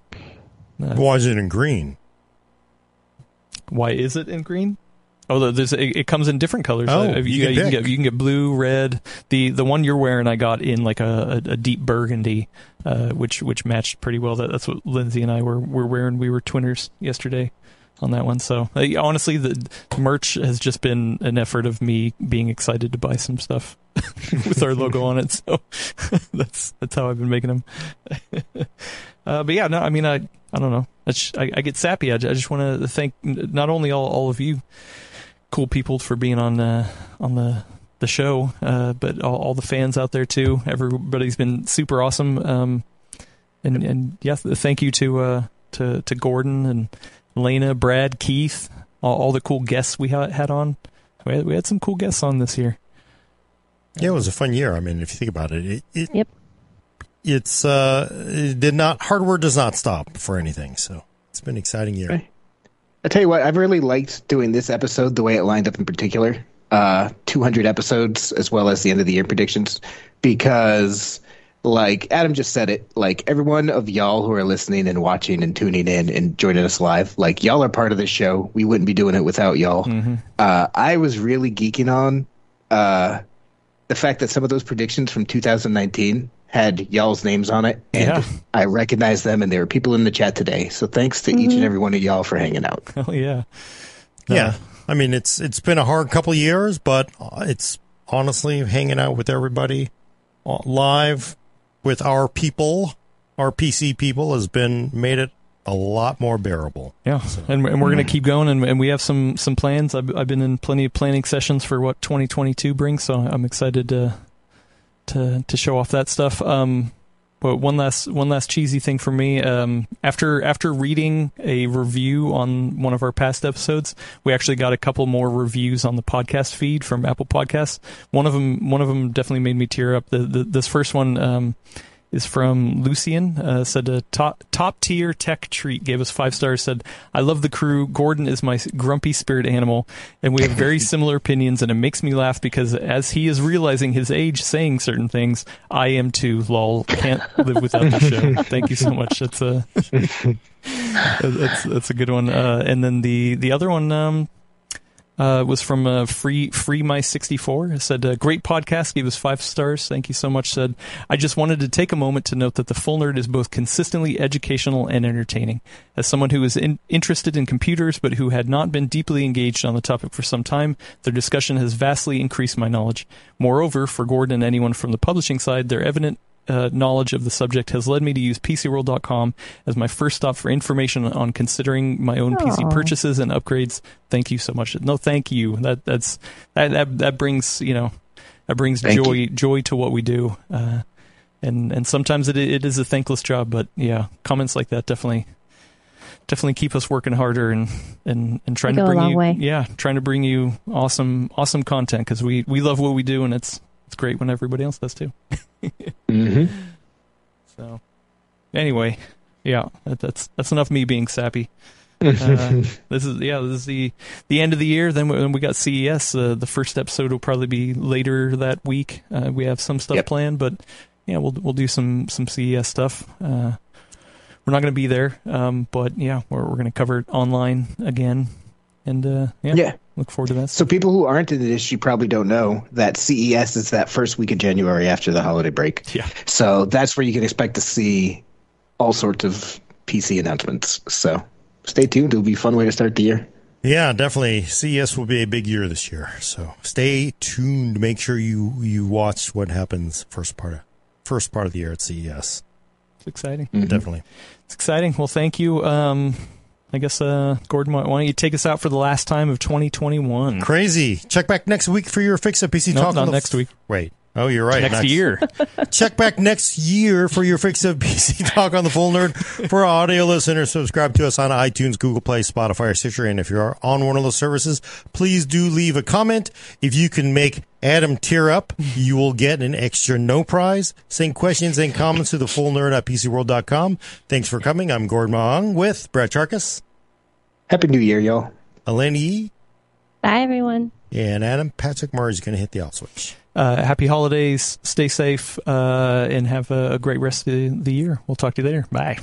Why is it in green? Why is it in green? Oh, there's it, it comes in different colors. Oh, Uh, you can you, can get you can get blue, red. The the one you're wearing, I got in like a, a, a deep burgundy, uh, which which matched pretty well. That, that's what Lindsay and I were were wearing. We were twinners yesterday on that one. So uh, honestly, the merch has just been an effort of me being excited to buy some stuff [LAUGHS] with our logo on it. So [LAUGHS] that's that's how I've been making them. [LAUGHS] uh, but yeah, no, I mean, I I don't know. I, just, I, I get sappy. I, I just want to thank not only all all of you cool people for being on uh, on the the show, uh, but all, all the fans out there too. Everybody's been super awesome. Um, and and yes, thank you to uh, to to Gordon and Alaina, Brad, Keith, all, all the cool guests we ha- had on. We had, we had some cool guests on this year. Yeah, it was a fun year. I mean, if you think about it, it, it Yep. It's uh, it did not hardware does not stop for anything. So it's been an exciting year. Right. I tell you what, I've really liked doing this episode the way it lined up in particular. Uh, 200 episodes as well as the end of the year predictions because like Adam just said it, like every one of y'all who are listening and watching and tuning in and joining us live, like y'all are part of this show. We wouldn't be doing it without y'all. Uh, I was really geeking on uh, the fact that some of those predictions from 2019 had y'all's names on it, and Yeah. I recognized them, and there were people in the chat today. So thanks to each and every one of y'all for hanging out. [LAUGHS] Oh yeah, Yeah, I mean it's it's been a hard couple of years, but uh, it's honestly hanging out with everybody uh, live with our people, our PC people, has been made it a lot more bearable. yeah. And, and we're gonna keep going, and, and we have some some plans. I've I've been in plenty of planning sessions for what 2022 brings, so I'm excited to to to show off that stuff. Um, but one last one last cheesy thing for me. Um, after after reading a review on one of our past episodes, we actually got a couple more reviews on the podcast feed from Apple Podcasts. One of them one of them definitely made me tear up. The, the this first one. Um, is from Lucian. Uh, said a top top tier tech treat. Gave us five stars. Said I love the crew. Gordon is my grumpy spirit animal, and we have very [LAUGHS] similar opinions. And it makes me laugh because as he is realizing his age, saying certain things, I am too. Lol. Can't live without the show. [LAUGHS] Thank you so much. That's a [LAUGHS] that's that's a good one. Uh, and then the the other one. Um, uh, was from uh, free free my 64 said uh, great podcast. Gave us five stars. Thank you so much said i just wanted to take a moment to note that the full nerd is both consistently educational and entertaining. As someone who is in, interested in computers but who had not been deeply engaged on the topic for some time their discussion has vastly increased my knowledge. Moreover for gordon and anyone from the publishing side their evident uh, knowledge of the subject has led me to use PCWorld.com as my first stop for information on considering my own PC purchases and upgrades. Thank you so much. No, thank you. That that's that that, that brings you know that brings Thank joy joy to what we do. Uh, and and sometimes it it is a thankless job, but yeah, comments like that definitely definitely keep us working harder and and and trying to bring you way. yeah trying to bring you awesome awesome content because we we love what we do and it's it's great when everybody else does too. [LAUGHS] Mm-hmm. So, anyway, yeah, that, that's that's enough me being sappy. [LAUGHS] Uh, this is yeah, this is the the end of the year. Then we, then we got CES. Uh, the first episode will probably be later that week. Uh, we have some stuff Yep. planned, but yeah, we'll we'll do some some CES stuff. Uh, we're not going to be there, um, but yeah, we're we're going to cover it online again, and uh, yeah, Yeah. look forward to that. So people who aren't in the industry probably don't know that CES is that first week of January after the holiday break. Yeah. So that's where you can expect to see all sorts of PC announcements. So stay tuned. It'll be a fun way to start the year. Yeah, definitely. CES will be a big year this year. So stay tuned. Make sure you you watch what happens first part of first part of the year at CES. It's exciting. Definitely. It's exciting. Well, thank you. Um, I guess uh, Gordon, why why don't you take us out for the last time of 2021? Crazy. Check back next week for your fix at PC No, Talk. not on the next week. Wait. Oh, you're right. Next year. [LAUGHS] Check back next year for your fix of PC Talk on the Full Nerd. For our audio listeners, subscribe to us on iTunes, Google Play, Spotify, or Stitcher. And if you're on one of those services, please do leave a comment. If you can make Adam tear up, you will get an extra no prize. Send questions and comments to the full nerd at PCWorld.com. Thanks for coming. I'm Gordon Mah Ung with Brad Chacos, Happy New Year, y'all. Alaina Yee, Bye, everyone. and Adam Patrick Murray is going to hit the off switch. Uh, happy holidays. Stay safe uh, and have a, a great rest of the, the year. We'll talk to you later. Bye.